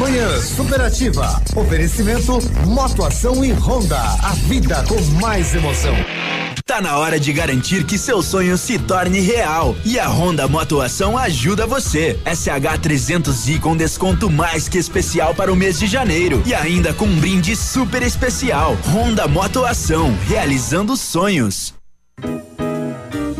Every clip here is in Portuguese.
Manhã Superativa. Oferecimento Motoação e Honda. A vida com mais emoção. Tá na hora de garantir que seu sonho se torne real. E a Honda Motoação ajuda você. SH 300i com desconto mais que especial para o mês de janeiro. E ainda com um brinde super especial. Honda Motoação, realizando sonhos.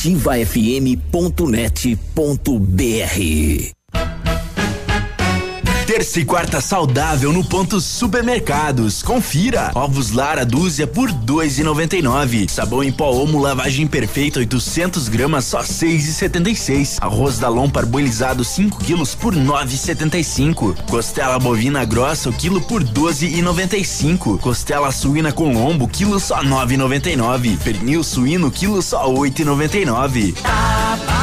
ativafm.net.br Terça e quarta saudável no ponto supermercados. Confira. Ovos Lara dúzia por dois e noventa e nove. Sabão em pó Omo lavagem perfeita 800 gramas só seis e setenta e seis. Arroz Dalon parboilizado 5 quilos por nove e setenta e cinco. Costela bovina grossa o quilo por doze e noventa e cinco. Costela suína com lombo quilo só nove e noventa e nove. Pernil suíno quilo só oito e noventa e nove. aulas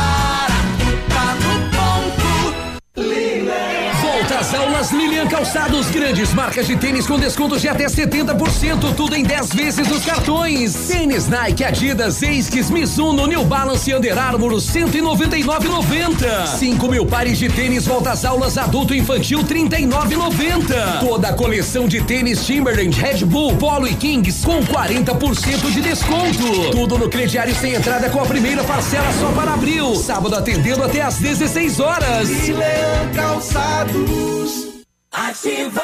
Calçados, grandes marcas de tênis com descontos de até 70%, tudo em 10 vezes nos cartões. Tênis Nike, Adidas, Esquis, Mizuno, New Balance e Under Armour 199,90. 5 mil pares de tênis volta às aulas adulto e infantil 39,90. Toda a coleção de tênis Timberland, Red Bull, Polo e Kings com 40% de desconto. Tudo no crediário sem entrada com a primeira parcela só para abril. Sábado atendendo até às 16 horas. Lilian Calçados. Ativa.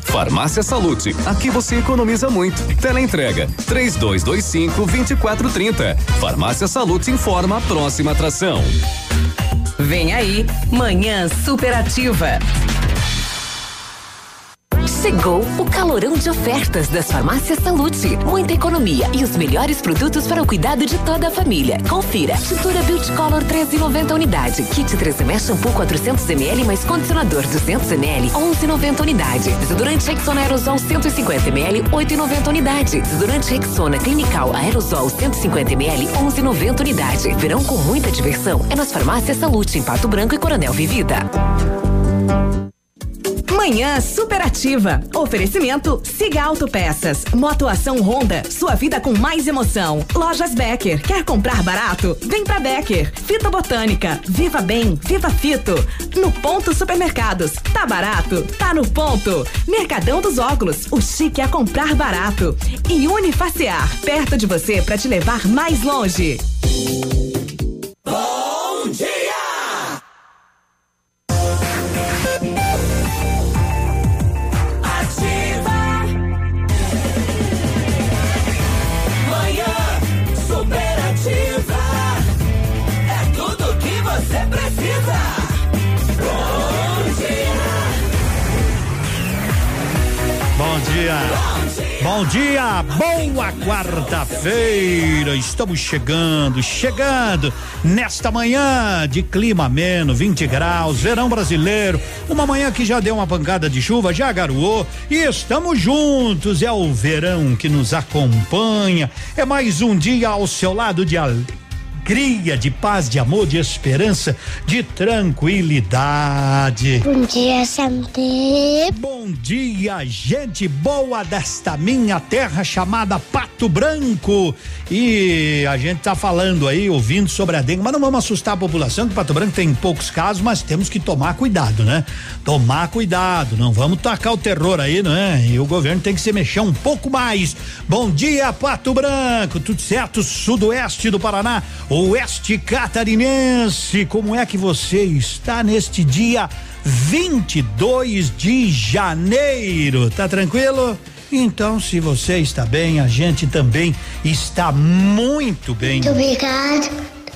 Farmácia Salute, aqui você economiza muito. Teleentrega, três dois, dois cinco, vinte e quatro, trinta. Farmácia Salute informa a próxima atração. Vem aí, Manhã Superativa. Chegou o calorão de ofertas das farmácias Salute. Muita economia e os melhores produtos para o cuidado de toda a família. Confira. Tintura Beauty Color 13,90 unidade. Kit 3M shampoo 400 ml mais condicionador 200 ml 11,90 unidade. Desodorante Rexona Aerosol 150 ml 8,90 unidade. Desodorante Rexona Clinical Aerosol 150 ml 11,90 unidade. Verão com muita diversão é nas farmácias Salute em Pato Branco e Coronel Vivida. Manhã superativa. Oferecimento Siga Autopeças. Motoação Honda. Sua vida com mais emoção. Lojas Becker. Quer comprar barato? Vem pra Becker. Fito Botânica. Viva Bem. Viva Fito. No Ponto Supermercados. Tá barato? Tá no ponto. Mercadão dos Óculos. O chique é comprar barato. E Unifaciar. Perto de você para te levar mais longe. Dia. Bom dia, boa quarta-feira. Estamos chegando, chegando nesta manhã de clima ameno, 20 graus, verão brasileiro. Uma manhã que já deu uma pancada de chuva, já garoou e estamos juntos. É o verão que nos acompanha. É mais um dia ao seu lado de alegria alegria, de paz, de amor, de esperança, de tranquilidade. Bom dia, Santé. Bom dia, gente boa desta minha terra chamada Pato Branco. E a gente tá falando aí, ouvindo sobre a dengue, mas não vamos assustar a população, que Pato Branco tem poucos casos, mas temos que tomar cuidado, né? Tomar cuidado, não vamos tacar o terror aí, não é? E o governo tem que se mexer um pouco mais. Bom dia, Pato Branco, tudo certo? Sudoeste do Paraná, oeste catarinense, como é que você está neste dia 22 de janeiro? Tá tranquilo? Então, se você está bem, a gente também está muito bem. Muito obrigado,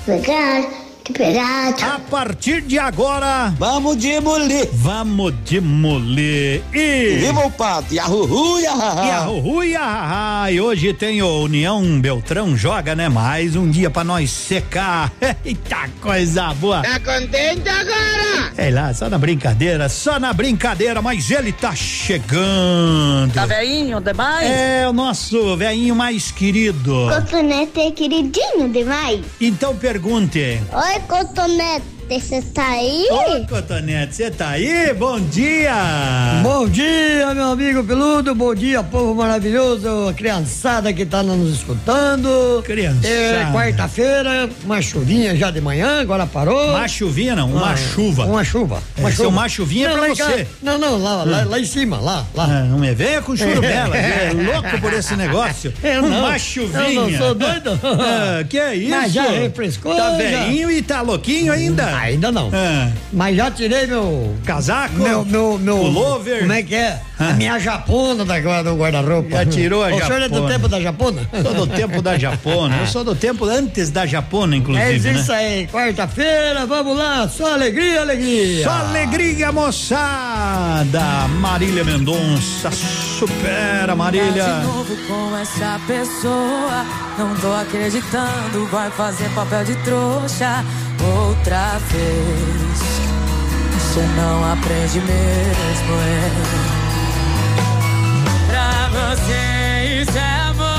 obrigado, Liberado. A partir de agora, Vamos demolir. vamos demolir. E. Viva o pato. Yahuhu, E a yahaha. E. E hoje tem o União Beltrão joga, né? Mais um dia pra nós secar. Eita coisa boa. Tá contente agora? Sei lá, só na brincadeira, só na brincadeira, mas ele tá chegando. Tá veinho demais? É o nosso velhinho mais querido. Cotonete é queridinho demais. Então pergunte. Oi, Cotonete, você tá aí? Oi, Cotonete, você tá aí? Bom dia! Bom dia, meu amigo peludo, bom dia, povo maravilhoso, a criançada que tá nos escutando. Criançada. É quarta-feira, uma chuvinha já de manhã, agora parou. Uma chuvinha não, uma Ah, chuva. Uma chuva. É, Uma seu chuva. uma chuvinha é não, pra você. casa- Não, não, lá, lá, lá em cima, lá, lá. Ah, não me venha com churubela, é louco por esse negócio. Eu não, Uma chuvinha. eu não sou doido. Ah, que é isso? Mas já refrescou, Tá velhinho e tá louquinho ainda? Ainda não. Ah, Mas já tirei meu. casaco? Meu, meu, meu. Pullover? Como é que é? Ah. A minha japona da, do guarda-roupa. Já tirou a O senhor é do japona. tempo da japona? Sou do tempo da Japona. Eu sou do tempo antes da Japona, É inclusive. isso né? aí, quarta-feira, vamos lá, só alegria, alegria. Só alegria, moçada! Marília Mendonça, supera, Marília! Tá de novo com essa pessoa. Não tô acreditando, vai fazer papel de trouxa outra vez. Você não aprende mesmo, é. Pra você isso é amor,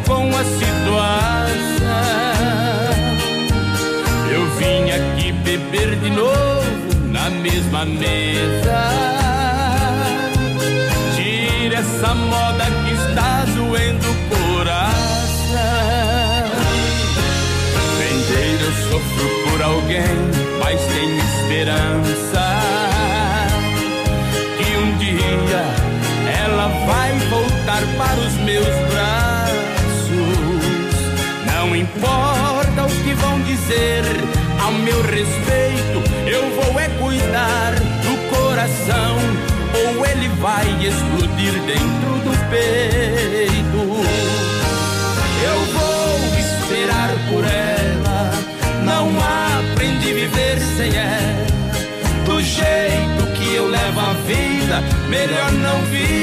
com a situação. Eu vim aqui beber de novo na mesma mesa. Tira essa moda que está doendo o coração. Vendeiro, eu sofro por alguém, mas tenho esperança que um dia ela vai voltar para os meus dizer ao meu respeito, eu vou é cuidar do coração, ou ele vai explodir dentro do peito. Eu vou esperar por ela, não aprendi a viver sem ela. Do jeito que eu levo a vida, melhor não viver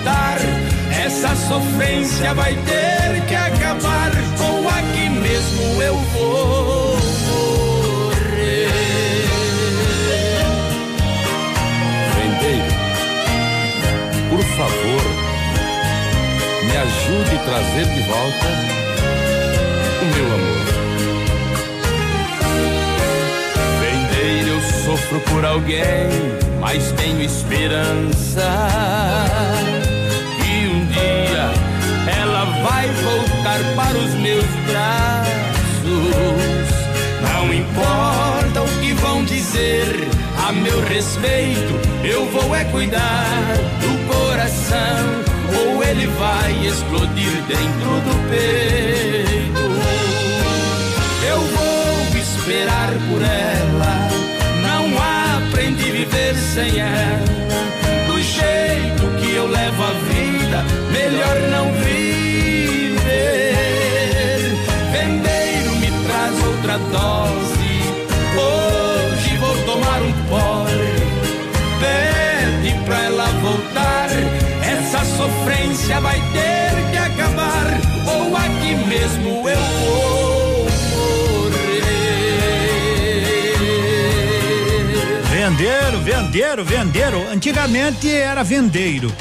voltar. Essa sofrência vai ter que acabar. Ou aqui mesmo eu vou morrer. Vendeiro, por favor, me ajude a trazer de volta o meu amor. Vendeiro, eu sofro por alguém, mas tenho esperança. Vai voltar para os meus braços. Não importa o que vão dizer a meu respeito, eu vou é cuidar do coração. Ou ele vai explodir dentro do peito. Eu vou esperar por ela. Não aprendi a viver sem ela. Do jeito que eu levo a vida, melhor não viver. Sofrência vai ter que acabar. Ou aqui mesmo eu vou morrer. Vendeiro, vendeiro, vendeiro. Antigamente era vendeiro.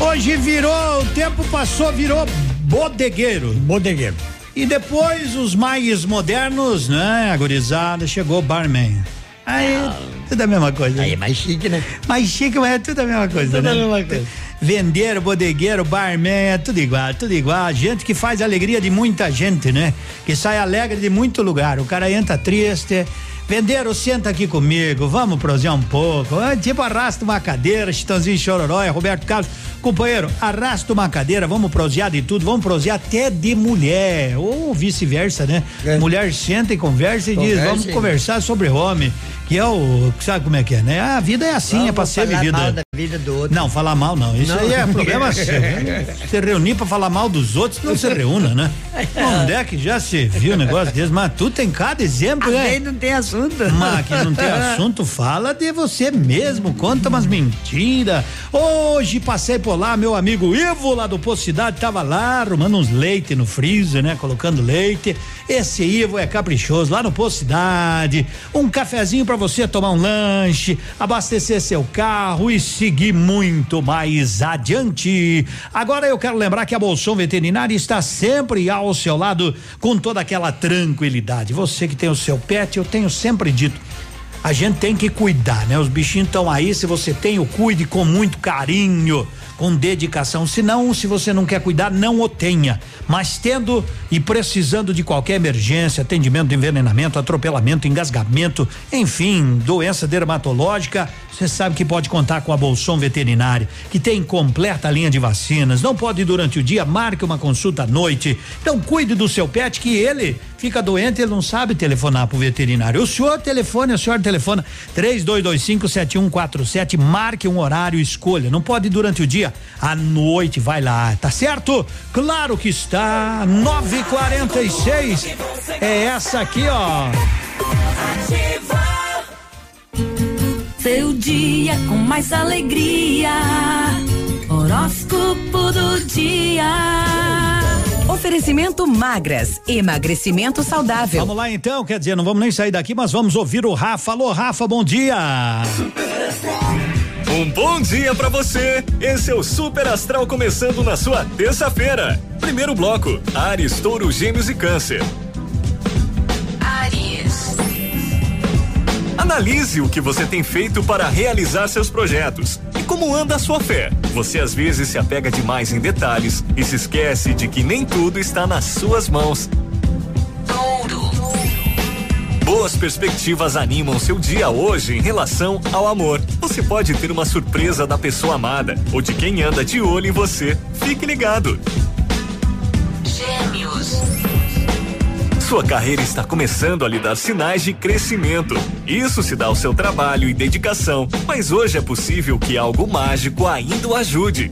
Hoje virou, o tempo passou, virou bodegueiro. Bodegueiro. E depois os mais modernos, né, agorizada, chegou barman. Aí, tudo a mesma coisa. Aí é mais chique, né? Mais chique, mas é tudo a mesma coisa, Tudo né? a mesma coisa. Vendeiro, bodegueiro, barman, é tudo igual, tudo igual. Gente que faz alegria de muita gente, né? Que sai alegre de muito lugar. O cara entra triste. Vendeiro, senta aqui comigo, vamos prosear um pouco. Ah, Tipo, arrasta uma cadeira, Chitãozinho Chororóia, Roberto Carlos. Companheiro, arrasta uma cadeira, vamos prosear de tudo, vamos prosear até de mulher, ou vice-versa, né? Mulher senta e conversa e diz, vamos conversar sobre homem, que é o, sabe como é que é, né? A vida é assim, é Vamos pra ser falar vivida. da vida do outro. Não, falar mal não. Isso Não. aí é problema seu. Se reunir pra falar mal dos outros, não se reúna, né? Onde é que já se viu um negócio desse? Mas tu tem cada exemplo, né? Aí não tem assunto. Mas que não tem assunto, fala de você mesmo, conta umas mentiras. Hoje passei por lá, meu amigo Ivo lá do Posto Cidade tava lá arrumando uns leite no freezer, né? Colocando leite. Esse Ivo é caprichoso lá no Posto Cidade. Um cafezinho pra você tomar um lanche, abastecer seu carro e seguir muito mais adiante. Agora eu quero lembrar que a Bolson Veterinária está sempre ao seu lado com toda aquela tranquilidade. Você que tem o seu pet, eu tenho sempre dito. A gente tem que cuidar, né? Os bichinhos estão aí, se você tem, o cuide com muito carinho, com dedicação. Se não, se você não quer cuidar, não o tenha. Mas tendo e precisando de qualquer emergência, atendimento de envenenamento, atropelamento, engasgamento, enfim, doença dermatológica, você sabe que pode contar com a Bolson Veterinária, que tem completa linha de vacinas. Não pode durante o dia, marque uma consulta à noite. Então cuide do seu pet que ele fica doente, ele não sabe telefonar pro veterinário. O senhor telefone, a senhora telefona 32257147, marque um horário, escolha. Não pode durante o dia, à noite vai lá, tá certo? Claro que está. 946 é essa aqui, ó. Seu dia com mais alegria. Horóscopo do dia. Oferecimento magras, emagrecimento saudável. Vamos lá então, quer dizer, não vamos nem sair daqui, mas vamos ouvir o Rafa. Alô, Rafa, bom dia. Um bom dia pra você. Esse é o Super Astral começando na sua terça-feira. Primeiro bloco: Ares, Touro, Gêmeos e Câncer. Aries. Analise o que você tem feito para realizar seus projetos e como anda a sua fé. Você às vezes se apega demais em detalhes e se esquece de que nem tudo está nas suas mãos. Boas perspectivas animam seu dia hoje em relação ao amor. Você pode ter uma surpresa da pessoa amada ou de quem anda de olho em você. Fique ligado. Gêmeos. Sua carreira está começando a lhe dar sinais de crescimento. Isso se dá ao seu trabalho e dedicação, mas hoje é possível que algo mágico ainda o ajude.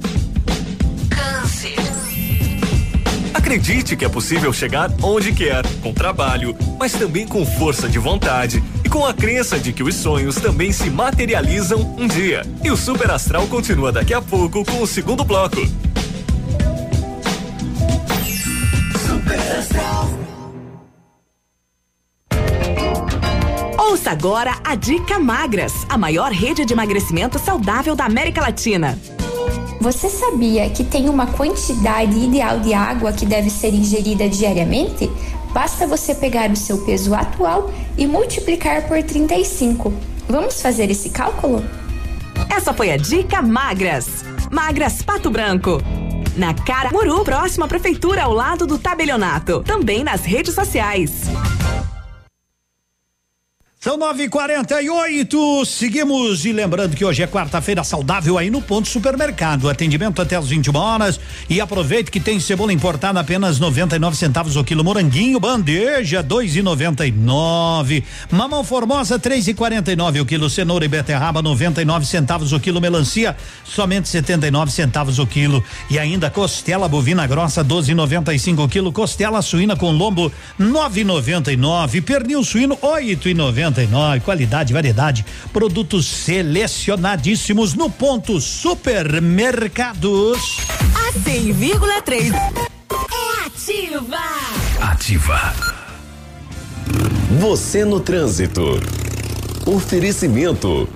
Acredite que é possível chegar onde quer, com trabalho, mas também com força de vontade e com a crença de que os sonhos também se materializam um dia. E o Super Astral continua daqui a pouco com o segundo bloco. Ouça agora a Dica Magras, a maior rede de emagrecimento saudável da América Latina. Você sabia que tem uma quantidade ideal de água que deve ser ingerida diariamente? Basta você pegar o seu peso atual e multiplicar por 35. Vamos fazer esse cálculo? Essa foi a Dica Magras. Magras Pato Branco. Na Cara Muru, próxima prefeitura, ao lado do tabelionato. Também nas redes sociais. São 9h48, seguimos e lembrando que hoje é quarta-feira saudável aí no Ponto Supermercado. Atendimento até as 21 horas e aproveite que tem cebola importada apenas 99 centavos o quilo. Moranguinho, bandeja, 2,99. Mamão Formosa, 3,49 o quilo. Cenoura e beterraba, 99 centavos o quilo. Melancia, somente 79 centavos o quilo. E ainda costela bovina grossa, 12,95 o quilo. Costela suína com lombo, 9,99. Pernil suíno, 8,99 qualidade, variedade, produtos selecionadíssimos no ponto supermercados. A 100,3 é ativa. Ativa. Você no trânsito. Oferecimento.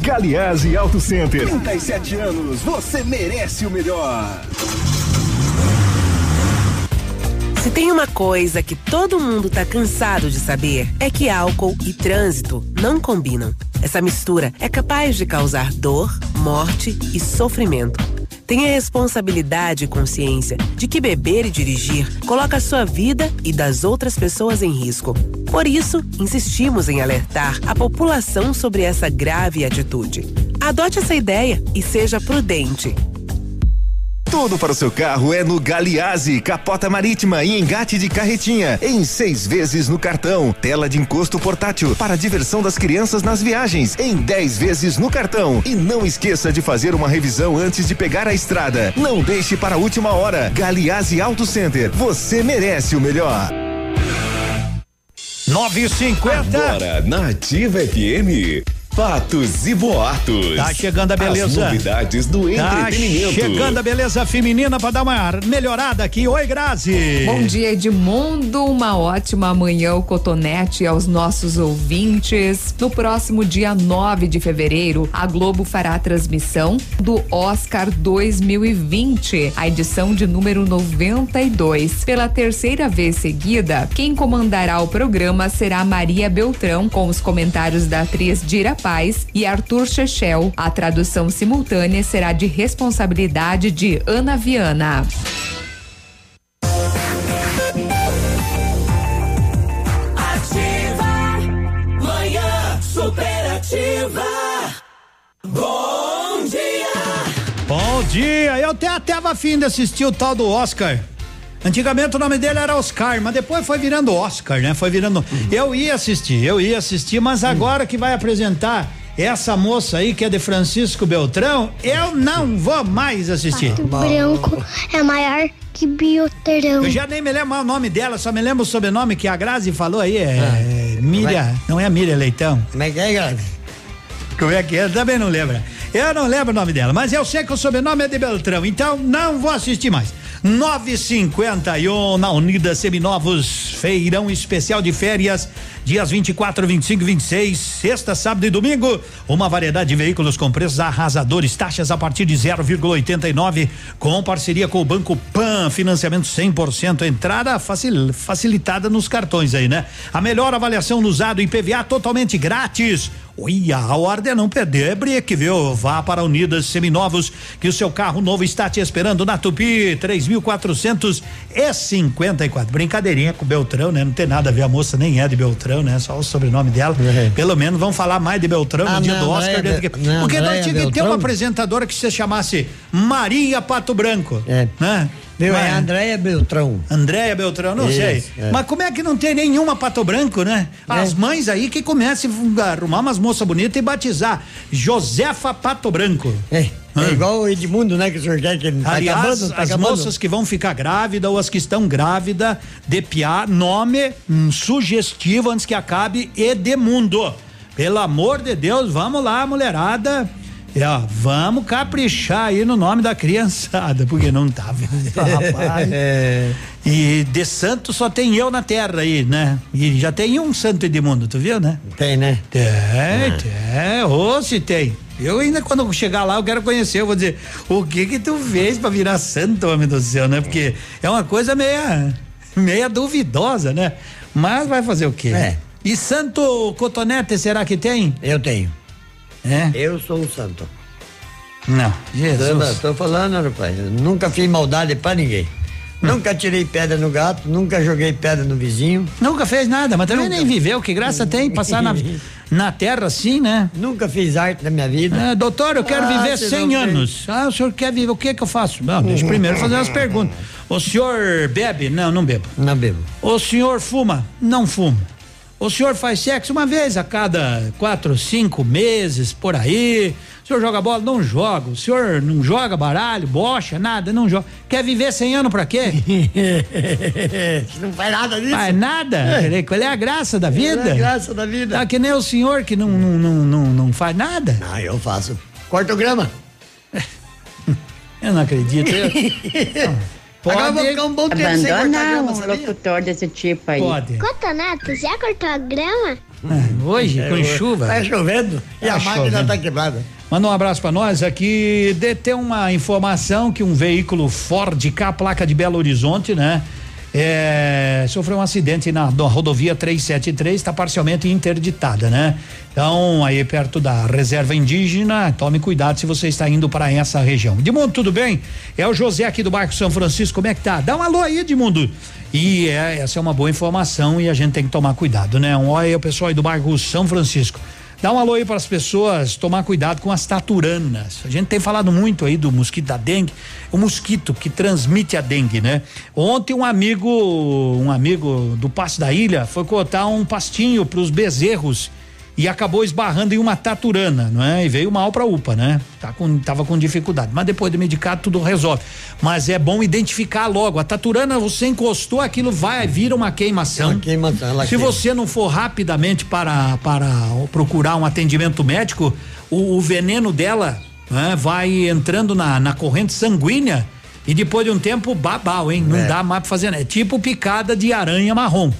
Galiase Auto Center. 37 anos, você merece o melhor. Se tem uma coisa que todo mundo tá cansado de saber, é que álcool e trânsito não combinam. Essa mistura é capaz de causar dor, morte e sofrimento. Tenha responsabilidade e consciência de que beber e dirigir coloca a sua vida e das outras pessoas em risco. Por isso, insistimos em alertar a população sobre essa grave atitude. Adote essa ideia e seja prudente. Tudo para o seu carro é no Galiase, capota marítima e engate de carretinha, em seis vezes no cartão. Tela de encosto portátil para a diversão das crianças nas viagens, em dez vezes no cartão. E não esqueça de fazer uma revisão antes de pegar a estrada. Não deixe para a última hora. Galiase Auto Center, você merece o melhor. 9,50. Agora na Ativa FM. Fatos e boatos. Tá chegando a beleza. As novidades do Tá entretenimento. chegando a beleza feminina para dar uma melhorada aqui. Oi, Grazi. Bom dia, Edmundo. Uma ótima manhã, o Cotonete, aos nossos ouvintes. No próximo dia 9 de fevereiro, a Globo fará a transmissão do Oscar 2020, a edição de número 92. Pela terceira vez seguida, quem comandará o programa será Maria Beltrão, com os comentários da atriz Dira Paz e Arthur Chechel. A tradução simultânea será de responsabilidade de Ana Viana. Ativa, manhã superativa. Bom dia. Bom dia. Eu até tava afim de assistir o tal do Oscar. Antigamente o nome dele era Oscar, mas depois foi virando Oscar, né? Foi virando. Eu ia assistir, eu ia assistir, mas agora que vai apresentar essa moça aí que é de Francisco Beltrão, eu não vou mais assistir. O branco é maior que bioterão. Eu já nem me lembro mais o nome dela, só me lembro o sobrenome que a Grazi falou aí, é, é Miriam, não é Miriam Leitão. Como é que é, Grazi? Como é que é? Também não lembra. Eu não lembro o nome dela, mas eu sei que o sobrenome é de Beltrão, então não vou assistir mais. 951 na Unida Seminovos, feirão especial de férias, dias 24, 25 e 26, sexta, sábado e domingo. Uma variedade de veículos com preços arrasadores, taxas a partir de 0,89, com parceria com o Banco Pan, financiamento 100%, entrada facil, facilitada nos cartões aí, né? A melhor avaliação no usado e PVA totalmente grátis. Ui, a ordem é não perder, é brique, viu? Vá para Unidas Seminovos, que o seu carro novo está te esperando na Tupi, 3.454. Brincadeirinha com Beltrão, né? Não tem nada a ver, a moça nem é de Beltrão, né? Só o sobrenome dela. Pelo menos vamos falar mais de Beltrão Ah, no dia não, do não Oscar. é né? Be- não, Porque não nós é tinha que ter Beltrão? uma apresentadora que se chamasse Maria Pato Branco. É. Né? Meu, é Mas- Andréia Beltrão. Andréia Beltrão, não Isso, sei. é. Mas como é que não tem nenhuma Pato Branco, né? As mães aí que comecem a arrumar umas moças bonitas e batizar. Josefa Pato Branco. É, é igual o Edmundo, né? Que o senhor quer que ele tá Aliás, acabando, tá as acabando. moças que vão ficar grávidas ou as que estão grávidas, de piar, nome hum, sugestivo antes que acabe Edemundo. Pelo amor de Deus, vamos lá, mulherada. E, ó, vamos caprichar aí no nome da criançada, porque não tá vendo, rapaz. E de santo só tem eu na terra aí, né? E já tem um santo Edmundo, tu viu, né? Tem, né? Tem, tem. Ô, se tem. Eu ainda quando chegar lá eu quero conhecer, eu vou dizer, o que que tu fez pra virar santo, homem do céu, né? Porque é uma coisa meia, meia duvidosa, né? Mas vai fazer o quê? É. E santo cotonete, será que tem? Eu tenho. É? Eu sou um santo. Não, Jesus. tô falando, rapaz. Nunca fiz maldade pra ninguém. Nunca tirei pedra no gato, nunca joguei pedra no vizinho. Nunca fez nada, mas também nem viveu, que graça tem passar na, na terra assim, né? Nunca fiz arte na minha vida. É, doutor, eu quero Ah, viver você 100 não tem. anos. Ah, o senhor quer viver, o que que eu faço? Não, deixa eu primeiro fazer umas perguntas. O senhor bebe? Não, não bebo. Não bebo. O senhor fuma? Não fumo. O senhor faz sexo uma vez a cada quatro, cinco meses, por aí. O senhor joga bola? Não joga. O senhor não joga baralho, bocha, nada, não joga. Quer viver 100 anos pra quê? não faz nada disso. Faz nada? Qual é a graça da vida? Qual é a graça da vida? Tá que nem o senhor que não, não, não, não, não faz nada? Ah, eu faço. Corta o grama. Eu não acredito. Eu- Pode. Agora eu vou ficar um bom tempo sem cortar Abandona grama, um sabia? locutor desse tipo aí. Pode. Cotoneto, já cortou a grama? É, Hoje, com É, chuva. Tá chovendo e Tá a máquina chovendo. tá quebrada. Manda um abraço pra nós aqui. De, tem uma informação que um veículo Ford K, placa de Belo Horizonte, né? É, sofreu um acidente na, na rodovia 373, está parcialmente interditada, né? Então, aí perto da reserva indígena, tome cuidado se você está indo para essa região. Edmundo, tudo bem? É o José aqui do bairro São Francisco, como é que tá? Dá um alô aí, Edmundo. E é, essa é uma boa informação e a gente tem que tomar cuidado, né? Um oi aí, o pessoal aí do bairro São Francisco. Dá um alô aí para as pessoas tomar cuidado com as taturanas. A gente tem falado muito aí do mosquito da dengue, o mosquito que transmite a dengue, né? Ontem um amigo, um amigo do Passo da Ilha foi cortar um pastinho para os bezerros e acabou esbarrando em uma taturana, não é? E veio mal pra UPA, né? Tá com, tava com dificuldade, mas depois de medicado tudo resolve. Mas é bom identificar logo. A taturana, você encostou, aquilo vai, vira uma queimação. Uma queimação, ela Se queima. você não for rapidamente para, para procurar um atendimento médico, o, o veneno dela né, vai entrando na, na corrente sanguínea e depois de um tempo, babau, hein? Não É. dá mais pra fazer? É tipo picada de aranha marrom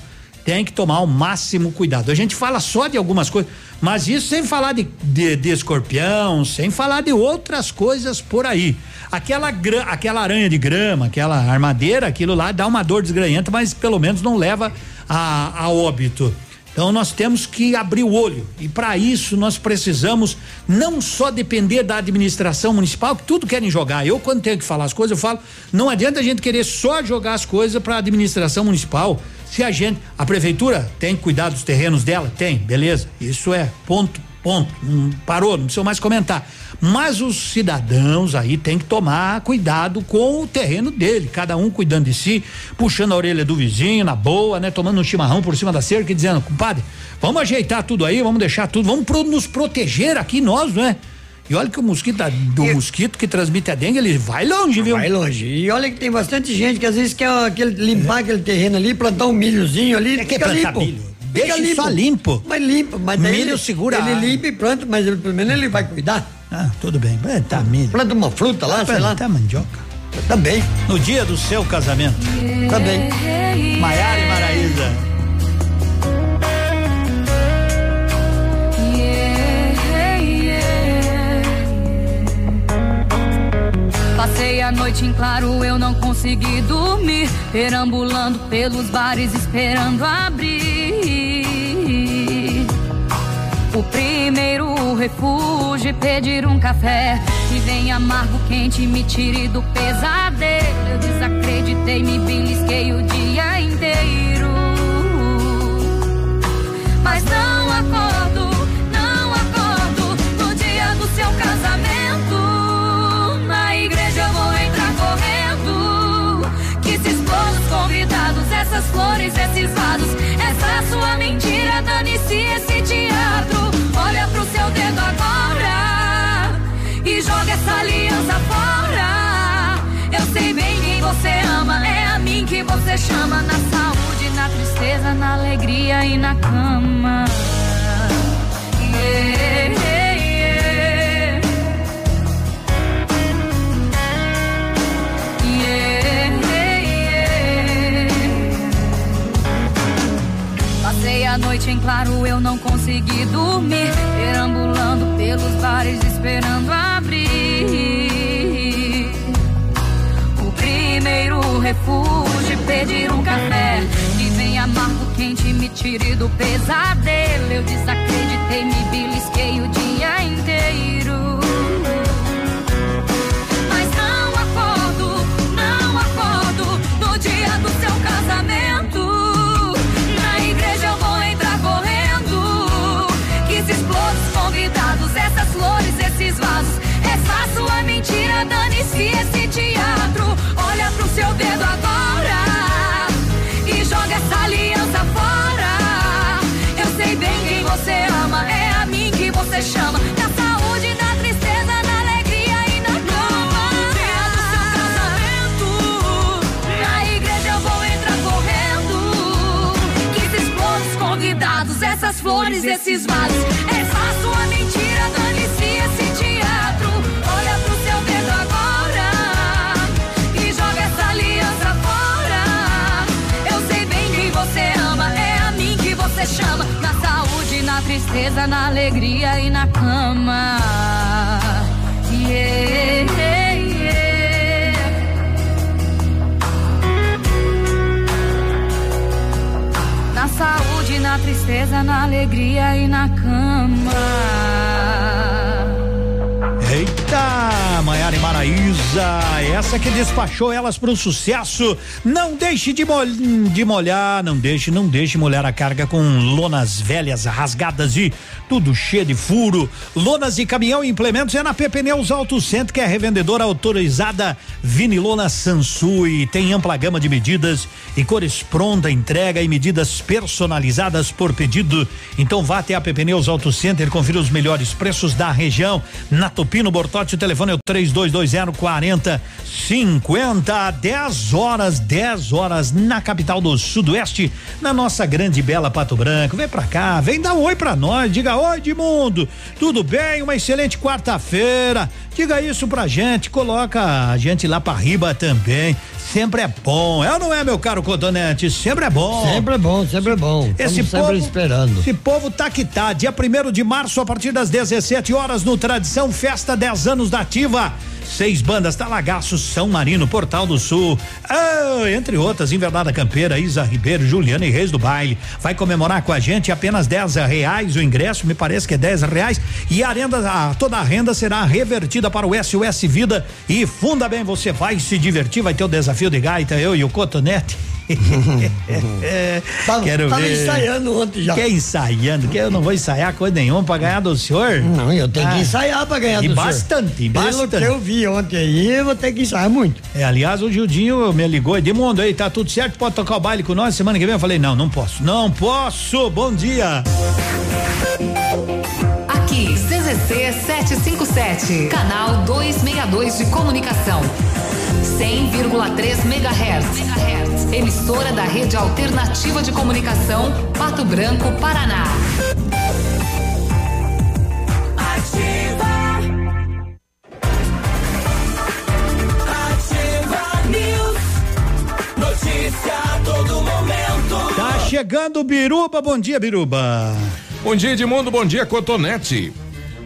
tem que tomar o máximo cuidado. A gente fala só de algumas coisas, mas isso sem falar de, de, de escorpião, sem falar de outras coisas por aí. Aquela, aquela aranha de grama, aquela armadeira, aquilo lá dá uma dor desgranhenta, mas pelo menos não leva a, a óbito. Então nós temos que abrir o olho e para isso nós precisamos não só depender da administração municipal, que tudo querem jogar. Eu quando tenho que falar as coisas eu falo, não adianta a gente querer só jogar as coisas para a administração municipal. Se a gente, a prefeitura tem que cuidar dos terrenos dela, tem, beleza? Isso é ponto, ponto. Não parou, não precisa mais comentar. Mas os cidadãos aí tem que tomar cuidado com o terreno dele, cada um cuidando de si, puxando a orelha do vizinho na boa, né? Tomando um chimarrão por cima da cerca e dizendo, compadre, vamos ajeitar tudo aí, vamos deixar tudo, vamos pro- nos proteger aqui nós, né? E olha que o mosquito, da- do mosquito que transmite a dengue, ele vai longe, viu? Vai longe. E olha que tem bastante gente que às vezes quer aquele, limpar aquele terreno ali, plantar um milhozinho ali, É que fica plantar limpo. milho. Fica Deixa só limpo. Mas limpo, mas daí Milho ele, segura Ele limpa e planta, mas ele, pelo menos ele vai cuidar. Ah, tudo bem. Tá milho. Planta uma fruta lá, sei lá. Tá mandioca. Também. No dia do seu casamento. Também. Maiara e Maraísa. Passei a noite em claro, eu não consegui dormir. Perambulando pelos bares, esperando abrir. O primeiro refúgio, e pedir um café. Que vem amargo, quente, me tire do pesadelo. Eu desacreditei, me belisquei o dia inteiro. Mas não flores, esses vasos, essa sua mentira, dane-se esse teatro. Olha pro seu dedo agora e joga essa aliança fora. Eu sei bem quem você ama, é a mim que você chama na saúde, na tristeza, na alegria e na cama. Yeah. Noite em claro, eu não consegui dormir. Perambulando pelos bares, esperando abrir. O primeiro refúgio, pedir um café. Me vem amargo, quente, me tire do pesadelo. Eu desacreditei, me belisquei o dia inteiro. Esse teatro. Olha pro seu dedo agora e joga essa aliança fora. Eu sei bem quem você ama, é a mim que você chama. Na saúde, na tristeza, na alegria e na cama. Dia do seu casamento, na igreja eu vou entrar correndo. Que se explode os convidados, essas flores, esses vasos. Essa sua mentira, na tristeza, na alegria e na cama. Yeah, yeah. Na saúde, na tristeza, na alegria e na cama. Eita, Maiara e Maraísa, essa que despachou elas para o sucesso. Não deixe de, mol de molhar, não deixe, não deixe molhar a carga com lonas velhas, rasgadas e tudo cheio de furo. Lonas de caminhão e implementos é na PP Pneus Auto Center, que é revendedora autorizada Vinilona Sansui. Tem ampla gama de medidas e cores pronta entrega e medidas personalizadas por pedido. Então vá até a PP Pneus Auto Center, confira os melhores preços da região. Na Tupino Bortote, o telefone é o 3220 40 50, 10 horas, 10 horas na capital do Sudoeste, na nossa grande bela Pato Branco. Vem pra cá, vem dar um oi pra nós, diga oi, Edmundo. Tudo bem? Uma excelente quarta-feira. Diga isso pra gente, coloca a gente lá pra riba também. Sempre é bom, é ou não é, meu caro Cotonete? Sempre é bom. Sempre é bom, sempre é bom. Esse Estamos sempre povo, esperando. Esse povo tá que tá. Dia 1 de março, a partir das 17 horas, no Tradição Festa 10 anos da Ativa. Seis bandas, Talagaço, São Marino, Portal do Sul, ah, entre outras, Invernada Campeira, Isa Ribeiro, Juliana e Reis do Baile. Vai comemorar com a gente apenas 10 reais o ingresso, me parece que é 10 reais. E a renda, a, toda a renda será revertida para o SOS Vida. E funda bem, você vai se divertir, vai ter o desafio de gaita, eu e o Cotonete. Tava- Quero tava ver. ensaiando ontem já. Quer ensaiando? Que eu não vou ensaiar coisa nenhuma pra ganhar do senhor? Não, eu tenho que ensaiar pra ganhar e do senhor. bastante, Pelo bastante. que eu vi ontem aí, eu vou ter que ensaiar muito. É, aliás, o Gildinho me ligou, Edmundo, aí, tá tudo certo? Pode tocar o baile com nós semana que vem? Eu falei, não, não posso, não posso, bom dia. Aqui, CZC 757, canal 262 de comunicação. 100,3 MHz. Emissora da Rede Alternativa de Comunicação, Pato Branco, Paraná. Ativa. Ativa News. Notícia a todo momento. Tá chegando o Biruba, bom dia, Biruba. Bom dia, Edmundo, bom dia, Cotonete.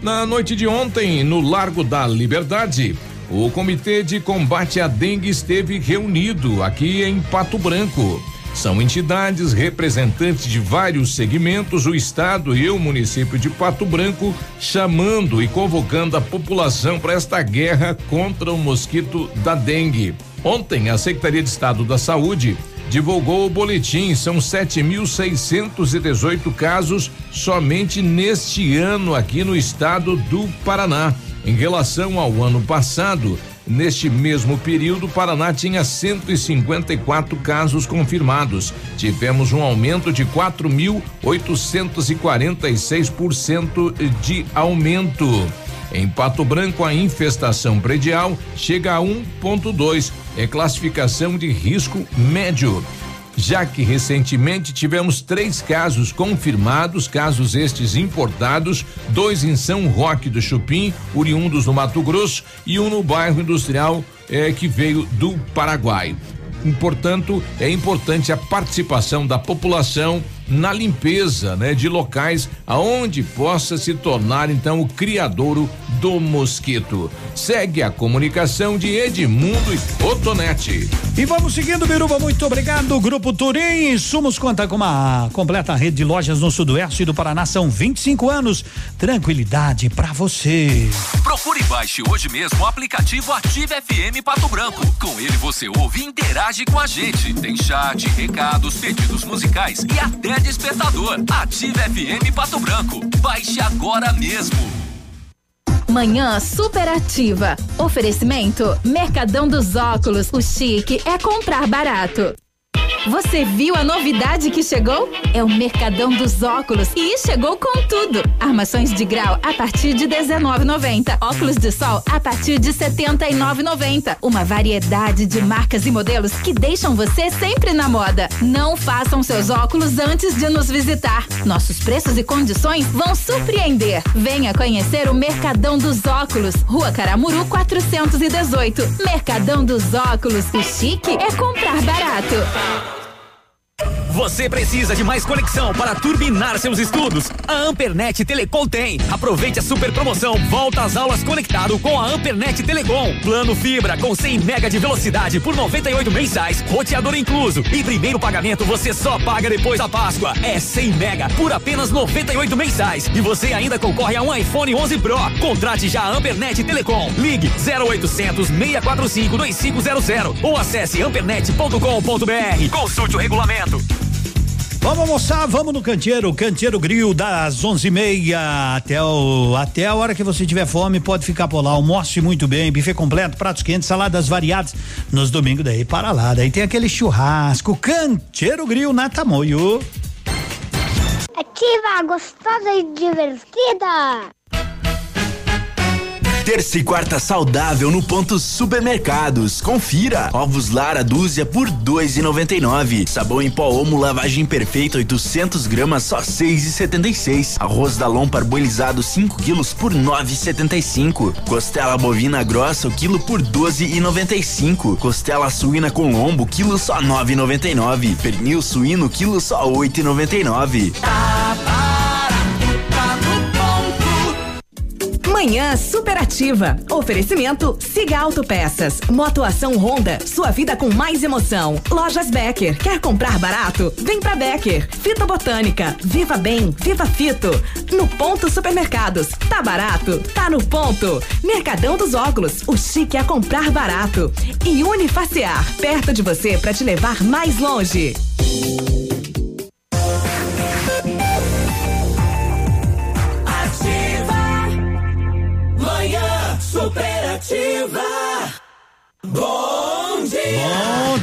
Na noite de ontem, no Largo da Liberdade, o Comitê de Combate à Dengue esteve reunido aqui em Pato Branco. São entidades representantes de vários segmentos, o Estado e o município de Pato Branco, chamando e convocando a população para esta guerra contra o mosquito da dengue. Ontem, a Secretaria de Estado da Saúde divulgou o boletim. São 7.618 casos somente neste ano aqui no estado do Paraná. Em relação ao ano passado, Neste mesmo período, o Paraná tinha 154 casos confirmados. Tivemos um aumento de 4.846% de aumento. Em Pato Branco, a infestação predial chega a 1,2, é classificação de risco médio já que recentemente tivemos três casos confirmados, casos estes importados, dois em São Roque do Chupim, oriundos do Mato Grosso, e um no bairro industrial eh, que veio do Paraguai. Portanto, é importante a participação da população na limpeza, né, de locais aonde possa se tornar então o criadouro do mosquito. Segue a comunicação de Edmundo e Otonete. E vamos seguindo, Biruba, muito obrigado. Grupo Turim, Sumos conta com uma completa rede de lojas no sudoeste do Paraná, são 25 anos. Tranquilidade para você. Procure e baixe hoje mesmo o aplicativo Ative FM Pato Branco. Com ele você ouve e interage com a gente. Tem chat, recados, pedidos musicais e até despertador. Ative FM Pato Branco. Baixe agora mesmo. Manhã superativa. Oferecimento Mercadão dos Óculos. O chique é comprar barato. Você viu a novidade que chegou? É o Mercadão dos Óculos e chegou com tudo. Armações de grau a partir de 19,90. Óculos de sol a partir de 79,90. Uma variedade de marcas e modelos que deixam você sempre na moda. Não façam seus óculos antes de nos visitar. Nossos preços e condições vão surpreender. Venha conhecer o Mercadão dos Óculos, Rua Caramuru 418. Mercadão dos Óculos. O chique é comprar barato. Você precisa de mais conexão para turbinar seus estudos? A Ampernet Telecom tem. Aproveite a super promoção Volta às aulas conectado com a Ampernet Telecom. Plano fibra com 100 mega de velocidade por 98 mensais, roteador incluso e primeiro pagamento você só paga depois da Páscoa. É 100 mega por apenas 98 mensais e você ainda concorre a um iPhone 11 Pro. Contrate já a Ampernet Telecom. Ligue 0800 645 2500 ou acesse ampernet.com.br. Consulte o regulamento. Vamos almoçar, vamos no canteiro, canteiro grill das onze e meia até o, até a hora que você tiver fome, pode ficar por lá, almoce muito bem, buffet completo, pratos quentes, saladas variadas, nos domingos daí para lá, daí tem aquele churrasco, canteiro grill na Tamoio. Ativa, gostosa e divertida. Terça e quarta saudável no ponto supermercados. Confira. Ovos Lara dúzia por dois e noventa e nove. Sabão em pó Omo lavagem perfeita 800 gramas só seis e setenta e seis. Arroz Dalon parboilizado 5 quilos por nove e setenta e cinco. Costela bovina grossa o quilo por doze e noventa e cinco. Costela suína com lombo quilo só nove e noventa e nove. Pernil suíno quilo só oito e noventa e nove. Manhã superativa. Oferecimento Siga Autopeças. Motoação Honda. Sua vida com mais emoção. Lojas Becker. Quer comprar barato? Vem pra Becker. Fito Botânica. Viva Bem. Viva Fito. No Ponto Supermercados. Tá barato? Tá no ponto. Mercadão dos Óculos. O chique é comprar barato. E Unifaciar. Perto de você para te levar mais longe. Dia. Bom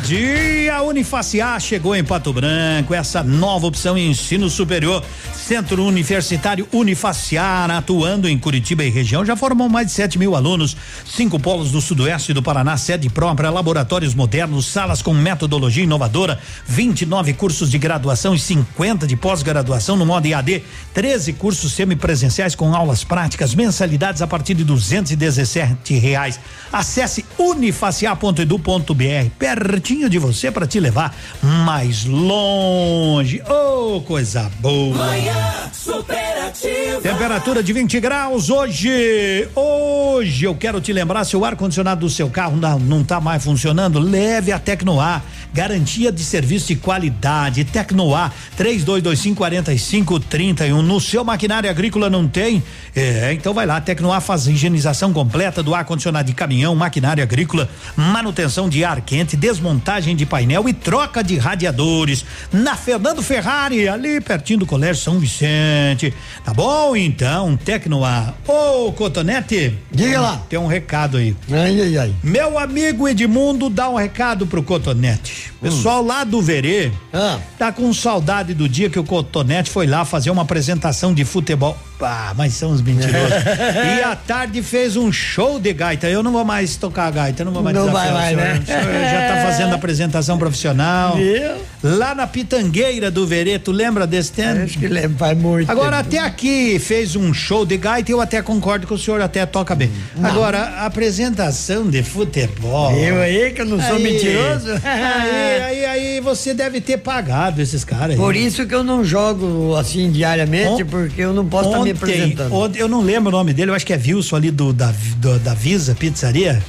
dia, Unifaciar chegou em Pato Branco, essa nova opção em ensino superior. Centro Universitário Unifaciar, atuando em Curitiba e região, já formou mais de 7 mil alunos, cinco polos do sudoeste do Paraná, sede própria, laboratórios modernos, salas com metodologia inovadora, 29 cursos de graduação e 50 de pós-graduação no modo IAD, 13 cursos semipresenciais com aulas práticas, mensalidades a partir de 217 reais. Acesse unifaciar.edu.br, pertinho de você para te levar mais longe. Oh, coisa boa! Manhã superativa. Temperatura de 20 graus hoje. Hoje eu quero te lembrar: se o ar-condicionado do seu carro não, não tá mais funcionando, leve a Tecnoar. Garantia de serviço de qualidade. Tecnoar 3225 4531. No seu maquinário agrícola não tem? É, então vai lá. Tecnoar faz higienização completa do ar-condicionado de caminhão, maquinário agrícola, manutenção de ar quente, desmontagem de painel e troca de radiadores. Na Fernando Ferrari, ali pertinho do Colégio São Vicente. Tá bom? Então, Tecnoar. Ô, Cotonete. Diga lá. Tem um recado aí. Ai, ai, ai. Meu amigo Edmundo dá um recado pro Cotonete. Pessoal lá do Verê Ah. tá com saudade do dia que o Cotonete foi lá fazer uma apresentação de futebol. Ah, mas são os mentirosos. e à tarde fez um show de gaita. Eu não vou mais tocar a gaita, não vou mais Não vai mais, né? Já tá fazendo apresentação profissional. Viu? Lá na Pitangueira do Verê, tu lembra desse tempo? Acho que lembra, faz muito. Agora, tempo. até aqui fez um show de gaita, eu até concordo que o senhor até toca bem. Agora, a apresentação de futebol. Eu aí, que eu não sou Aí, mentiroso. Aí, aí, aí, você deve ter pagado esses caras aí. Por isso que eu não jogo assim diariamente, porque eu não posso estar me apresentando. ontem, eu não lembro o nome dele, eu acho que é Wilson ali do, da, do- da Visa Pizzaria.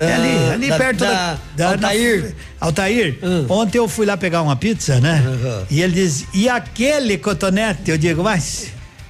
É ali, Ah, ali da- perto da- da, Altair. da- Altair, ontem eu fui lá pegar uma pizza, né? E ele diz, e aquele cotonete? Eu digo, mas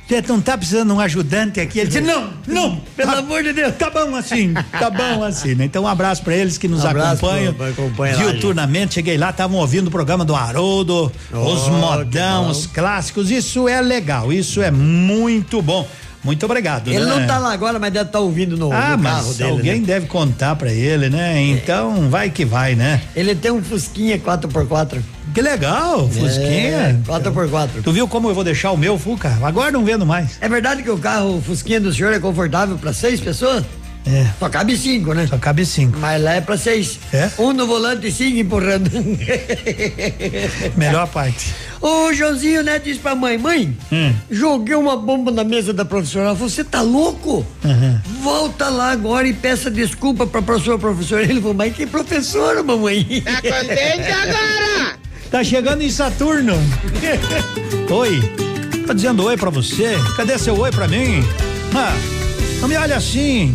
você não tá precisando de um ajudante aqui? Ele disse, não, não. Pelo tá- amor de Deus. Tá bom assim, tá bom assim, né? Então um abraço pra eles que nos Um acompanham. pro- acompanha lá, diuturnamente. Cheguei lá, estavam ouvindo o programa do Haroldo, os que modão, os clássicos. Isso é legal, isso é muito bom. Muito obrigado. Ele né? não tá lá agora, mas deve estar ouvindo no, Ah, no carro mas dele. alguém né? deve contar pra ele, né? Então vai que vai, né? Ele tem um Fusquinha 4x4. Que legal, Fusquinha. 4x4. Tu viu como eu vou deixar o meu Fuca? Agora não vendo mais. É verdade que o carro o Fusquinha do senhor é confortável pra seis pessoas? É. Só cabe cinco, né? Só cabe cinco. Mas lá é pra seis. É? Um no volante e cinco empurrando. Melhor parte. O Joãozinho, né, disse pra mãe, mãe, Hum. joguei uma bomba na mesa da professora. Ela falou, você tá louco? Uhum. Volta lá agora e peça desculpa pra sua professora. Ele falou, mas que professora, mamãe? Tá contente agora? Tá chegando em Saturno. oi. Tá dizendo oi pra você? Cadê seu oi pra mim? Ah, não me olha assim.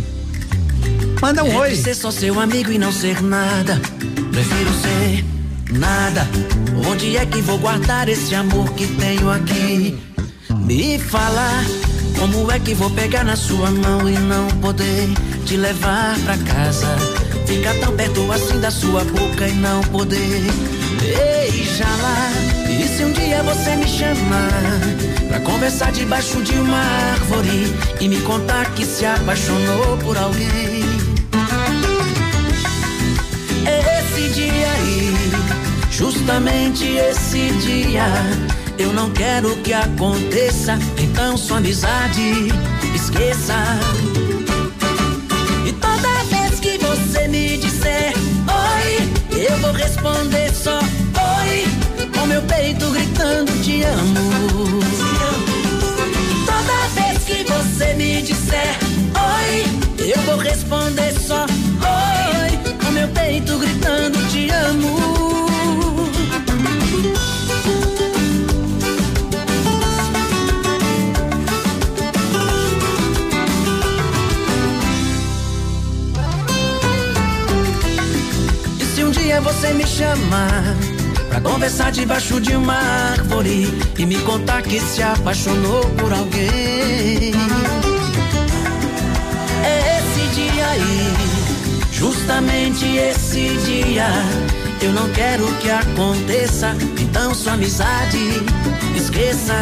Manda um oi. ser só seu amigo e não ser nada. Prefiro ser nada. Onde é que vou guardar esse amor que tenho aqui? Me fala como é que vou pegar na sua mão e não poder te levar pra casa. Ficar tão perto assim da sua boca e não poder beijá-la. E se um dia você me chamar pra conversar debaixo de uma árvore e me contar que se apaixonou por alguém? Esse dia aí, justamente esse dia, eu não quero que aconteça. Então sua amizade esqueça. E toda vez que você me disser oi, eu vou responder só oi, com meu peito gritando te amo. Toda vez que você me disser oi, eu vou responder só oi, meu peito gritando te amo. E se um dia você me chamar pra conversar debaixo de uma árvore e me contar que se apaixonou por alguém? É esse dia aí, justamente esse dia. Eu não quero que aconteça, então sua amizade esqueça.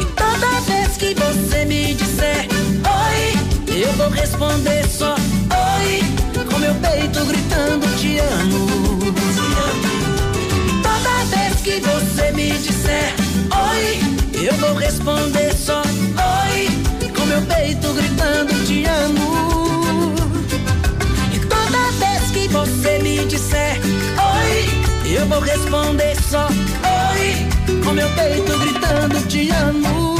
E toda vez que você me disser oi, eu vou responder só oi, com meu peito gritando te amo. E toda vez que você me disser oi, eu vou responder só oi, com meu peito gritando te amo. Você me disser oi, eu vou responder só oi, com meu peito gritando te amo.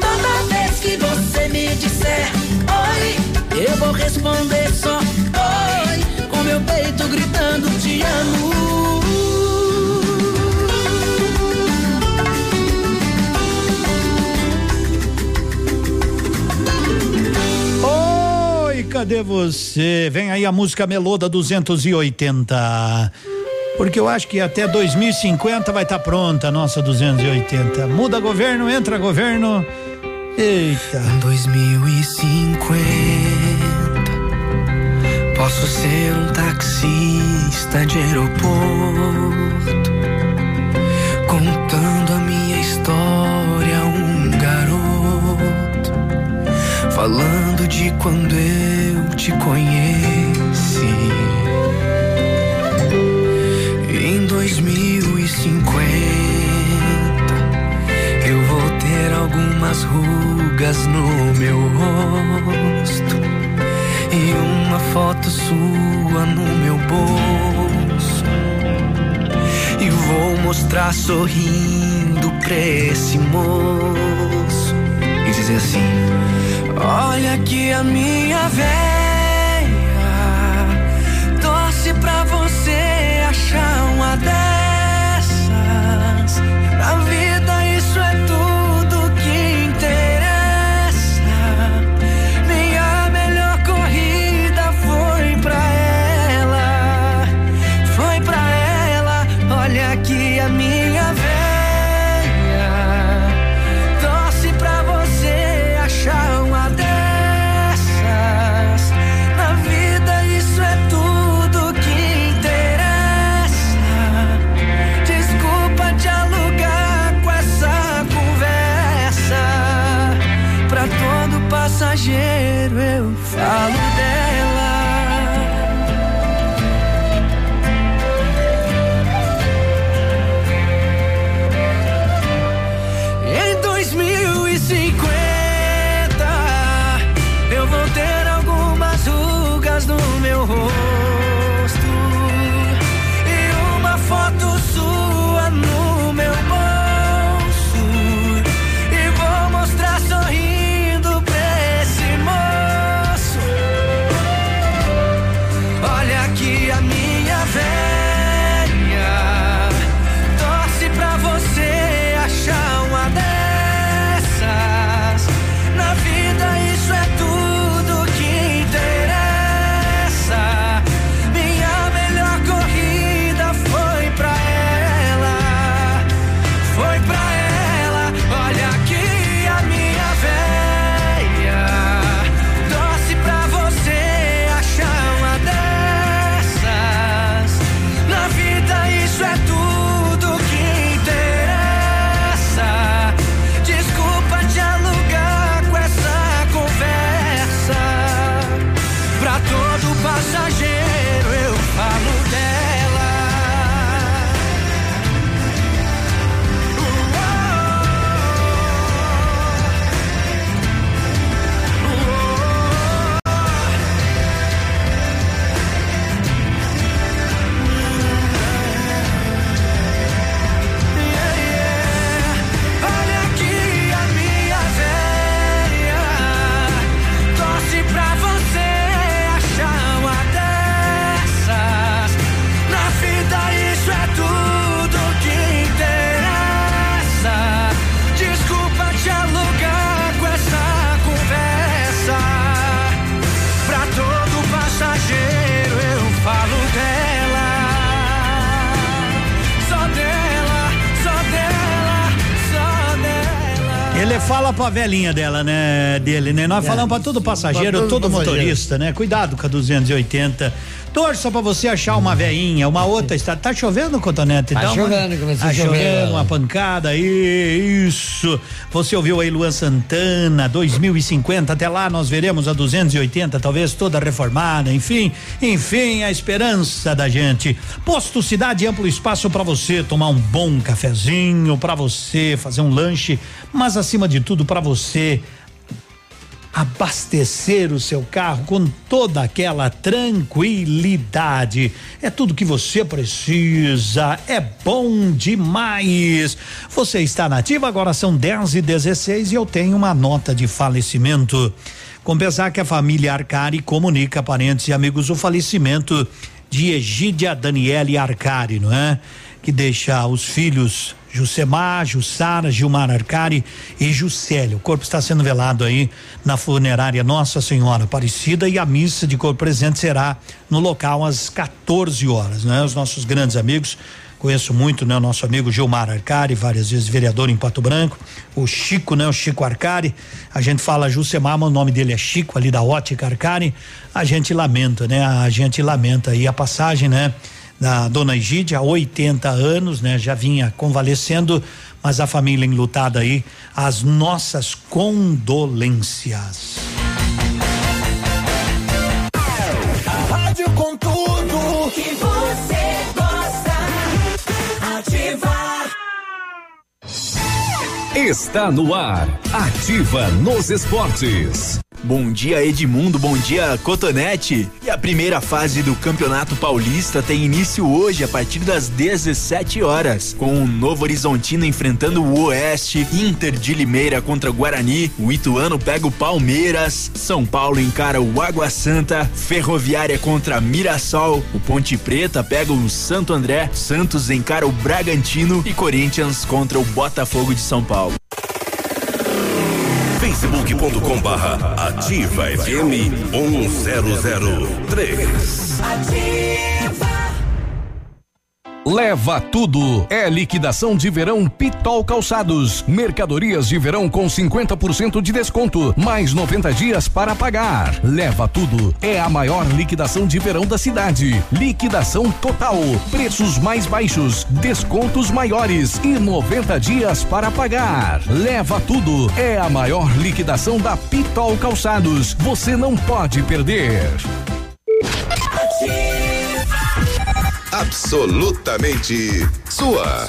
Toda vez que você me disser oi, eu vou responder só oi, com meu peito gritando te amo. Cadê você? Vem aí a música Meloda 280. Porque eu acho que até 2050 vai estar pronta a nossa 280. Muda governo, entra governo. Eita. 2050 Posso ser um taxista de aeroporto Contando a minha história história um garoto falando de quando eu te conheci. Em 2050 eu vou ter algumas rugas no meu rosto e uma foto sua no meu bolso. E vou mostrar sorrindo pra esse moço e dizer assim: Olha que a minha véia pra você achar uma dessas. Na vida Pra velhinha dela, né? Dele, né? Nós É. falamos pra todo passageiro, Pra todo todo motorista, né? Cuidado com a 280. Torça pra você achar uma veinha, uma outra está. Tá chovendo, Cotonete? Tá Dá uma- chovendo, começou Tá a chover. chovendo, uma pancada aí, isso. Você ouviu aí Luan Santana, 2050, até lá nós veremos a 280, talvez toda reformada, enfim, enfim, a esperança da gente. Posto Cidade, amplo espaço para você tomar um bom cafezinho, para você fazer um lanche, mas acima de tudo para você abastecer o seu carro com toda aquela tranquilidade. É tudo que você precisa. É bom demais. Você está nativa, agora são 10 e 16 e eu tenho uma nota de falecimento. Compensar que a família Arcari comunica a parentes e amigos o falecimento de Egídia Daniele Arcari, não é? Que deixa os filhos Jusemar, Jussara, Gilmar Arcari e Juscelia. O corpo está sendo velado aí na funerária Nossa Senhora Aparecida e a missa de corpo presente será no local às 14 horas, né? Os nossos grandes amigos conheço muito, né? O nosso amigo Gilmar Arcari, várias vezes vereador em Pato Branco, o Chico, né? O Chico Arcari, a gente fala Jusemar, mas o nome dele é Chico, ali da Ótica Arcari, a gente lamenta, né? A gente lamenta aí a passagem, né? Da dona Egídia, há 80 anos, né? Já vinha convalescendo, Mas a família enlutada aí, as nossas condolências. A rádio com tudo que você gosta. Ativa. Está no ar. Ativa nos esportes. Bom dia Edmundo, bom dia Cotonete. E a primeira fase do Campeonato Paulista tem início hoje a partir das 17 horas, com o Novo Horizontino enfrentando o Oeste, Inter de Limeira contra Guarani, o Ituano pega o Palmeiras, São Paulo encara o Água Santa, Ferroviária contra Mirassol, o Ponte Preta pega o Santo André, Santos encara o Bragantino e Corinthians contra o Botafogo de São Paulo. facebook.com barra ativa FM 1003. Ativa. Leva tudo. É liquidação de verão Pitol Calçados. Mercadorias de verão com 50% de desconto, mais 90 dias para pagar. Leva tudo. É a maior liquidação de verão da cidade. Liquidação total. Preços mais baixos, descontos maiores e 90 dias para pagar. Leva tudo. É a maior liquidação da Pitol Calçados. Você não pode perder. Absolutamente sua.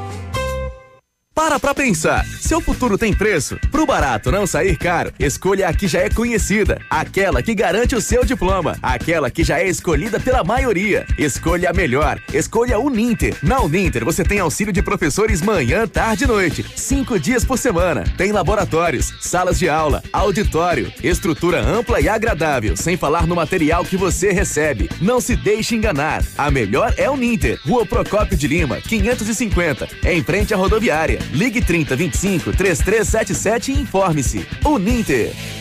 Para pra pensar, seu futuro tem preço? Pro barato não sair caro, escolha a que já é conhecida, aquela que garante o seu diploma, aquela que já é escolhida pela maioria. Escolha a melhor, escolha a Uninter. Na Uninter você tem auxílio de professores manhã, tarde e noite, cinco dias por semana. Tem laboratórios, salas de aula, auditório, estrutura ampla e agradável, sem falar no material que você recebe. Não se deixe enganar, a melhor é Uninter. Rua Procópio de Lima, 550, em frente à rodoviária. Ligue 30 25 3377 e informe-se. Uninter.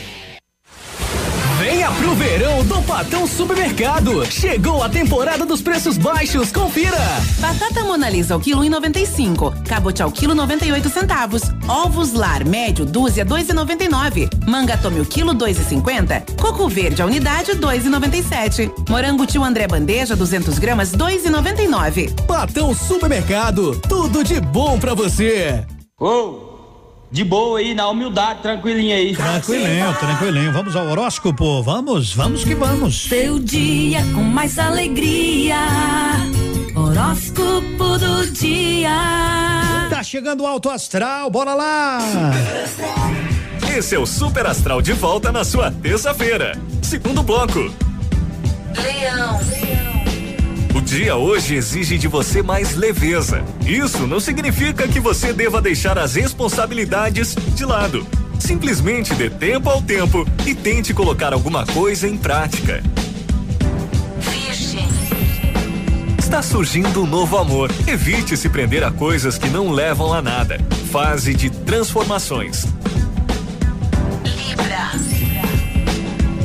Pro verão do Patão Supermercado. Chegou a temporada dos preços baixos, confira. Batata Monalisa ao quilo 1,95. Cabote ao quilo 98 centavos. Ovos lar médio dúzia 2,99. Manga tome o quilo 2,50. Coco verde a unidade 2,97. Morango tio André bandeja 200 gramas 2,99. Patão Supermercado. Tudo de bom pra você. Ô, de boa aí, na humildade, tranquilinho aí. Tranquilinho, tranquilinho. Vamos ao horóscopo. Vamos, vamos que vamos. Seu dia com mais alegria. Horóscopo do dia. Tá chegando o alto astral, bora lá. Esse é o Super Astral de volta na sua terça-feira. Segundo bloco. Leão. O dia hoje exige de você mais leveza. Isso não significa que você deva deixar as responsabilidades de lado. Simplesmente dê tempo ao tempo e tente colocar alguma coisa em prática. Virgem. Está surgindo um novo amor. Evite se prender a coisas que não levam a nada. Fase de transformações. Libra.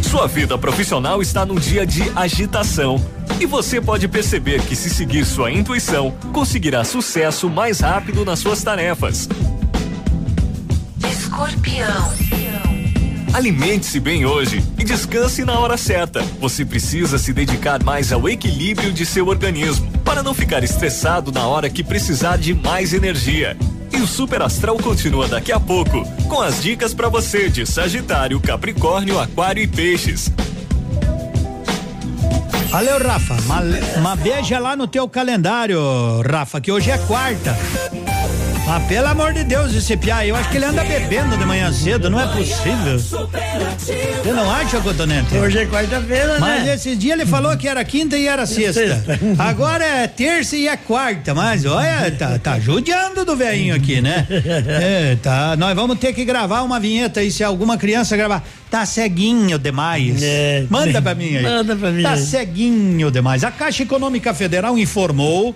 Sua vida profissional está num dia de agitação. E você pode perceber que, se seguir sua intuição, conseguirá sucesso mais rápido nas suas tarefas. Escorpião. Alimente-se bem hoje e descanse na hora certa. Você precisa se dedicar mais ao equilíbrio de seu organismo para não ficar estressado na hora que precisar de mais energia. E o Super Astral continua daqui a pouco com as dicas para você de Sagitário, Capricórnio, Aquário e Peixes. Valeu, Rafa. Uma, beija lá no teu calendário, Rafa, que hoje é quarta. Ah, pelo amor de Deus, esse piá, eu acho que ele anda bebendo de manhã cedo, não é possível. Você não acha, Cotonete? Hoje é quarta-feira, Mas né? esse dia ele falou que era quinta e era sexta. Sexta. Agora é terça e é quarta, mas olha, tá, tá judiando do velhinho aqui, né? É, tá. Nós vamos ter que gravar uma vinheta aí, se alguma criança gravar. Tá ceguinho demais. É. Manda pra mim aí. Manda pra mim Tá ceguinho demais. A Caixa Econômica Federal informou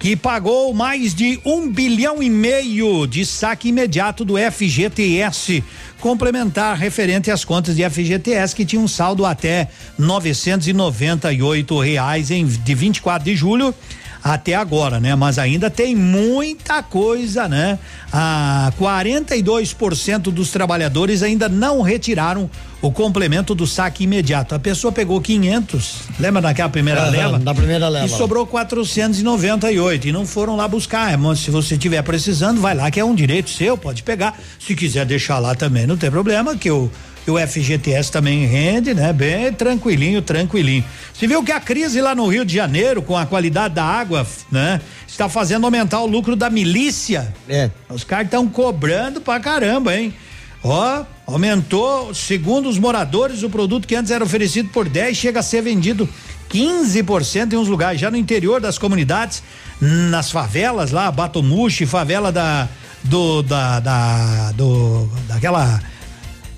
que pagou mais de um bilhão e meio de saque imediato do FGTS complementar referente às contas de FGTS que tinha um saldo até 998 reais em de 24 de julho até agora, né? Mas ainda tem muita coisa, né? Ah, 42% dos trabalhadores ainda não retiraram o complemento do saque imediato. A pessoa pegou 500, lembra daquela primeira Aham, leva? da primeira leva. E sobrou 498 e não foram lá buscar. Mas se você tiver precisando, vai lá que é um direito seu, pode pegar. Se quiser deixar lá também, não tem problema, que o que o FGTS também rende, né? Bem tranquilinho, tranquilinho. Você viu que a crise lá no Rio de Janeiro, com a qualidade da água, né? Está fazendo aumentar o lucro da milícia. É. Os caras estão cobrando pra caramba, hein? Ó, aumentou, segundo os moradores, o produto que antes era oferecido por 10 chega a ser vendido 15% em uns lugares, já no interior das comunidades, nas favelas lá, Batomushi, favela da do da, da do daquela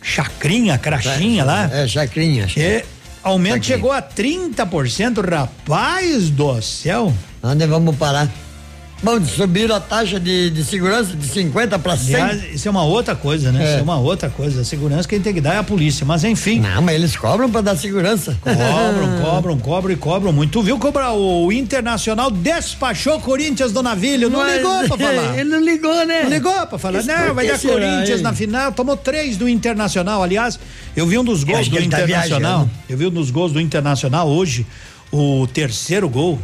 chacrinha, crachinha lá. É, chacrinha. É, aumento chegou a 30%, rapaz do céu. Onde vamos parar? Bom, subiram a taxa de, de segurança de 50 para 100. Aliás, isso é uma outra coisa, né? É. Isso é uma outra coisa. A segurança quem tem que dar é a polícia, mas enfim. Não, mas eles cobram para dar segurança. Cobram, cobram, cobram e cobram muito. Tu viu cobrar o Internacional despachou Corinthians do Navilho, não Mas, ligou pra falar. Ele não ligou, né? Não ligou pra falar, Isso não, vai dar Corinthians hein? na final, tomou três do Internacional, aliás, eu vi um dos gols do tá Internacional, viajando. eu vi um dos gols do Internacional hoje, o terceiro gol,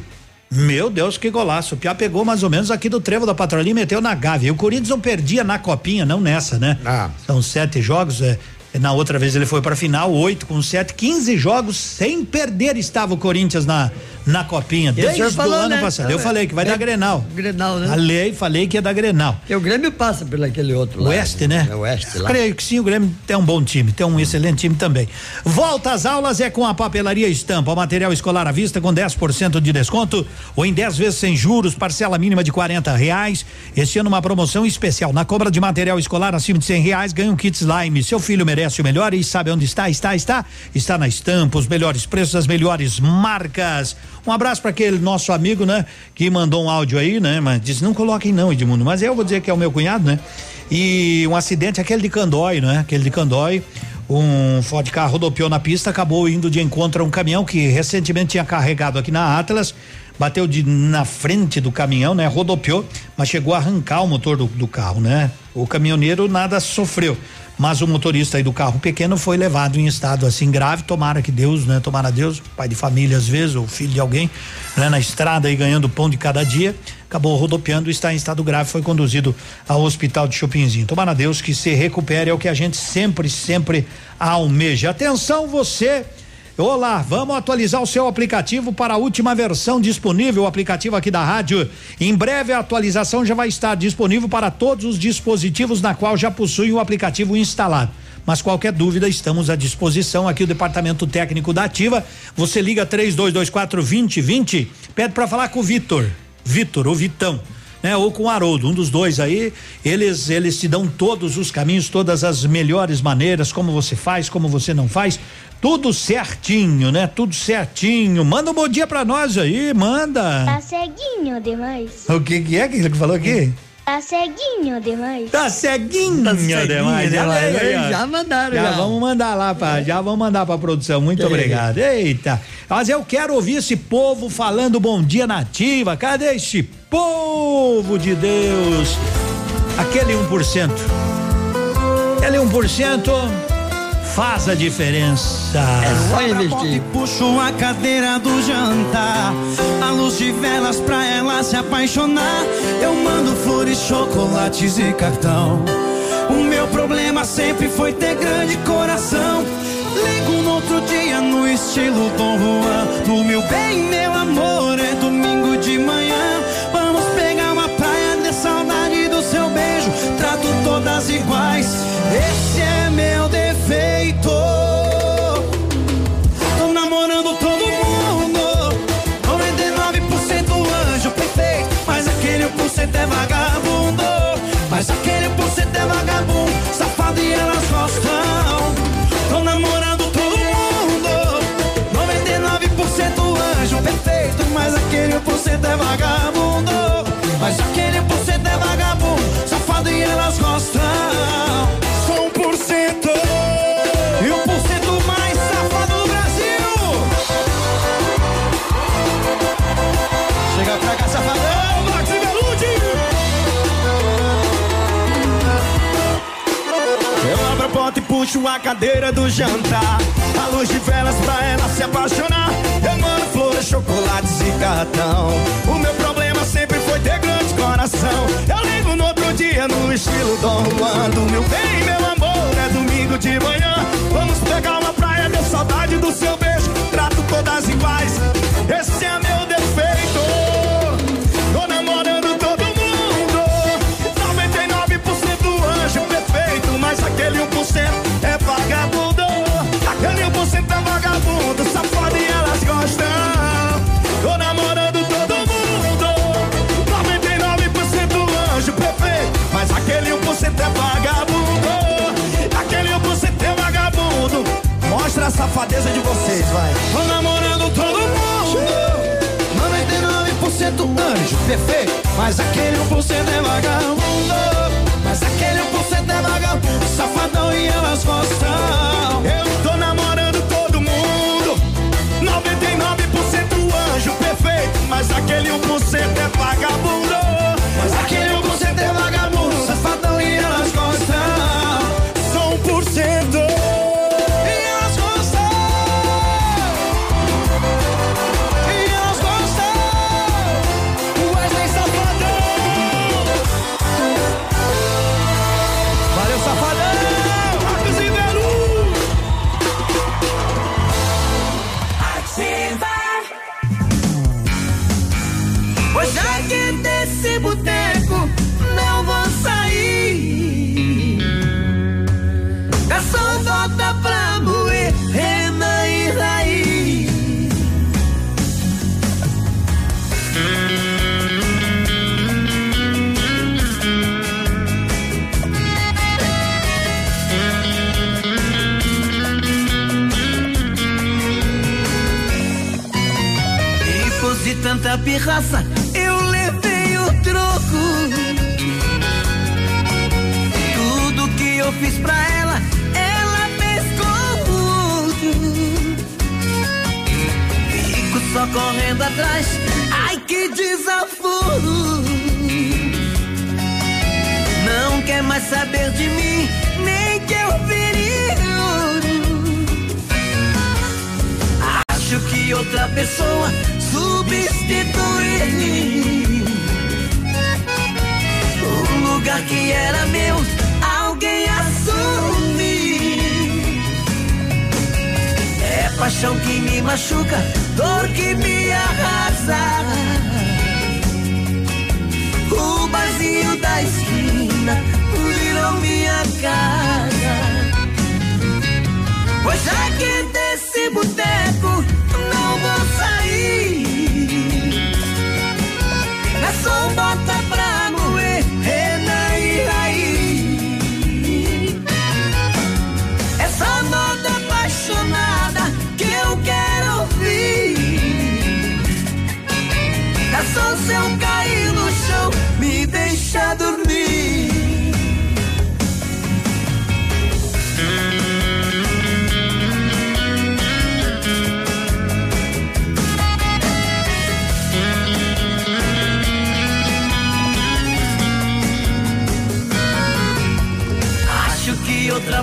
meu Deus, que golaço, o Piá pegou mais ou menos aqui do trevo da patrolinha e meteu na gávea, e o Corinthians não perdia na copinha, não nessa, né? Ah. São sete jogos, é, na outra vez ele foi pra final, oito com sete, 15 jogos sem perder estava o Corinthians na, na copinha, desde o falou, ano né? passado, eu É, falei que vai é, dar Grenal. Grenal, né? Falei, falei que ia dar Grenal. E o Grêmio passa por aquele outro lá. Oeste, né? É o Oeste lá. Creio que sim, o Grêmio tem um bom time, tem um excelente time também. Volta às aulas é com a papelaria Estampa, o material escolar à vista com 10% de desconto ou em 10 vezes sem juros, parcela mínima de 40 reais. Este ano uma promoção especial. Na compra de material escolar acima de 100 reais, ganha um kit slime. Seu filho merece o melhor e sabe onde está? Está, está. Está na Estampa, os melhores preços, as melhores marcas. Um abraço para aquele nosso amigo, né? Que mandou um áudio aí, né? Mas disse, não coloquem não, Edmundo. Mas eu vou dizer que é o meu cunhado, né? E um acidente, aquele de Candói, né? Aquele de Candói. Um Ford carro rodopiou na pista, acabou indo de encontro a um caminhão que recentemente tinha carregado aqui na Atlas, bateu de, na frente do caminhão, né? Rodopiou, mas chegou a arrancar o motor do, do carro, né? O caminhoneiro nada sofreu, mas o motorista do carro pequeno foi levado em estado assim grave, tomara que Deus, né? Tomara Deus, pai de família às vezes, ou filho de alguém, né? Na estrada aí ganhando pão de cada dia, acabou rodopiando, está em estado grave, foi conduzido ao hospital de Chopinzinho. Tomara Deus que se recupere, é o que a gente sempre, sempre almeja. Atenção você Olá, vamos atualizar o seu aplicativo para a última versão disponível, o aplicativo aqui da rádio. Em breve a atualização já vai estar disponível para todos os dispositivos na qual já possuem o aplicativo instalado. Mas qualquer dúvida, estamos à disposição aqui o departamento técnico da Ativa. Você liga 3224 2020, pede para falar com o Vitor. Vitor, o Vitão né? Ou com o Haroldo, um dos dois aí, eles eles te dão todos os caminhos, todas as melhores maneiras, como você faz, como você não faz, tudo certinho, né? Tudo certinho. Manda um bom dia pra nós aí, manda. Tá ceguinho demais. O que que é que ele falou aqui? Tá ceguinho demais. Tá ceguinho, Tá ceguinho demais. demais. Olha aí, ó. Já mandaram, Já já. vamos mandar lá pra, já vamos mandar pra produção. Muito É. obrigado. Eita. Mas eu quero ouvir esse povo falando bom dia nativa. Cadê esse povo de Deus? Aquele 1%. Aquele 1% faz a diferença. É só investir. Puxo a cadeira do jantar, a luz de velas pra ela se apaixonar. Eu mando flores, chocolates e cartão. O meu problema sempre foi ter grande coração. Ligo no outro dia no estilo Dom Juan. No meu bem, meu amor, é domingo de manhã. porcento é vagabundo. Mas aquele porcento é vagabundo, safado e elas gostam. Tô namorando todo mundo. 99% anjo perfeito, mas aquele porcento é vagabundo. Mas aquele puxo a cadeira do jantar. A luz de velas pra ela se apaixonar. Eu mando flores, chocolates e cartão. O meu problema sempre foi ter grande coração. Eu ligo no outro dia no estilo Dom Juan. Do meu bem, meu amor, é domingo de manhã. Vamos pegar uma praia, deu saudade do seu beijo. Trato todas iguais. Esse é meu defeito. Safadeza de vocês, vai. Tô namorando todo mundo. 99% anjo perfeito, mas aquele 1% é vagabundo. Mas aquele 1% é vagabundo, safadão e elas gostam. Eu tô namorando todo mundo. 99% anjo perfeito, mas aquele 1% é vagabundo. Mas aquele 1% é vagabundo, pirraça, eu levei o troco. Tudo que eu fiz pra ela, ela fez com Fico só correndo atrás, ai que desaforo. Não quer mais saber de mim, nem que eu vire ouro. Acho que outra pessoa substituir o lugar que era meu, alguém assumir. É paixão que me machuca, dor que me arrasa. O barzinho da esquina virou minha casa. Pois já que desse boteco Só bota pra moer, rena e raiz. É só moda apaixonada que eu quero ouvir. É só se eu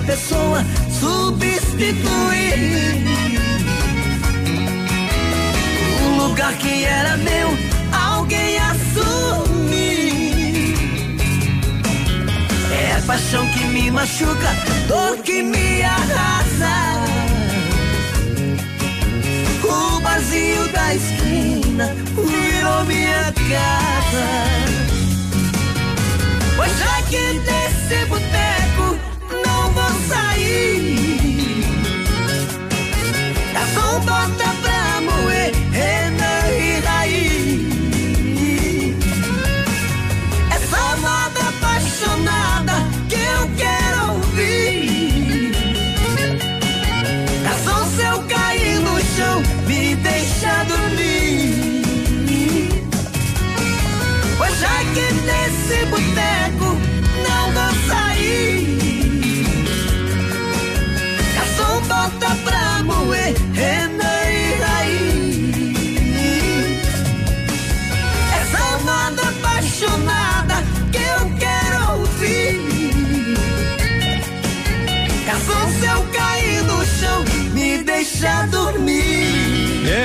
pessoa substituir o lugar que era meu, alguém assumir. É paixão que me machuca, dor que me arrasa. O barzinho da esquina virou minha casa. Pois já que desse boteco Garçom bota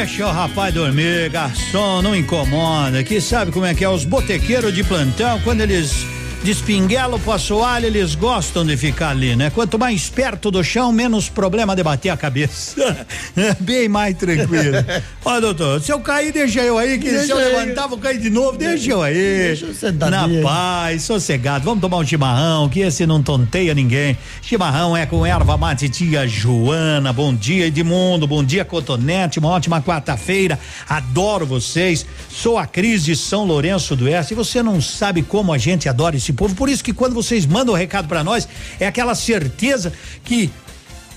Deixa o rapaz dormir, garçom, não incomoda. Que sabe como é que é os botequeiros de plantão, quando eles despinguela o assoalho, eles gostam de ficar ali, né? Quanto mais perto do chão, menos problema de bater a cabeça. Bem mais tranquilo. Ó, doutor, se eu cair, deixa eu aí, que Deixa se eu aí. levantar, vou cair de novo, deixa eu aí. Deixa eu sentar Na ali. paz, sossegado. Vamos tomar um chimarrão, que esse não tonteia ninguém. Chimarrão é com erva mate tia Joana. Bom dia, Edmundo. Bom dia, Cotonete. Uma ótima quarta-feira. Adoro vocês. Sou a Cris de São Lourenço do Oeste. E você não sabe como a gente adora esse povo. Por isso que quando vocês mandam o recado para nós, é aquela certeza que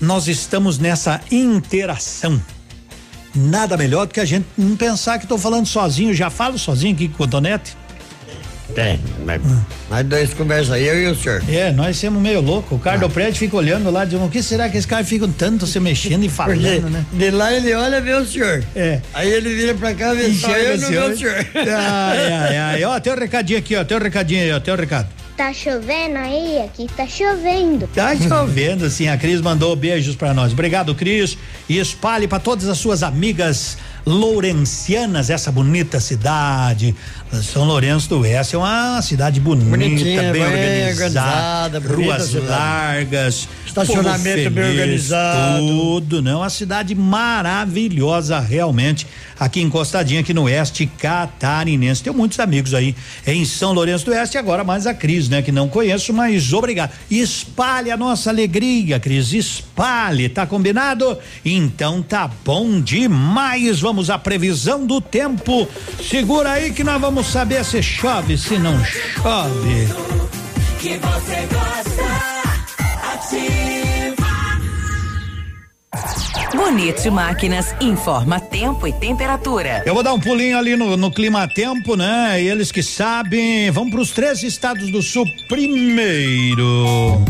nós estamos nessa interação. Nada melhor do que a gente não pensar que estou falando sozinho. Já falo sozinho aqui com o Cotonete. Tem, mas, mas dois conversas aí, eu e o senhor. É, nós somos meio louco. O cara do prédio fica olhando lá, dizendo, o que será que esse cara fica tanto se mexendo e Porque falando, né? de lá ele olha e vê o senhor. É. Aí ele vira pra cá, vê só eu e não vê o senhor. Ai, ai, ai. Ó, tem um recadinho aqui, ó. Tem um recadinho aí, ó. Tem um recado. Tá chovendo aí? Aqui tá chovendo. Tá chovendo, sim. A Cris mandou beijos pra nós. Obrigado, Cris. E espalhe pra todas as suas amigas lourencianas essa bonita cidade. São Lourenço do Oeste é uma cidade bonita, Bonitinha, bem organizada, organizada, ruas largas, Estacionamento povo bem feliz, organizado. Tudo, não? Uma cidade maravilhosa, realmente, aqui encostadinha aqui no Oeste Catarinense. Tenho muitos amigos aí em São Lourenço do Oeste, agora mais a Cris, né? Que não conheço, mas obrigado. Espalhe a nossa alegria, Cris, espalhe, tá combinado? Então tá bom demais. Vamos à previsão do tempo. Segura aí que nós vamos saber se chove, se não chove. Que você gosta. Ativa. Bonito Máquinas informa tempo e temperatura. Eu vou dar um pulinho ali no, no clima tempo, né? E eles que sabem, vamos para os três estados do sul primeiro.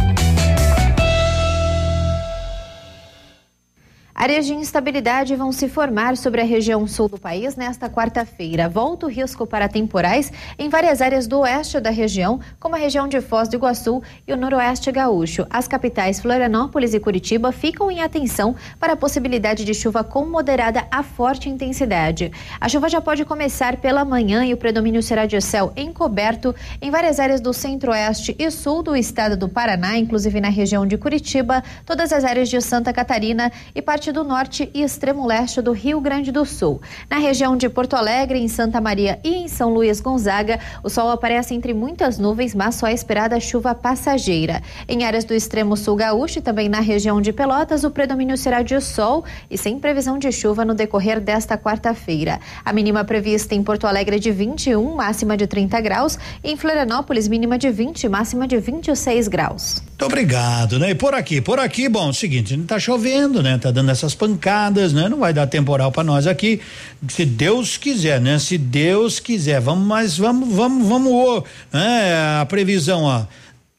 Áreas de instabilidade vão se formar sobre a região sul do país nesta quarta-feira. Volta o risco para temporais em várias áreas do oeste da região, como a região de Foz do Iguaçu e o noroeste gaúcho. As capitais Florianópolis e Curitiba ficam em atenção para a possibilidade de chuva com moderada a forte intensidade. A chuva já pode começar pela manhã e o predomínio será de céu encoberto em várias áreas do centro-oeste e sul do estado do Paraná, inclusive na região de Curitiba, todas as áreas de Santa Catarina e parte do norte e extremo leste do Rio Grande do Sul. Na região de Porto Alegre, em Santa Maria e em São Luís Gonzaga, o sol aparece entre muitas nuvens, mas só é esperada chuva passageira. Em áreas do extremo sul gaúcho e também na região de Pelotas, o predomínio será de sol e sem previsão de chuva no decorrer desta quarta-feira. A mínima prevista em Porto Alegre é de 21, máxima de 30 graus, e em Florianópolis, mínima de 20, máxima de 26 graus. Muito obrigado, né? E por aqui, por aqui, bom, seguinte, não tá chovendo, né? Tá dando essas pancadas, né? Não vai dar temporal para nós aqui, se Deus quiser, né? Se Deus quiser, vamos, mas vamos, vamos, vamos, né? A previsão, ó.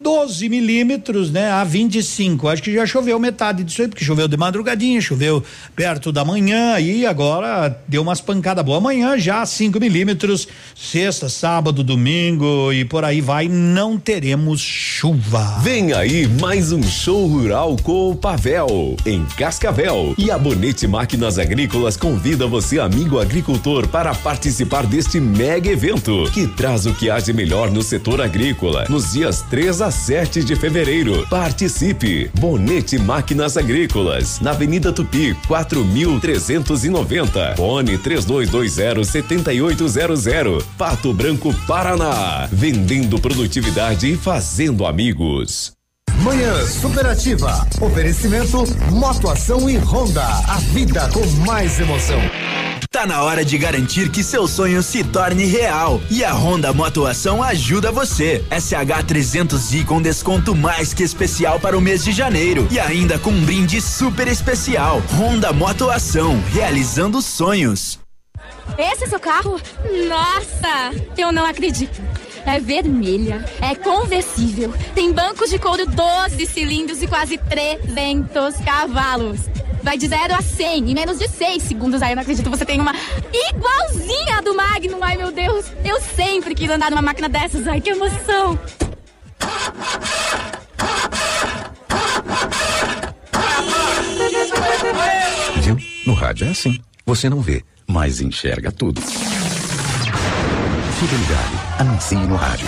12 milímetros, né? A 25. Acho que já choveu metade disso aí, porque choveu de madrugadinha, choveu perto da manhã e agora deu umas pancadas boas. Amanhã já 5 milímetros, sexta, sábado, domingo e por aí vai, não teremos chuva. Vem aí mais um show rural com o Pavel, em Cascavel. E a Bonete Máquinas Agrícolas convida você, amigo agricultor, para participar deste mega evento, que traz o que há de melhor no setor agrícola, nos dias 3 a 7 de fevereiro. Participe! Bonete Máquinas Agrícolas, na Avenida Tupi, 4390. Fone 3220-7800. Pato Branco, Paraná. Vendendo produtividade e fazendo amigos. Manhã Superativa. Oferecimento Motoação e Honda. A vida com mais emoção. Tá na hora de garantir que seu sonho se torne real. E a Honda Motoação ajuda você. SH 300i com desconto mais que especial para o mês de janeiro. E ainda com um brinde super especial. Honda Motoação, realizando sonhos. Esse é seu carro? Nossa, eu não acredito. É vermelha, é conversível, tem bancos de couro 12 cilindros e quase 300 cavalos. Vai de 0 a 100 em menos de 6 segundos. Ai, eu não acredito, você tem uma igualzinha do Magnum. Ai, meu Deus, eu sempre quis andar numa máquina dessas. Ai, que emoção. Viu? No rádio é assim. Você não vê, mas enxerga tudo. Fique ligado, anuncie no rádio.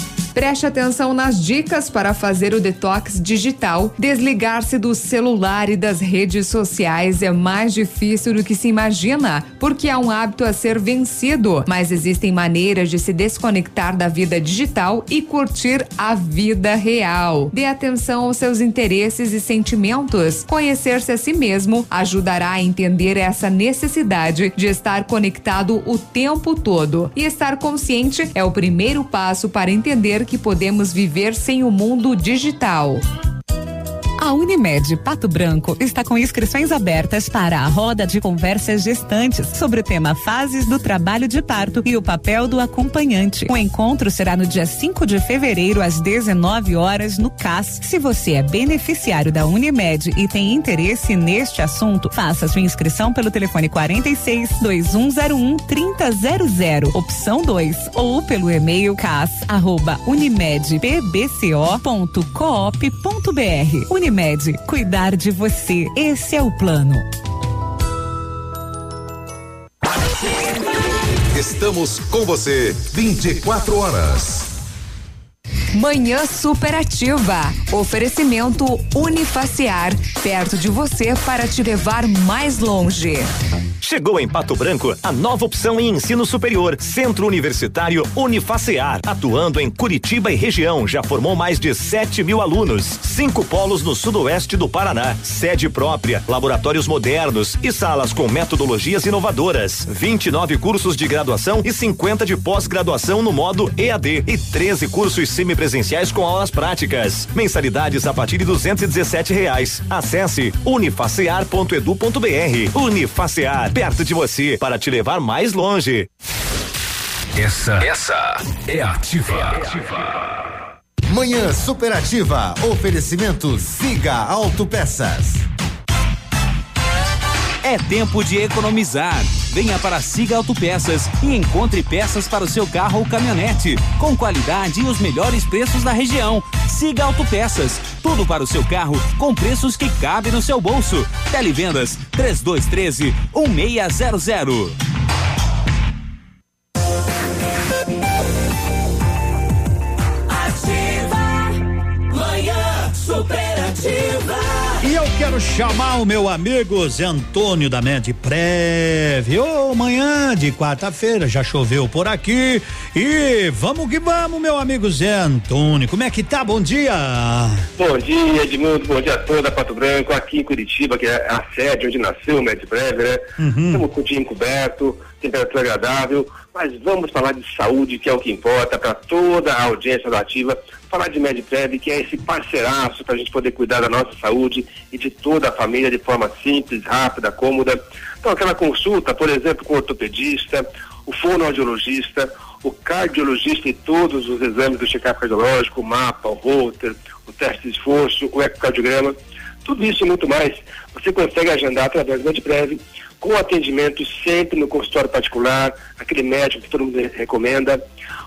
Preste atenção nas dicas para fazer o detox digital. Desligar-se do celular e das redes sociais é mais difícil do que se imagina, porque é um hábito a ser vencido. Mas existem maneiras de se desconectar da vida digital e curtir a vida real. Dê atenção aos seus interesses e sentimentos. Conhecer-se a si mesmo ajudará a entender essa necessidade de estar conectado o tempo todo. E estar consciente é o primeiro passo para entender que podemos viver sem o mundo digital. A Unimed Pato Branco está com inscrições abertas para a roda de conversas gestantes sobre o tema fases do trabalho de parto e o papel do acompanhante. O encontro será no dia 5 de fevereiro às 19 horas no CAS. Se você é beneficiário da Unimed e tem interesse neste assunto, faça sua inscrição pelo telefone 46 2101 3000, opção 2, ou pelo e-mail cas arroba unimedpbco.coop.br. Unimed, cuidar de você. Esse é o plano. Estamos com você 24 horas. Manhã superativa. Oferecimento Unifaciar. Perto de você para te levar mais longe. Chegou em Pato Branco a nova opção em ensino superior, Centro Universitário Unifacear, atuando em Curitiba e região, já formou mais de 7 mil alunos, cinco polos no sudoeste do Paraná, sede própria, laboratórios modernos e salas com metodologias inovadoras, 29 cursos de graduação e 50 de pós-graduação no modo EAD e 13 cursos semipresenciais com aulas práticas. Mensalidades a partir de 217 reais. Acesse unifacear.edu.br. Unifacear perto de você para te levar mais longe. Essa, essa é ativa. Manhã superativa. Oferecimento Siga Autopeças. É tempo de economizar. Venha para Siga Autopeças e encontre peças para o seu carro ou caminhonete, com qualidade e os melhores preços da região. Siga Autopeças, tudo para o seu carro com preços que cabem no seu bolso. Televendas 3213 1600. Ativa, manhã superativa. E eu quero chamar o meu amigo Zé Antônio da Medprev. Ô, manhã de quarta-feira, já choveu por aqui. E vamos que vamos, meu amigo Zé Antônio. Como é que tá? Bom dia. Bom dia, Edmundo. Bom dia a toda, Pato Branco, aqui em Curitiba, que é a sede onde nasceu o Medprev, né? Uhum. Estamos com o dia encoberto, temperatura agradável, mas vamos falar de saúde, que é o que importa para toda a audiência da Ativa. Falar de Medprev, que é esse parceiraço para a gente poder cuidar da nossa saúde e de toda a família de forma simples, rápida, cômoda. Então, aquela consulta, por exemplo, com o ortopedista, o fonoaudiologista, o cardiologista e todos os exames do check-up cardiológico, o mapa, o holter, o teste de esforço, o ecocardiograma, tudo isso e muito mais, você consegue agendar através do Medprev, com atendimento sempre no consultório particular, aquele médico que todo mundo recomenda.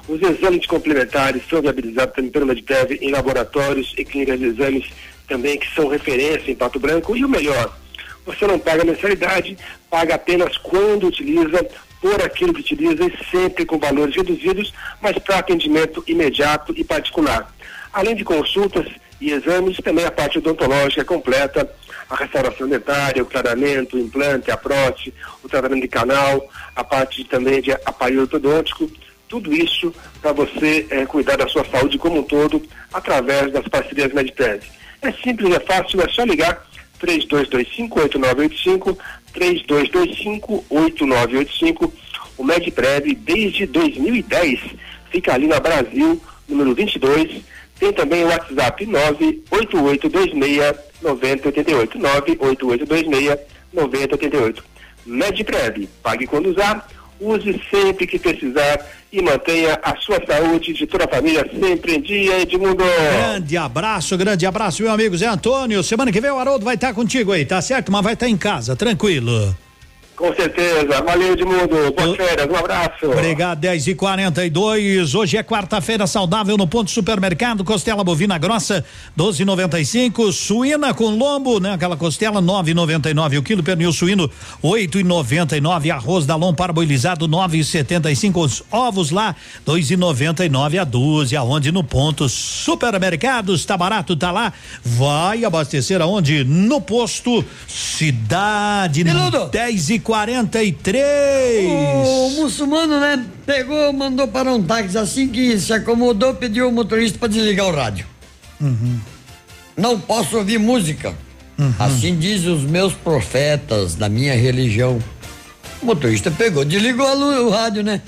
Os exames complementares são viabilizados também pelo Medprev em laboratórios e clínicas de exames também que são referência em Pato Branco. E o melhor, você não paga mensalidade, paga apenas quando utiliza, por aquilo que utiliza e sempre com valores reduzidos, mas para atendimento imediato e particular. Além de consultas e exames, também a parte odontológica completa, a restauração dentária, o clareamento, o implante, a prótese, o tratamento de canal, a parte também de aparelho ortodôntico, tudo isso para você eh, cuidar da sua saúde como um todo através das parcerias Medprev. É simples, é fácil, é só ligar 3225-8985, 3225-8985. O Medprev, desde 2010, fica ali na Brasil, número 22. Tem também o WhatsApp 98826-9088. 98826-9088. Medprev, pague quando usar, use sempre que precisar e mantenha a sua saúde de toda a família sempre em dia, Edmundo. Grande abraço, grande abraço, meu amigo Zé Antônio. Semana que vem o Haroldo vai estar contigo aí, tá certo? Mas vai estar em casa, tranquilo. Com certeza. Valeu, Edmundo. Boas férias. Um abraço. Obrigado, 10 e 42 Hoje é quarta-feira saudável no ponto supermercado. Costela bovina grossa, 12,95. Suína com lombo, né? Aquela costela, 9,99 o quilo. Pernil suíno, 8,99. Arroz da lom parboilizado, 9,75. Os ovos lá, 2,99 a dúzia. Aonde no ponto supermercados. Tá barato, tá lá. Vai abastecer aonde? No posto Cidade. Peludo. 10 e 43 O muçulmano, né? Pegou, mandou parar um táxi assim que se acomodou, pediu ao motorista para desligar o rádio. Uhum. Não posso ouvir música. Assim dizem os meus profetas da minha religião. O motorista pegou, desligou o rádio, né?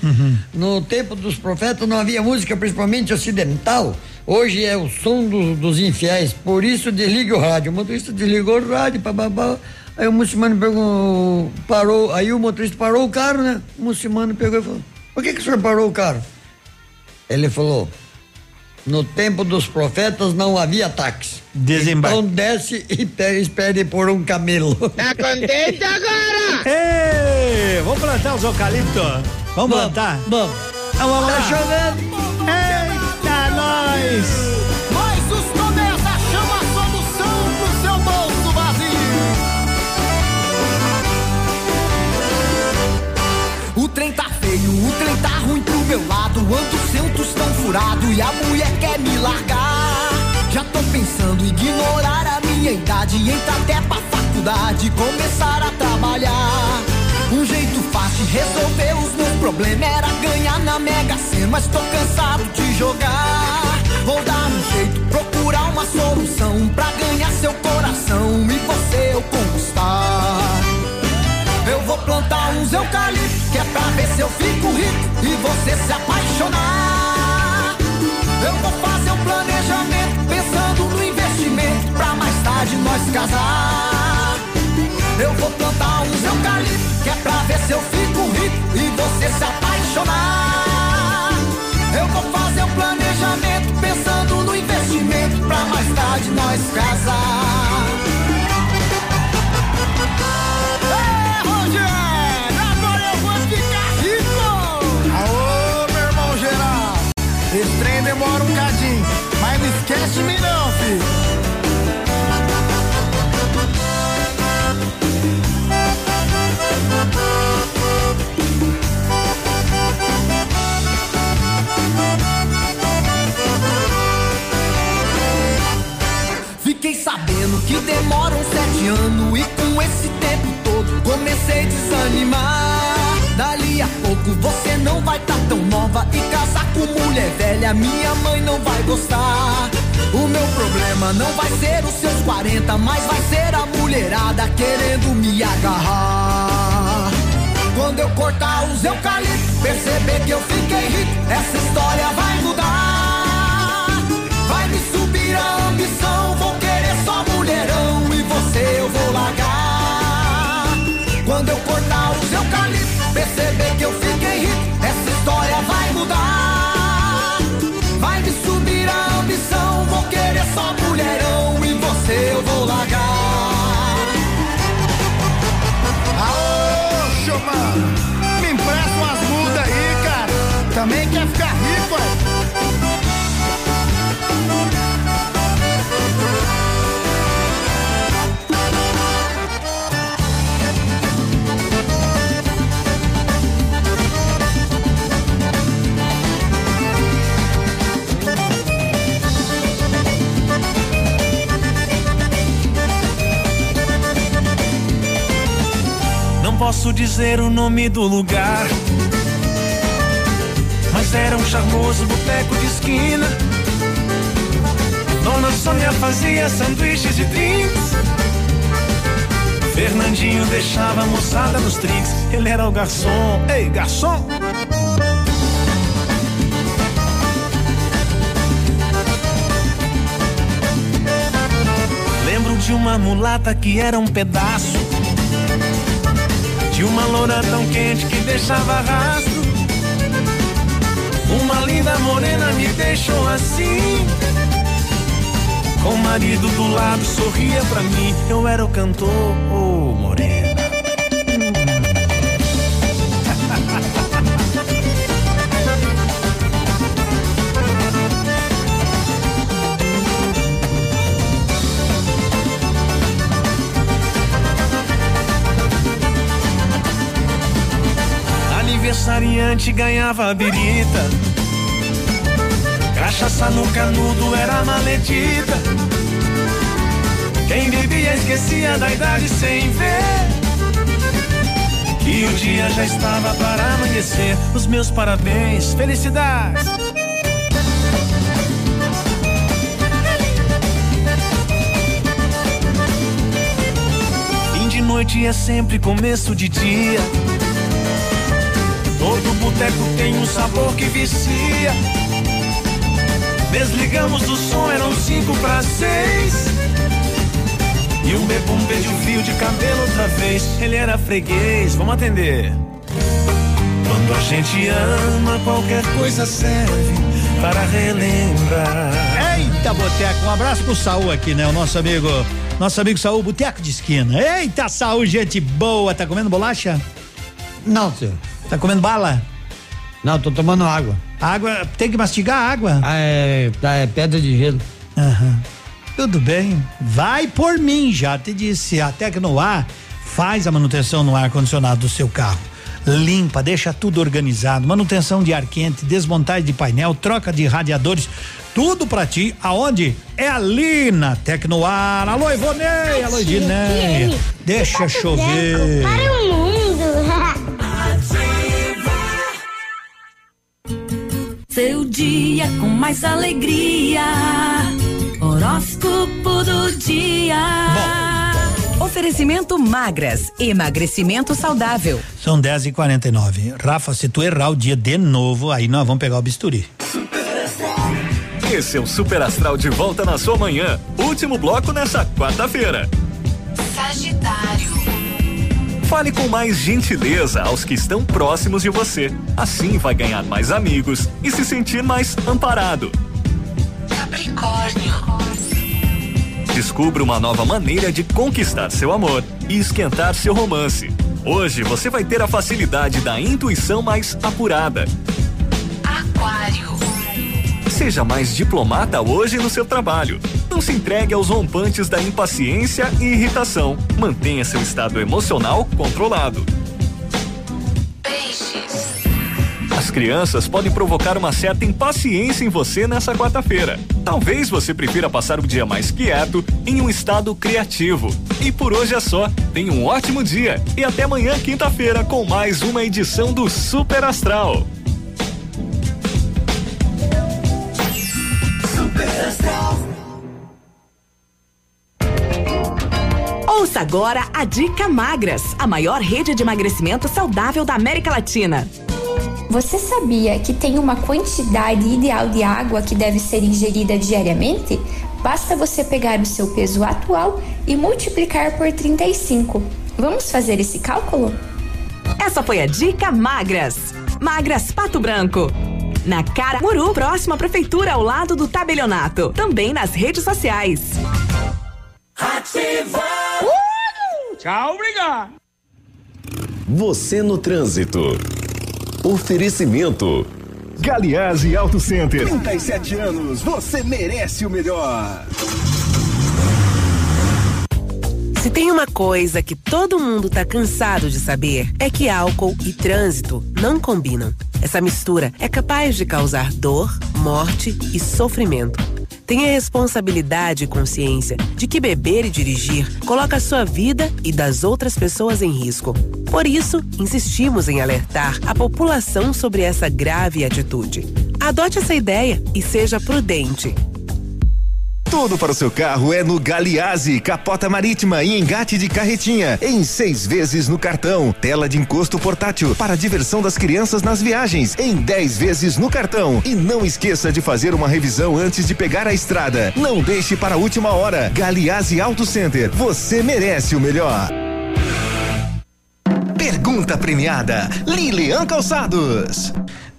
No tempo dos profetas não havia música, principalmente ocidental. Hoje é o som do- dos infiéis, por isso desligue o rádio. O motorista desligou o rádio, bababá. Aí o muçulmano pegou, parou, aí o motorista parou o carro, né? O muçulmano pegou e falou: Por que, que o senhor parou o carro? Ele falou: No tempo dos profetas não havia táxi. Desembarque. Então desce e pe- espere por um camelo. Tá contente agora? Ei, vamos plantar os eucaliptos? Vamos, plantar? Vamos. Então vamos Tá lá. chovendo. Eita, nós! Meu lado. Ando sem um tostão furado e a mulher quer me largar. Já tô pensando em ignorar a minha idade, entrar até pra faculdade, começar a trabalhar. Um jeito fácil de resolver os meus problemas era ganhar na Mega Sena, mas tô cansado de jogar. Vou dar um jeito, procurar uma solução pra ganhar seu coração e você eu conquistar. Vou plantar uns eucaliptos, que é pra ver se eu fico rico e você se apaixonar. Eu vou fazer um planejamento, pensando no investimento, pra mais tarde nós casar. Eu vou plantar uns eucaliptos, que é pra ver se eu fico rico e você se apaixonar. Eu vou fazer um planejamento, pensando no investimento, pra mais tarde nós casar. Esse trem demora um cadinho, mas não esquece de mim não, filho. Fiquei sabendo que demoram sete anos e com esse tempo todo comecei a desanimar. Dali a pouco você não vai tá tão nova e casar com mulher velha, minha mãe não vai gostar. O meu problema não vai ser os seus 40, mas vai ser a mulherada querendo me agarrar. Quando eu cortar os eucaliptos, perceber que eu fiquei rico, essa história vai mudar. Vai me subir a ambição, vou querer só mulherão e você eu vou largar. Quando eu cortar os eucaliptos, perceber que eu fiquei história vai mudar. Vai me subir a ambição, vou querer só mulherão e você eu vou largar. Dizer o nome do lugar, mas era um charmoso boteco de esquina. Dona Sônia fazia sanduíches e drinks. Fernandinho deixava a moçada nos trinks. Ele era o garçom. Ei, garçom! Lembro de uma mulata que era um pedaço. De uma loura tão quente que deixava rastro. Uma linda morena me deixou assim. Com o marido do lado sorria pra mim. Eu era o cantor, ô morena. Comerciante ganhava birita. Cachaça no canudo era maledita. Quem bebia esquecia da idade sem ver. E o dia já estava para amanhecer. Os meus parabéns, felicidades. Fim de noite é sempre começo de dia. Todo boteco tem um sabor que vicia. Desligamos o som, eram cinco para seis. E o bebum pediu fio de cabelo outra vez. Ele era freguês, vamos atender. Quando a gente ama, qualquer coisa serve para relembrar. Eita, Boteco, um abraço pro Saul aqui, né? O nosso amigo, nosso amigo Saul, Boteco de esquina. Eita, Saul, gente boa. Tá comendo bolacha? Não, senhor. Tá comendo bala? Não, tô tomando água. Água, tem que mastigar a água? Ah, é, tá, é pedra de gelo. Aham. Tudo bem. Vai por mim, já te disse. A Tecnoar faz a manutenção no ar-condicionado do seu carro. Limpa, deixa tudo organizado. Manutenção de ar quente, desmontagem de painel, troca de radiadores. Tudo pra ti. Aonde? É ali na Tecnoar. Alô, Ivonei. Alô, Dineia. Deixa chover. Para o Seu dia com mais alegria. Horóscopo do dia. Oferecimento magras, emagrecimento saudável. São 10 e 49 Rafa, se tu errar o dia de novo, aí nós vamos pegar o bisturi. Esse é o Super Astral de volta na sua manhã. Último bloco nessa quarta-feira. Sagitário. Fale com mais gentileza aos que estão próximos de você. Assim vai ganhar mais amigos e se sentir mais amparado. Capricórnio. Descubra uma nova maneira de conquistar seu amor e esquentar seu romance. Hoje você vai ter a facilidade da intuição mais apurada. Aquário. Seja mais diplomata hoje no seu trabalho. Não se entregue aos rompantes da impaciência e irritação. Mantenha seu estado emocional controlado. Peixes. As crianças podem provocar uma certa impaciência em você nessa quarta-feira. Talvez você prefira passar o dia mais quieto, em um estado criativo. E por hoje é só. Tenha um ótimo dia e até amanhã, quinta-feira, com mais uma edição do Super Astral. Ouça agora a Dica Magras, a maior rede de emagrecimento saudável da América Latina. Você sabia que tem uma quantidade ideal de água que deve ser ingerida diariamente? Basta você pegar o seu peso atual e multiplicar por 35. Vamos fazer esse cálculo? Essa foi a Dica Magras. Magras Pato Branco. Na Cara Muru, próxima à prefeitura ao lado do tabelionato. Também nas redes sociais. Ativa. Tchau, obrigado. Você no trânsito. Oferecimento. Galiase Auto Center. 37 anos, você merece o melhor. Se tem uma coisa que todo mundo tá cansado de saber, é que álcool e trânsito não combinam. Essa mistura é capaz de causar dor, morte e sofrimento. Tenha responsabilidade e consciência de que beber e dirigir coloca a sua vida e das outras pessoas em risco. Por isso, insistimos em alertar a população sobre essa grave atitude. Adote essa ideia e seja prudente. Tudo para o seu carro é no Galiase, capota marítima e engate de carretinha, em seis vezes no cartão. Tela de encosto portátil para diversão das crianças nas viagens, em dez vezes no cartão. E não esqueça de fazer uma revisão antes de pegar a estrada. Não deixe para a última hora. Galiase Auto Center, você merece o melhor. Pergunta premiada, Lilian Calçados.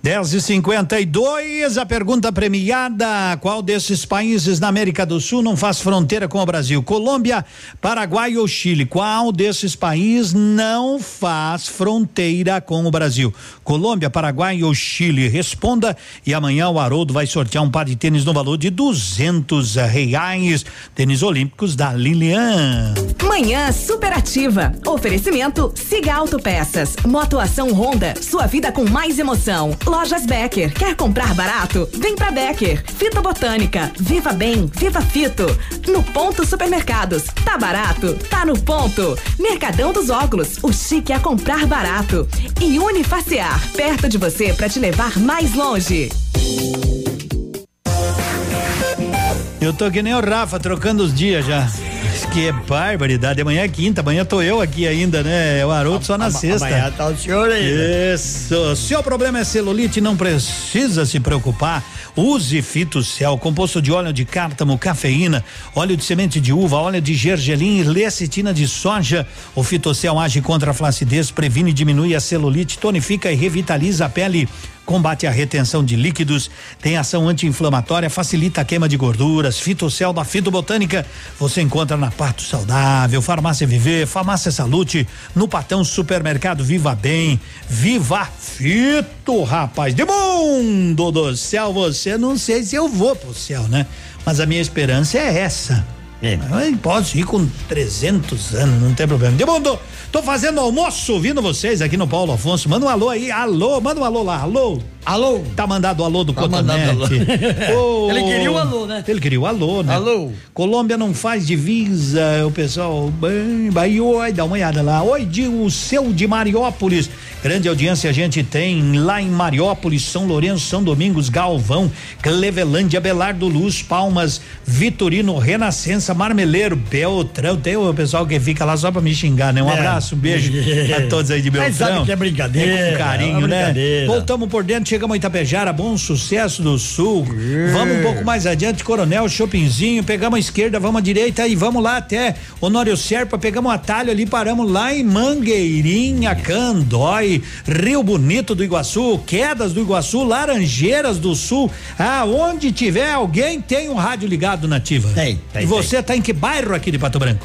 10 e 52 a pergunta premiada: qual desses países na América do Sul não faz fronteira com o Brasil? Colômbia, Paraguai ou Chile? Qual desses países não faz fronteira com o Brasil? Colômbia, Paraguai ou Chile? Responda e amanhã o Haroldo vai sortear um par de tênis no valor de duzentos reais. Tênis olímpicos da Lilian. Manhã superativa. Oferecimento Siga Autopeças. Motoação Honda. Sua vida com mais emoção. Lojas Becker. Quer comprar barato? Vem pra Becker. Fita Botânica. Viva Bem. Viva Fito. No Ponto Supermercados. Tá barato? Tá no ponto. Mercadão dos Óculos. O chique é comprar barato. E Unifacear. Perto de você para te levar mais longe. Eu tô que nem o Rafa, trocando os dias já. Que barbaridade. Amanhã é quinta, amanhã tô eu aqui ainda, né? O Haroldo só na a, sexta. Amanhã tá o senhor aí. Isso. Se o problema é celulite, não precisa se preocupar. Use Fitocel, composto de óleo de cártamo, cafeína, óleo de semente de uva, óleo de gergelim e lecitina de soja. O Fitocel age contra a flacidez, previne e diminui a celulite, tonifica e revitaliza a pele combate a retenção de líquidos, tem ação anti-inflamatória, facilita a queima de gorduras. Fitocel da Fitobotânica você encontra na Pato Saudável, Farmácia Viver, Farmácia Salute, no Patão Supermercado Viva Bem, Viva Fito, rapaz. De mundo do céu, você não sei se eu vou pro céu, né? Mas a minha esperança é essa. É. Posso ir com 300 anos, não tem problema. De mundo, tô fazendo almoço ouvindo vocês aqui no Paulo Afonso. Manda um alô aí, alô, manda um alô lá, alô. Alô. Tá mandado o alô do Tá Cotonete. alô. Ô, Ele queria o alô, né? Ele queria o alô, né? Alô. Colômbia não faz divisa, o pessoal, bem, vai, oi, dá uma olhada lá. Oi, de, o seu de Mariópolis. Grande audiência a gente tem lá em Mariópolis, São Lourenço, São Domingos, Galvão, Clevelândia, Belardo Luz, Palmas, Vitorino, Renascença, Marmeleiro, Beltrão. Tem o pessoal que fica lá só pra me xingar, né? Um É. abraço, um beijo a todos aí de Beltrão. Mas sabe que é brincadeira, É com carinho, é né? Voltamos por dentro, chegamos a Itapejara, bom sucesso do sul. Vamos um pouco mais adiante, Coronel, Shoppingzinho, pegamos a esquerda, vamos à direita e vamos lá até Honório Serpa, pegamos um atalho ali, paramos lá em Mangueirinha, Candói, Rio Bonito do Iguaçu, Quedas do Iguaçu, Laranjeiras do Sul. Aonde tiver alguém tem um rádio ligado nativa. Tem, tem, E você tá em que bairro aqui de Pato Branco?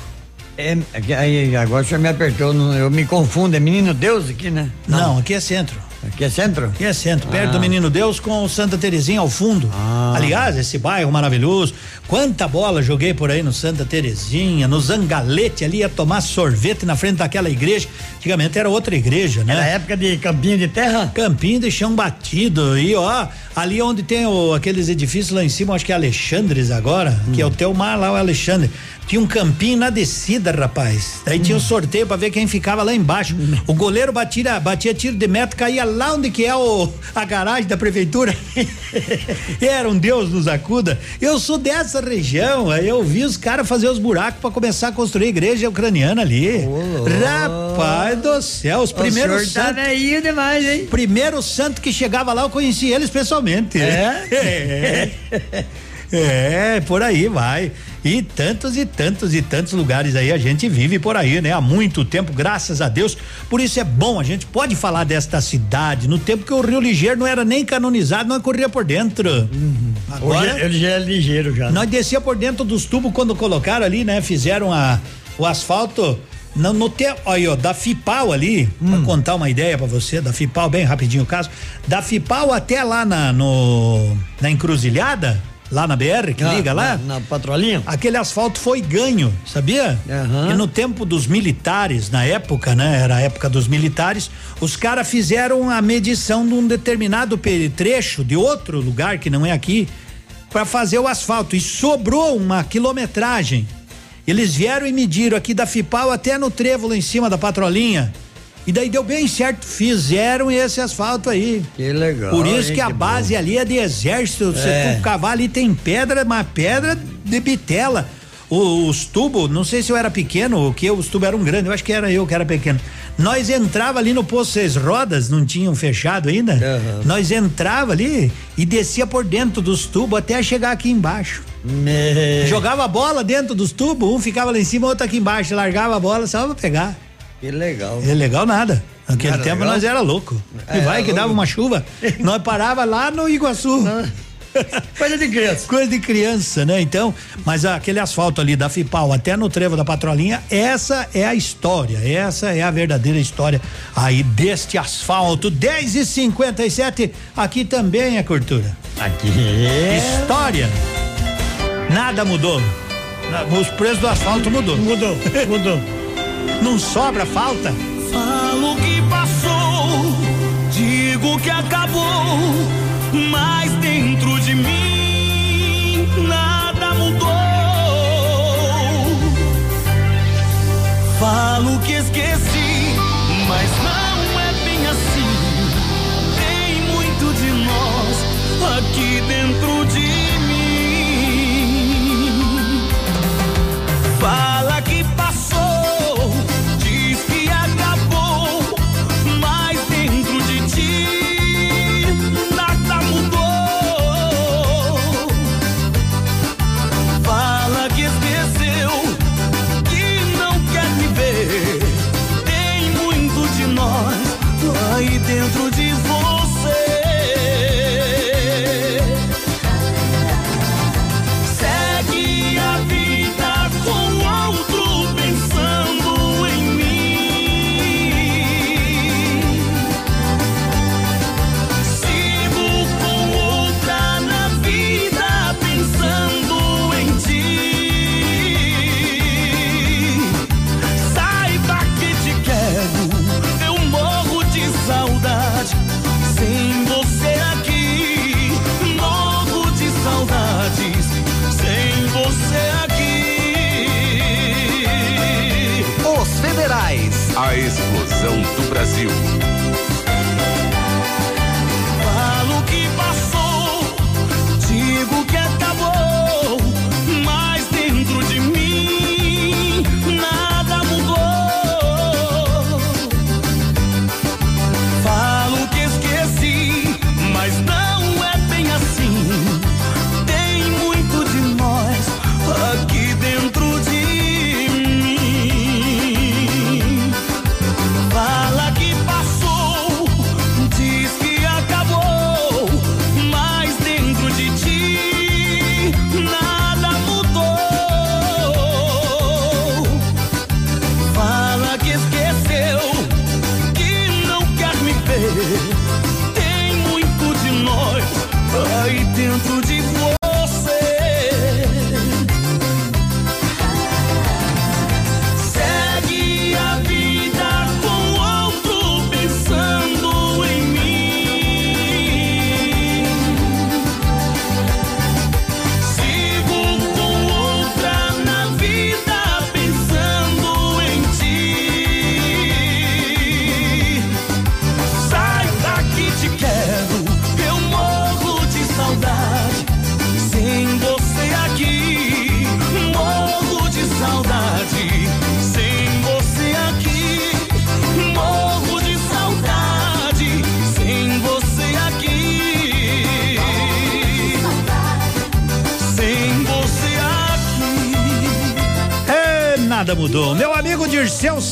É, é aí, agora o senhor me apertou, não- eu me confundo, é Menino Deus aqui, né? Não, aqui é centro. Aqui é centro? Aqui é centro, perto Ah. do Menino Deus com Santa Terezinha ao fundo. Aliás, esse bairro maravilhoso. Quanta bola joguei por aí no Santa Terezinha, no Zangalete ali, ia tomar sorvete na frente daquela igreja. Antigamente era outra igreja, né? Era época de campinho de terra? Campinho de chão batido. E ó, ali onde tem o- aqueles edifícios lá em cima, acho que é Alexandres agora, que é o teu mar lá, o Alexandre. Tinha um campinho na descida, rapaz. Daí tinha um sorteio pra ver quem ficava lá embaixo. O goleiro batia, batia tiro de meta, caía lá onde que é o, a garagem da prefeitura. Era um Deus nos acuda. Eu sou dessa região, aí eu vi os caras fazer os buracos pra começar a construir a igreja ucraniana ali. Rapaz do céu, os primeiros senhor tá santos. velhinho demais, hein? Primeiro santo que chegava lá, eu conheci eles pessoalmente. É? É. É, por aí vai. E tantos e tantos e tantos lugares aí a gente vive por aí, né? Há muito tempo, graças a Deus. Por isso é bom, a gente pode falar desta cidade, no tempo que o Rio Ligeiro não era nem canonizado, nós corria por dentro. Agora, Hoje ele já é ligeiro já. nós descia por dentro dos tubos quando colocaram ali, né? Fizeram a, o asfalto. No, no te, olha, ó, da Fipal ali, pra contar uma ideia pra você, da Fipal, bem rapidinho o caso, da Fipal até lá na, no, na encruzilhada, lá na BR, que Ah, liga lá. Na, na patrolinha? Aquele asfalto foi ganho, sabia? E no tempo dos militares, na época, né? Era a época dos militares, os caras fizeram a medição de um determinado trecho de outro lugar que não é aqui para fazer o asfalto e sobrou uma quilometragem. Eles vieram e mediram aqui da Fipal até no trevo lá em cima da patrolinha. E daí deu bem certo, fizeram esse asfalto aí. Que legal. Por isso hein, que a base ali é de exército. Você É. tu cavar ali tem pedra, mas pedra de bitela. O- os tubos, não sei se eu era pequeno ou que os tubos eram grandes, eu acho que era eu que era pequeno. Nós entrava ali no posto seis rodas, não tinham fechado ainda. Nós entrava ali e descia por dentro dos tubos até chegar aqui embaixo. Me- Jogava a bola dentro dos tubos, um ficava lá em cima, outro aqui embaixo, largava a bola só pra pegar. Que legal. É legal nada. Naquele tempo legal? nós era louco. É, e vai que louco. dava uma chuva, nós parava lá no Iguaçu. Coisa de criança. Coisa de criança, né? Então, mas aquele asfalto ali da Fipal até no trevo da Patrolinha, essa é a história, essa é a verdadeira história aí deste asfalto. 10 e 57 aqui também é cultura. Aqui. História. Nada mudou. Os preços do asfalto mudou. Mudou, mudou. Não sobra falta? Falo que passou, digo que acabou, mas dentro de Falo que esqueci, mas não é bem assim. Tem muito de nós aqui dentro de mim. Fala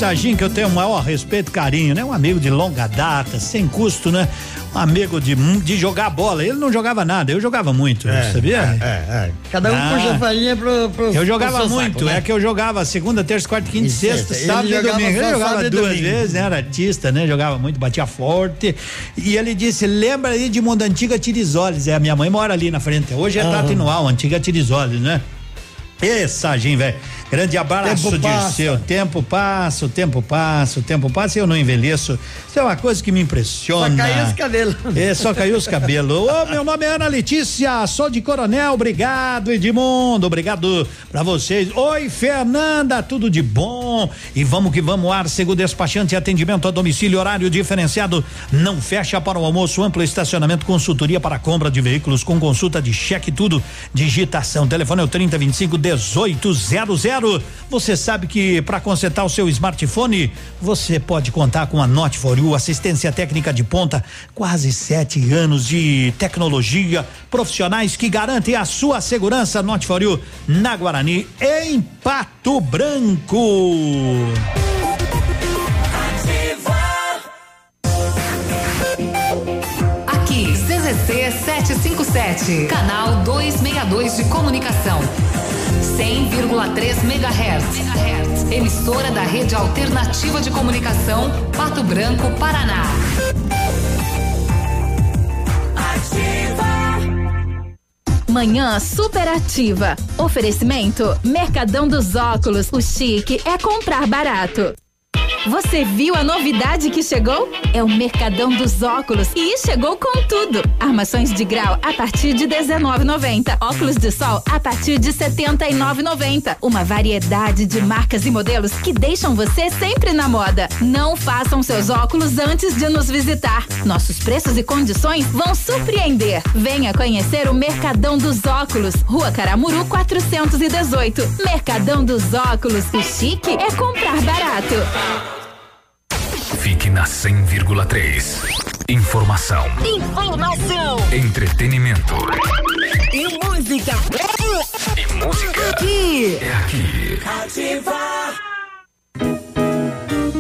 Sagim, que eu tenho o maior respeito e carinho, né? Um amigo de longa data, sem custo, né? Um amigo de, de jogar bola. Ele não jogava nada, eu jogava muito, É, sabia? é, é, é. Cada um Ah. puxa a farinha pro, pro Eu jogava pro seu muito, saco, né? é que eu jogava segunda, terça, quarta, quinta, e sexta, sábado e domingo. Eu jogava duas domingo. vezes, né? Era artista, né? Jogava muito, batia forte. E ele disse: lembra aí de Mundo Antiga Tirisoles. É, a minha mãe mora ali na frente. Hoje é Aham. Tatinual, antiga Tirisoles, né? Ê, Sagim, velho. Grande abraço, Tempo passa. Dirceu. Tempo passa, o tempo passa, o tempo passa e eu não envelheço. Isso é uma coisa que me impressiona. Só caiu os cabelos. É, só caiu os cabelos. Ô, meu nome é Ana Letícia, sou de Coronel, obrigado, Edmundo, obrigado pra vocês. Oi, Fernanda, tudo de bom? E vamos que vamos, Arcego Despachante, atendimento a domicílio, horário diferenciado, não fecha para o almoço, amplo estacionamento, consultoria para compra de veículos com consulta de cheque, tudo, digitação, telefone é o 3025 1800. Você sabe que para consertar o seu smartphone, você pode contar com a Not for You, assistência técnica de ponta, quase sete anos de tecnologia, profissionais que garantem a sua segurança. Not for You na Guarani, em Pato Branco. Aqui, CZC 757, canal 262 de comunicação. 100,3 MHz. Emissora da Rede Alternativa de Comunicação, Pato Branco, Paraná. Manhã superativa. Oferecimento Mercadão dos Óculos. O chique é comprar barato. Você viu a novidade que chegou? É o Mercadão dos Óculos e chegou com tudo. Armações de grau a partir de 19,90. Óculos de sol a partir de 79,90. Uma variedade de marcas e modelos que deixam você sempre na moda. Não façam seus óculos antes de nos visitar. Nossos preços e condições vão surpreender. Venha conhecer o Mercadão dos Óculos, Rua Caramuru 418. Mercadão dos Óculos. O chique é comprar barato. Fique na 100,3. Informação. Informação. Entretenimento. E música. E música. Aqui. É aqui. Ativa.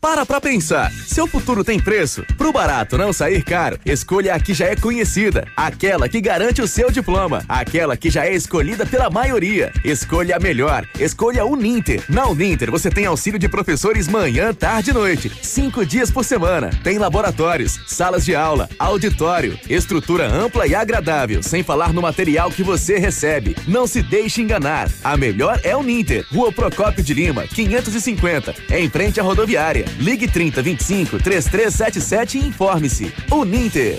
Para pra pensar, seu futuro tem preço? Pro barato não sair caro, escolha a que já é conhecida, aquela que garante o seu diploma, aquela que já é escolhida pela maioria. Escolha a melhor, escolha a Uninter. Na Uninter você tem auxílio de professores manhã, tarde e noite, cinco dias por semana. Tem laboratórios, salas de aula, auditório, estrutura ampla e agradável, sem falar no material que você recebe. Não se deixe enganar, a melhor é Uninter. Rua Procópio de Lima, 550, em frente à rodoviária. Ligue 3025 3377 e informe-se. Uninter.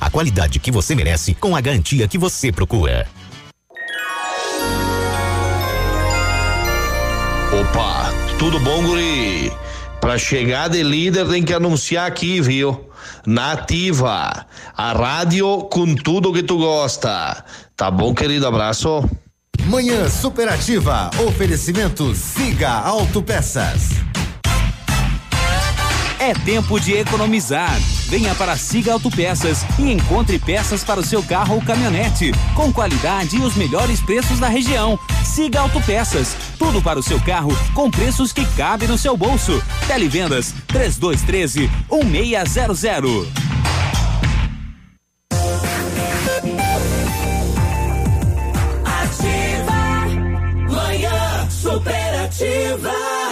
a qualidade que você merece com a garantia que você procura. Opa, tudo bom, guri? Pra chegar de líder tem que anunciar aqui, viu? Nativa, a rádio com tudo que tu gosta. Tá bom, querido? Abraço. Manhã Superativa. Oferecimento Siga Autopeças. É tempo de economizar. Venha para Siga Autopeças e encontre peças para o seu carro ou caminhonete, com qualidade e os melhores preços da região. Siga Autopeças, tudo para o seu carro com preços que cabem no seu bolso. Televendas 3213 1600. Ativa. Manhã superativa.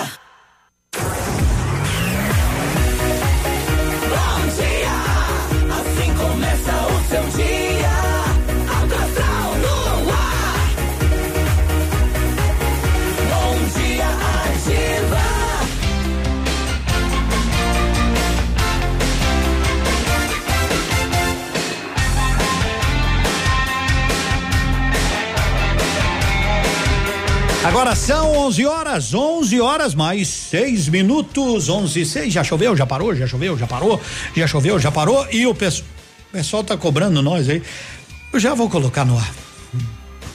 Agora são 11 horas, 11 horas mais 6 minutos, 11 e 6. Já choveu, já parou, já choveu, já parou, já choveu, já parou. E o pessoal, o pessoal tá cobrando nós aí. Eu já vou colocar no ar.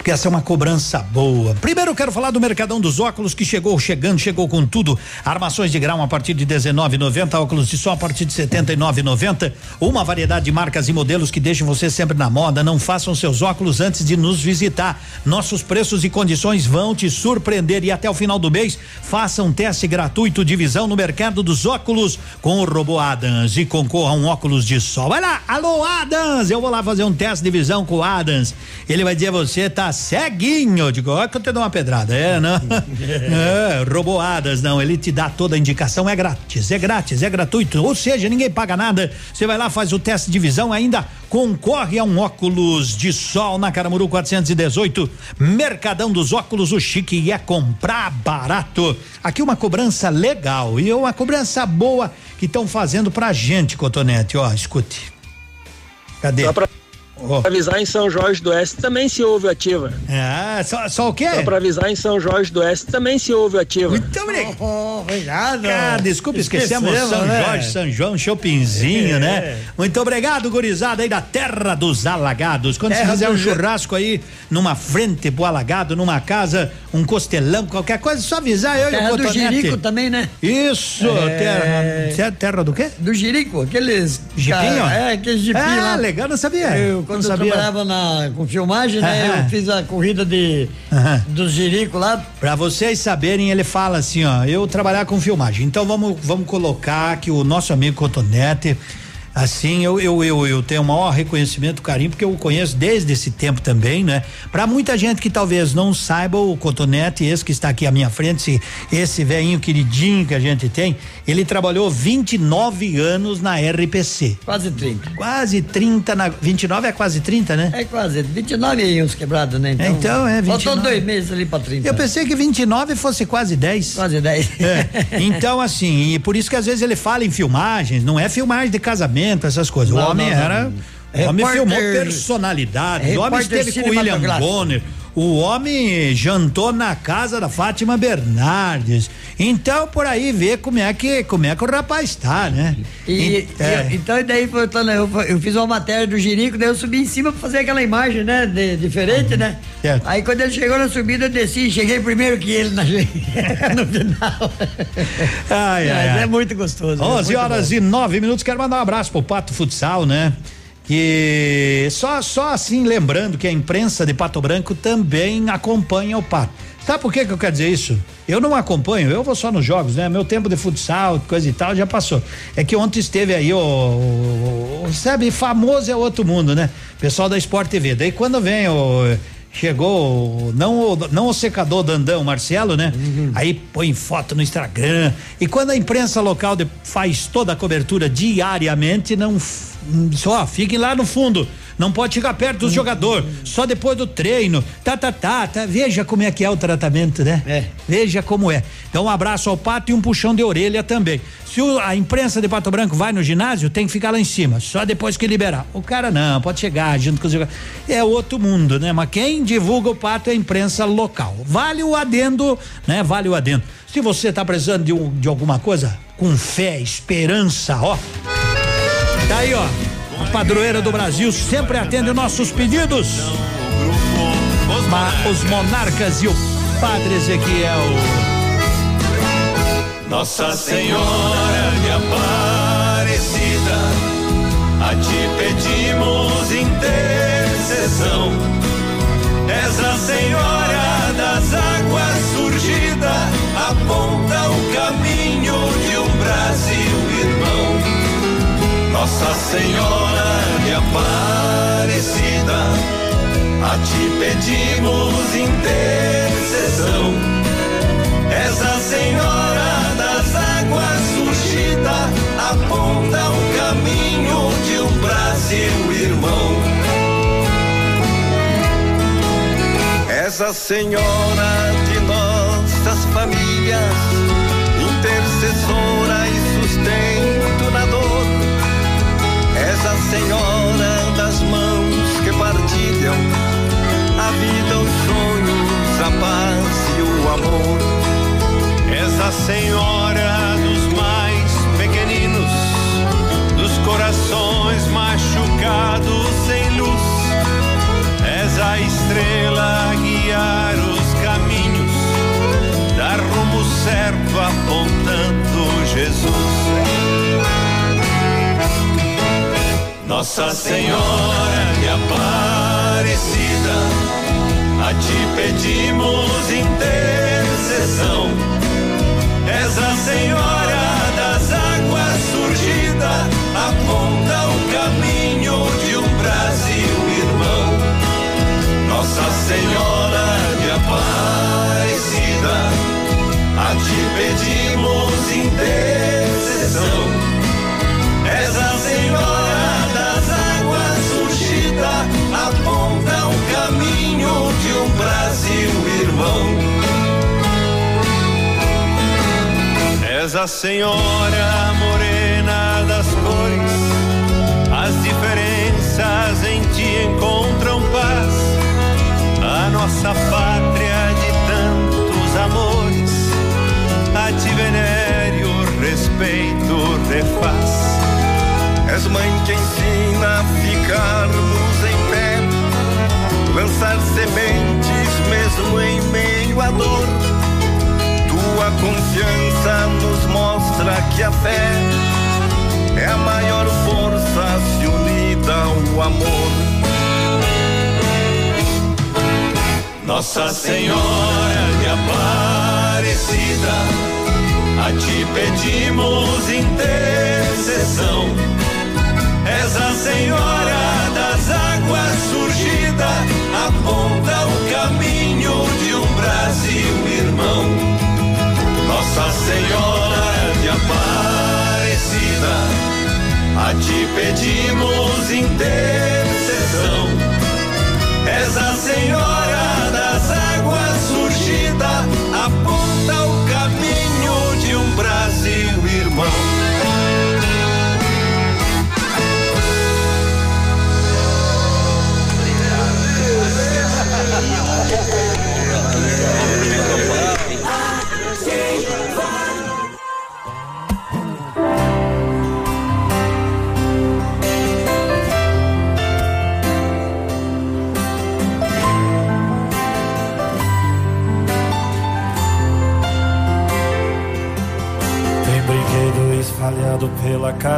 Porque essa é uma cobrança boa. Primeiro eu quero falar do Mercadão dos Óculos que chegou chegando, chegou com tudo. Armações de grau a partir de 19,90, óculos de sol a partir de 79,90. Uma variedade de marcas e modelos que deixam você sempre na moda. Não façam seus óculos antes de nos visitar. Nossos preços e condições vão te surpreender e até o final do mês faça um teste gratuito de visão no Mercado dos Óculos com o Robô Adams e concorra a um óculos de sol. Vai lá, alô Adams, eu vou lá fazer um teste de visão com o Adams. Ele vai dizer você tá ceguinho. Digo, olha que eu te dou uma pedrada. É, não? é, roboadas, não. Ele te dá toda a indicação, é grátis, é grátis, é gratuito. Ou seja, ninguém paga nada. Você vai lá, faz o teste de visão, ainda concorre a um óculos de sol na Caramuru 418. Mercadão dos óculos, o chique é comprar barato. Aqui uma cobrança legal e uma cobrança boa que estão fazendo pra gente, Cotonete. Ó, escute. Cadê? Pra avisar em São Jorge do Oeste também se ouve ativa. Ah, só, só o quê? Só pra avisar em São Jorge do Oeste também se ouve ativa. Muito obrigado. Oh, obrigado. Cara, desculpa, esquecemos, São né? Jorge, São João, Chopinzinho, É. né? Muito obrigado, gurizada aí da Terra dos Alagados. Quando Terra você fizer um churrasco aí, numa frente pro alagado, numa casa, um costelão, qualquer coisa, só avisar eu e Terra o do Cotonete. Jirico também, né? Isso, É. terra, terra, terra do quê? Do Jirico, aqueles. Jipinho? É, aqueles jipinhos Ah, lá. legal, não sabia. Eu, quando eu trabalhava na, com filmagem, né? Aham. Eu fiz a corrida de, Aham. dos Jirico lá. Pra vocês saberem, ele fala assim, ó, eu trabalhar com filmagem. Então vamos, vamos colocar que o nosso amigo Cotonete, assim, eu, eu, eu, eu tenho o maior reconhecimento, carinho, porque eu o conheço desde esse tempo também, né? Pra muita gente que talvez não saiba, o Cotonete, esse que está aqui à minha frente, esse, esse velhinho queridinho que a gente tem, ele trabalhou 29 anos na RPC. Quase 30. Quase 30, na, 29 é quase 30, né? É quase, 29 aí uns quebrados, né? Então, Então, é, Faltou 29. dois meses ali pra 30. Eu pensei que 29 fosse quase 10. Quase 10. É, então, assim, e por isso que às vezes ele fala em filmagens, não é filmagem de casamento, essas coisas. Não, o homem não, não. era. O homem filmou personalidades, o homem esteve com o William. Bonner. O homem jantou na casa da Fátima Bernardes. Então, por aí vê como é que, como é que o rapaz tá, né? E, é. e- então, e daí foi, então, eu, eu fiz uma matéria do Jirico, daí eu subi em cima pra fazer aquela imagem, né? de- diferente, né? Certo. Aí quando ele chegou na subida, eu desci, cheguei primeiro que ele na, no final. Ai, ai, Mas ai. é muito gostoso. 11 horas e 9 minutos. Quero mandar um abraço pro Pato Futsal, né? Que só, só assim lembrando que a imprensa de Pato Branco também acompanha o Pato. Sabe por que que eu quero dizer isso? Eu não acompanho, eu vou só nos jogos, né? Meu tempo de futsal, coisa e tal, já passou. É que ontem esteve aí o, o- o- sabe, famoso é outro mundo, né? Pessoal da Sport TV. Daí quando vem o chegou não o, não o secador Dandão, Marcelo, né? Aí põe foto no Instagram. E quando a imprensa local de- faz toda a cobertura diariamente, não só fiquem lá no fundo. Não pode chegar perto do jogador, só depois do treino. Tá, tá, tá, tá. Veja como é que é o tratamento, né? É. Veja como é. Então, um abraço ao Pato e um puxão de orelha também. Se o- a imprensa de Pato Branco vai no ginásio, tem que ficar lá em cima, só depois que liberar. O cara não, pode chegar junto com os jogadores. É outro mundo, né? Mas quem divulga o Pato é a imprensa local. Vale o adendo, né? Vale o adendo. Se você tá precisando de, um- de alguma coisa, com fé, esperança, ó. Tá aí, ó. A padroeira do Brasil sempre atende os nossos pedidos. Os monarcas e o padre Ezequiel. Nossa Senhora de Aparecida, a ti pedimos intercessão. És a Senhora das águas surgida, aponta o Nossa Senhora de Aparecida, a ti pedimos intercessão. És a Senhora das águas surgida, aponta o caminho de um Brasil irmão. És a Senhora de nossas famílias, intercessora e sustento na dor. És a Senhora das mãos que partilham a vida, os sonhos, a paz e o amor. És a Senhora dos mais pequeninos, dos corações machucados sem luz. És a estrela a guiar os caminhos, dar rumo certo apontando Jesus. Nossa Senhora de Aparecida, a ti pedimos intercessão. És a Senhora das águas surgida, aponta o caminho de um Brasil irmão. Nossa Senhora de Aparecida, a ti pedimos intercessão. Brasil irmão. És a Senhora morena das cores, as diferenças em ti encontram paz. A nossa pátria de tantos amores, a ti venere o respeito refaz. És mãe que ensina a ficarmos em pé, lançar sementes mesmo em meio à dor. Tua confiança nos mostra que a fé é a maior força se unida ao amor. Nossa Senhora de Aparecida, a ti pedimos intercessão. És a Senhora das águas surgida, aponta o caminho Brasil irmão. Nossa Senhora de Aparecida, a ti pedimos intercessão. És a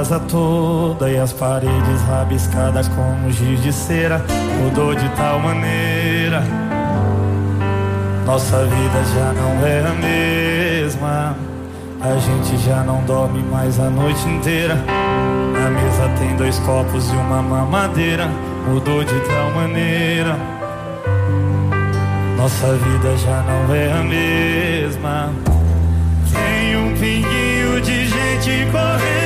casa toda e as paredes rabiscadas com um giz de cera. Mudou de tal maneira, nossa vida já não é a mesma. A gente já não dorme mais a noite inteira. Na mesa tem dois copos e uma mamadeira. Mudou de tal maneira. Nossa vida já não é a mesma. Tem um pinguinho de gente correndo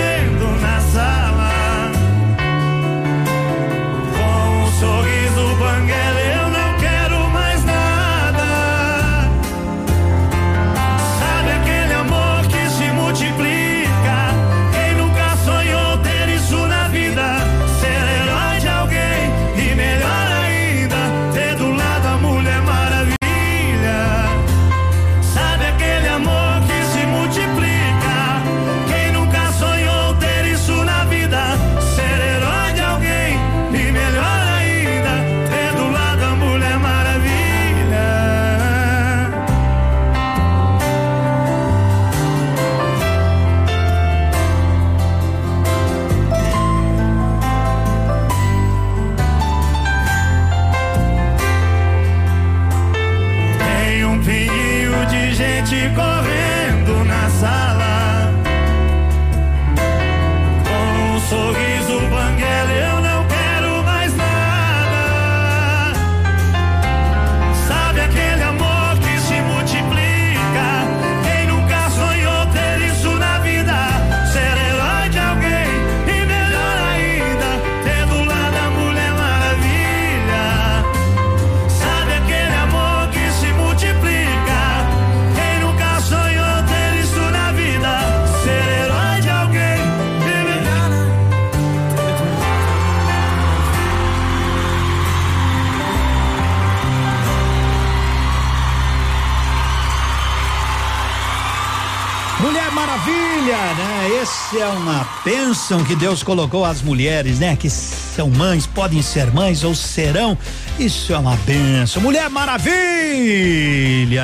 Esse é uma bênção que Deus colocou às mulheres, né? Que são mães, podem ser mães ou serão. Isso é uma bênção. Mulher Maravilha!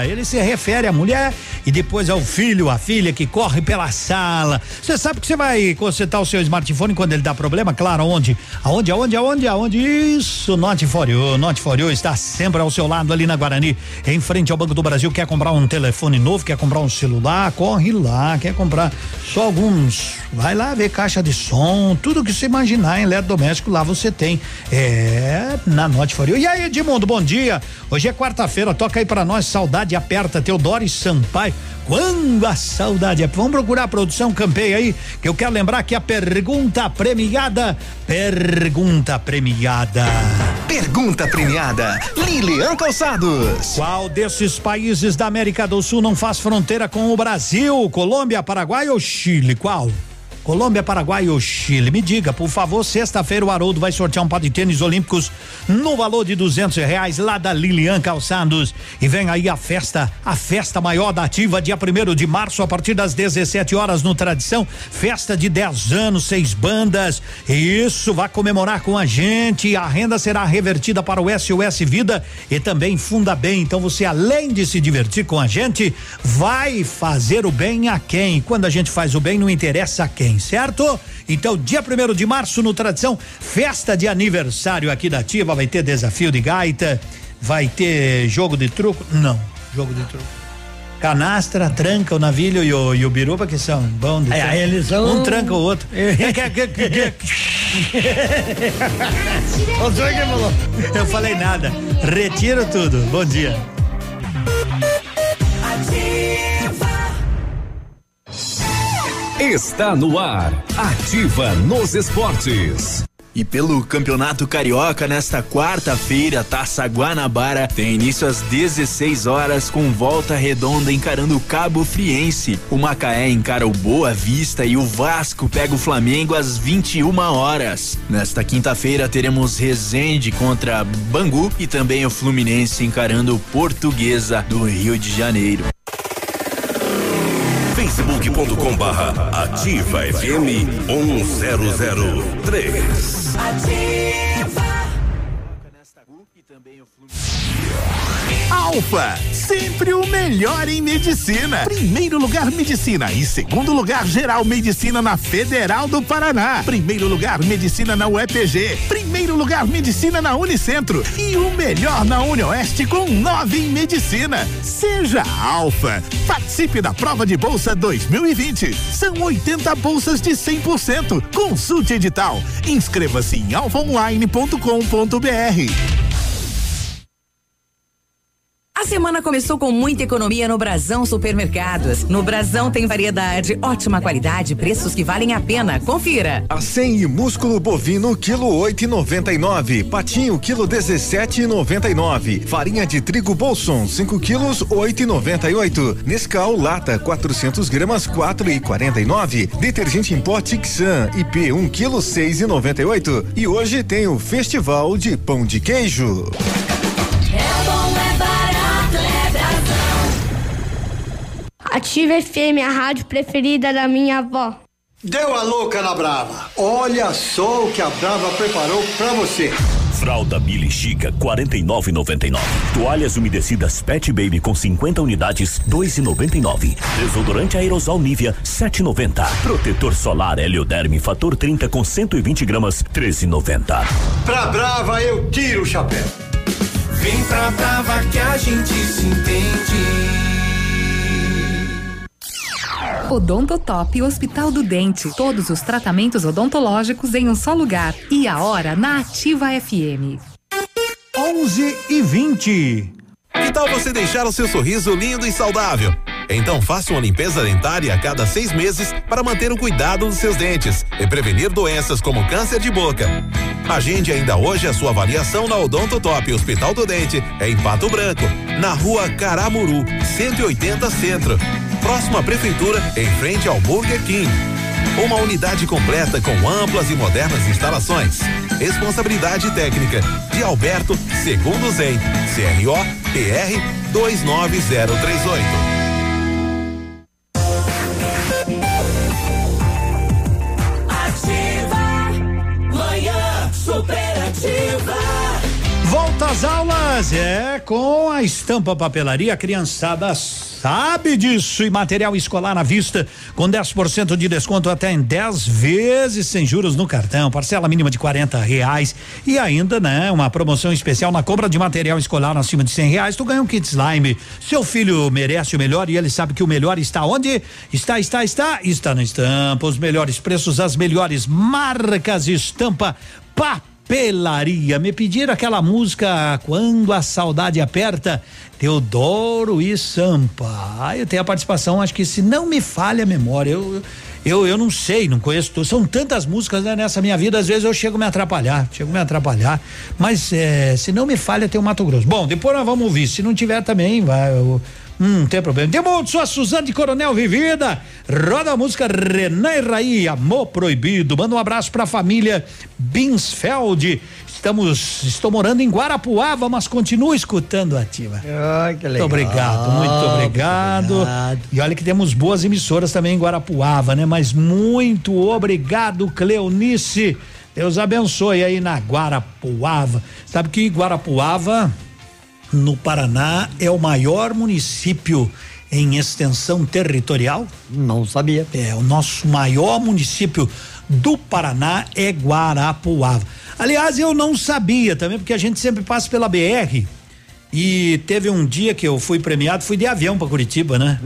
Ele se refere à mulher e depois ao filho, a filha que corre pela sala. Você sabe que você vai consertar o seu smartphone quando ele dá problema? Claro, aonde? Aonde, aonde, aonde, aonde? Isso, Note for You. Note for You está sempre ao seu lado ali na Guarani, em frente ao Banco do Brasil. Quer comprar um telefone novo, quer comprar um celular? Corre lá, quer comprar só alguns. Vai lá ver caixa de som, tudo que você imaginar em eletrodoméstico lá você tem. É na Note for You. E aí, Edmundo, bom dia. Hoje é quarta-feira, toca aí pra nós, saudade aperta, Teodoro Sampaio. Quando a saudade é. Vamos procurar a produção Campeia aí, que eu quero lembrar que a pergunta premiada, pergunta premiada. Pergunta premiada, Lilian Calçados. Qual desses países da América do Sul não faz fronteira com o Brasil? Colômbia, Paraguai ou Chile? Qual? Colômbia, Paraguai ou Chile. Me diga, por favor, sexta-feira o Haroldo vai sortear um par de tênis olímpicos no valor de duzentos reais lá da Lilian Calçados. E vem aí a festa, a festa maior da ativa, dia primeiro de março, a partir das 17 horas no Tradição. Festa de 10 anos, seis bandas. Isso, vai comemorar com a gente. A renda será revertida para o SOS Vida e também Funda Bem. Então você, além de se divertir com a gente, vai fazer o bem a quem? Quando a gente faz o bem, não interessa a quem, certo? Então, dia primeiro de março, no Tradição, festa de aniversário aqui da Ativa, vai ter desafio de gaita, vai ter jogo de truco? Não, jogo de truco. Canastra, tranca o navilho e o, e o biruba, que são bons de É, eles são- Um tranca o outro. Senhor que falou. Eu falei nada. Retiro tudo. Bom dia. Está no ar. Ativa nos esportes. E pelo Campeonato Carioca, nesta quarta-feira, Taça Guanabara tem início às 16 horas com volta redonda encarando o Cabo Friense. O Macaé encara o Boa Vista e o Vasco pega o Flamengo às 21 horas. Nesta quinta-feira teremos Resende contra Bangu e também o Fluminense encarando o Portuguesa do Rio de Janeiro. facebook.com barra ativa FM 1003. Alfa, sempre o melhor em medicina. Primeiro lugar medicina e segundo lugar geral medicina na Federal do Paraná. Primeiro lugar medicina na UEPG. Primeiro lugar medicina na Unicentro e o melhor na Unioeste com nove em medicina. Seja Alfa. Participe da prova de bolsa 2020. São 80 bolsas de 100%. Consulte edital. Inscreva-se em alfaonline.com.br. A semana começou com muita economia no Brasão Supermercados. No Brasão tem variedade, ótima qualidade, preços que valem a pena. Confira. Acém e músculo bovino quilo oito e noventa e nove, patinho quilo dezessete e noventa e nove, farinha de trigo Bolson 5 quilos oito e noventa e oito, Nescau lata 400 gramas quatro e quarenta e nove, detergente em pó Tixan IP 1 um quilo seis e noventa e oito e hoje tem o festival de pão de queijo. Ativa FM, a rádio preferida da minha avó. Deu a louca na Brava. Olha só o que a Brava preparou pra você. Fralda Billy Chica 49,99. Toalhas umedecidas Pet Baby com 50 unidades 2,99. Desodorante aerosol Nivea 7,90. Protetor solar Helioderme fator 30 com 120 gramas 13,90. Pra Brava eu tiro o chapéu. Vem pra Brava que a gente se entende. Odontotop Hospital do Dente. Todos os tratamentos odontológicos em um só lugar. E a hora na Ativa FM. 11 e 20. Que tal você deixar o seu sorriso lindo e saudável? Então faça uma limpeza dentária a cada seis meses para manter o cuidado dos seus dentes e prevenir doenças como câncer de boca. Agende ainda hoje a sua avaliação na Odonto Top Hospital do Dente, em Pato Branco, na rua Caramuru, 180 Centro. Próxima à Prefeitura, em frente ao Burger King. Uma unidade completa com amplas e modernas instalações. Responsabilidade técnica de Alberto Segundo Zen, CRO PR 29038. Ativa. Manhã superativa. Volta às aulas, é com a estampa papelaria, a criançada sabe disso e material escolar à vista com 10% de desconto até em 10 vezes sem juros no cartão, parcela mínima de 40 reais. E ainda, né, uma promoção especial na compra de material escolar acima de 100 reais, tu ganha um kit slime. Seu filho merece o melhor e ele sabe que o melhor está onde? Está, está, está, está na estampa, os melhores preços, as melhores marcas, estampa papelaria. Me pediram aquela música Quando a Saudade Aperta, Teodoro e Sampa. Ah, eu tenho a participação, acho que se não me falha a memória, eu, eu, eu não sei, não conheço, são tantas músicas né, nessa minha vida, às vezes eu chego a me atrapalhar, chego a me atrapalhar, mas eh, se não me falha tem o Mato Grosso. Bom, depois nós vamos ouvir, se não tiver também, vai, o Hum, não tem problema. Demundo, sou a Suzane de Coronel Vivida. Roda a música Renan e Raí, Amor Proibido. Manda um abraço pra família Binsfeld. Estamos, estou morando em Guarapuava, mas continuo escutando a ativa. Que legal. Muito obrigado, muito obrigado. E olha que temos boas emissoras também em Guarapuava, né? Mas muito obrigado, Cleonice. Deus abençoe aí na Guarapuava. Sabe que Guarapuava, no Paraná, é o maior município em extensão territorial? Não sabia. É, o nosso maior município do Paraná é Guarapuava. Aliás, eu não sabia também, porque a gente sempre passa pela BR. E teve um dia que eu fui premiado, fui de avião para Curitiba, né?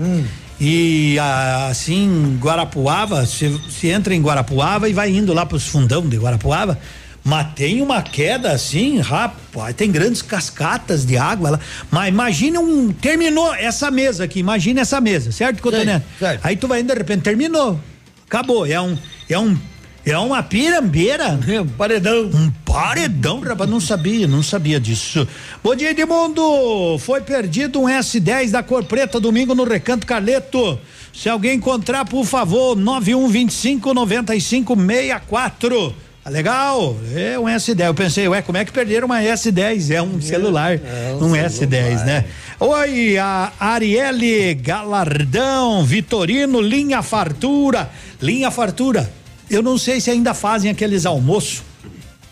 E ah, assim, Guarapuava, se, se entra em Guarapuava e vai indo lá pros fundão de Guarapuava, mas tem uma queda assim, rapaz, tem grandes cascatas de água lá. Mas imagina um. Terminou essa mesa aqui, imagina essa mesa, certo, Cotonete? Aí tu vai indo, de repente, terminou. Acabou. É um. É um. É uma pirambeira. É um paredão. Um paredão, rapaz. Não sabia, não sabia disso. Bom dia, Edmundo. Foi perdido um S10 da cor preta domingo no Recanto Carleto. Se alguém encontrar, por favor, 9125 9564. Tá legal? É um S10. Eu pensei, ué, como é que perderam uma S10? É um celular. um S10, né? Oi, a Arielle Galardão, Vitorino, Linha Fartura. Linha Fartura. Eu não sei se ainda fazem aqueles almoços.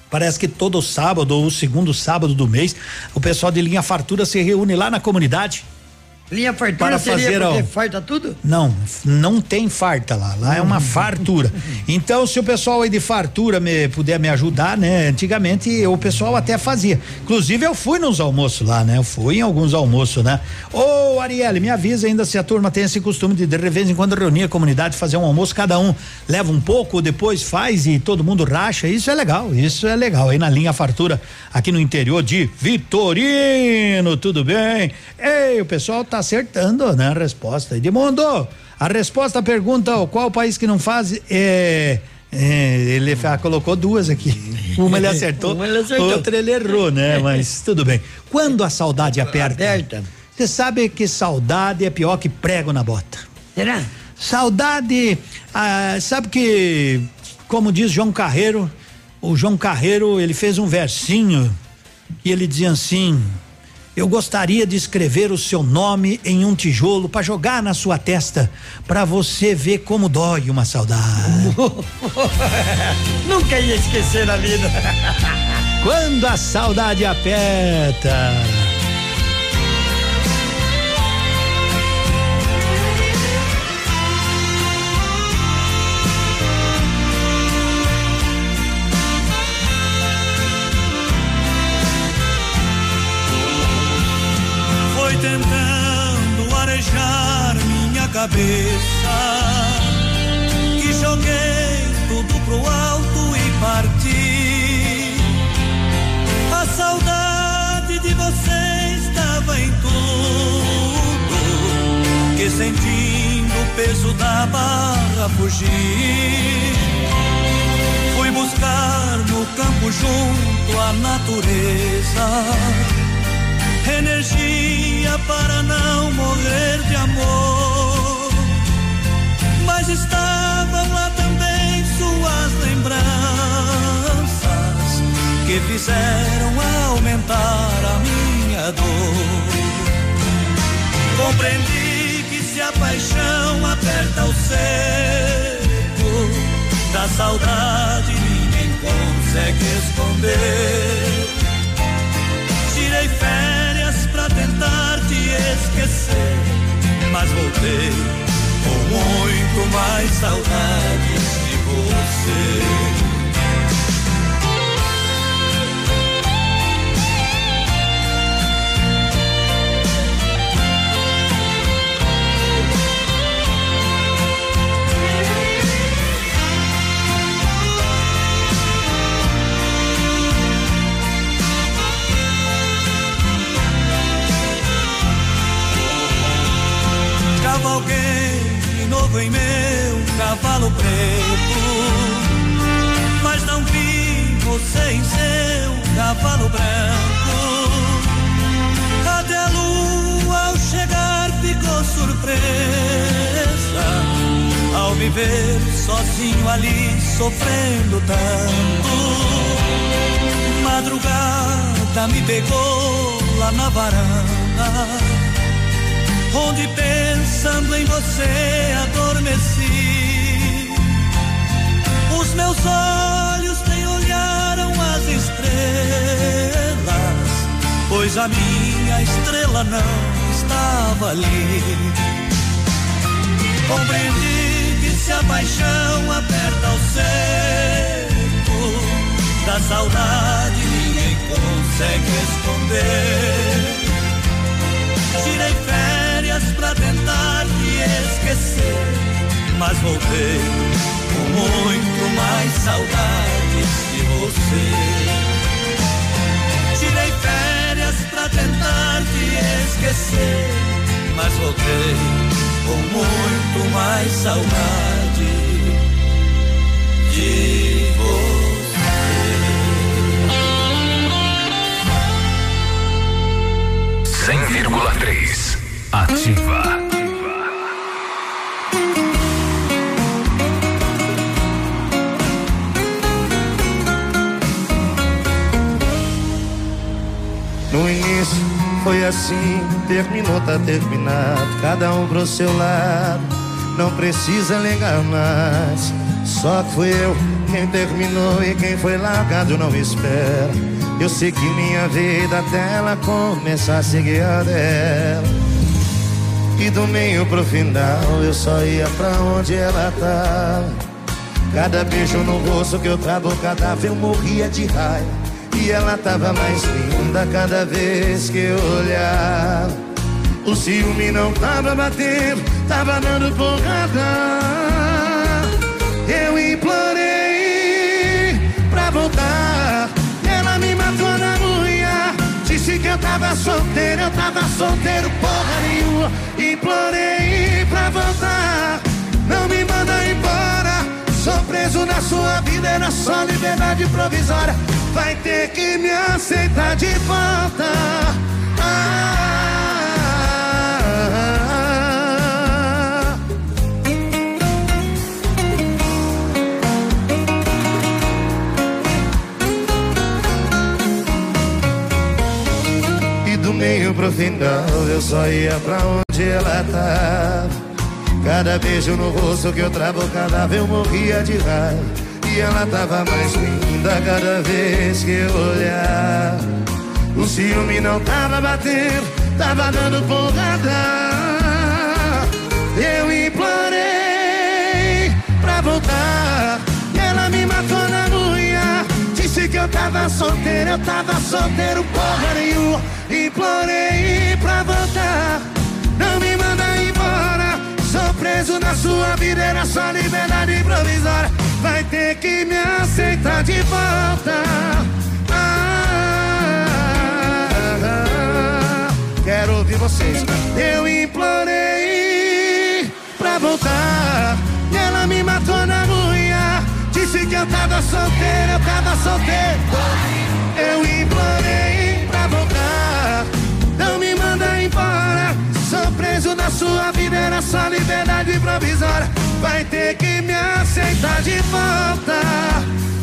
Parece que todo sábado ou o segundo sábado do mês, o pessoal de Linha Fartura se reúne lá na comunidade. Linha fartura Para fazer, porque ó. farta tudo? Não, não tem farta lá. Lá é uma fartura. Então, se o pessoal aí de fartura me puder me ajudar, né? Antigamente o pessoal até fazia. Inclusive, eu fui nos almoços lá, né? Eu fui em alguns almoços, né? Ô, Arielle, me avisa ainda se a turma tem esse costume de de vez em quando reunir a comunidade, fazer um almoço, cada um leva um pouco, depois faz e todo mundo racha. Isso é legal, isso é legal. Aí na linha fartura, aqui no interior de Vitorino, tudo bem? Ei, o pessoal tá acertando, né? A resposta. Edmundo, a resposta à pergunta, ó, qual país que não faz é. é, ele fa- colocou duas aqui. Uma ele acertou, Uma ele acertou. outra ele errou, né? Mas tudo bem. Quando a saudade aperta, você sabe que saudade é pior que prego na bota. Será? Saudade, ah, sabe que, como diz João Carreiro, o João Carreiro, ele fez um versinho e ele dizia assim: Eu gostaria de escrever o seu nome em um tijolo para jogar na sua testa, para você ver como dói uma saudade. Nunca ia esquecer na vida. Quando a saudade aperta. Cabeça que joguei tudo pro alto e parti. A saudade de você estava em tudo, que sentindo o peso da barra fugir. Fui buscar no campo junto à natureza energia para não morrer de amor. Mas estavam lá também suas lembranças que fizeram aumentar a minha dor. Compreendi que se a paixão aperta o seco, da saudade ninguém consegue esconder. Tirei férias pra tentar te esquecer, mas voltei com muito mais saudades de você. Cavalguei novo em meu cavalo preto, mas não vi você em seu cavalo branco. Até a lua ao chegar ficou surpresa ao me ver sozinho ali sofrendo tanto. Madrugada me pegou lá na varanda, onde pensando em você adormeci. Os meus olhos nem olharam as estrelas, pois a minha estrela não estava ali. Compreendi que se a paixão aperta o seco, da saudade ninguém consegue esconder. Tirei férias pra tentar te esquecer, mas voltei com muito mais saudades de você. Tirei férias pra tentar te esquecer, mas voltei com muito mais saudade de Cem vírgula três. Ativa. No início foi assim, terminou, tá terminado. Cada um pro seu lado, não precisa ligar mais. Só que fui eu quem terminou e quem foi largado não espera. Eu sei que minha vida até ela começar a seguir a dela. E do meio pro final eu só ia pra onde ela tá. Cada beijo no rosto que eu trago cadáver eu morria de raiva. E ela tava mais linda cada vez que eu olhava. O ciúme não tava batendo, tava dando porrada. Eu implorei pra voltar. Ela me matou na unha. Disse que eu tava solteiro, eu tava solteiro, porra nenhuma. Implorei pra voltar. Não me manda embora. Sou preso na sua vida, era só liberdade provisória. Vai ter que me aceitar de volta. Ah, E do meio pro final eu só ia pra onde ela tava. Cada beijo no rosto que eu cadáver eu morria de raiva. E ela tava mais linda cada vez que eu olhar. O ciúme não tava batendo, tava dando porrada. Eu implorei pra voltar. E ela me matou na unha. Disse que eu tava solteiro, eu tava solteiro, porra nenhuma. Implorei pra voltar. Preso na sua vida, era só liberdade provisória. Vai ter que me aceitar de volta. Ah, quero ouvir vocês. Eu implorei pra voltar. E ela me matou na unha. Disse que eu tava solteiro, eu tava solteiro. Eu implorei Sou preso na sua vida, era só liberdade provisória. Vai ter que me aceitar de volta.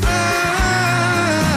Ah,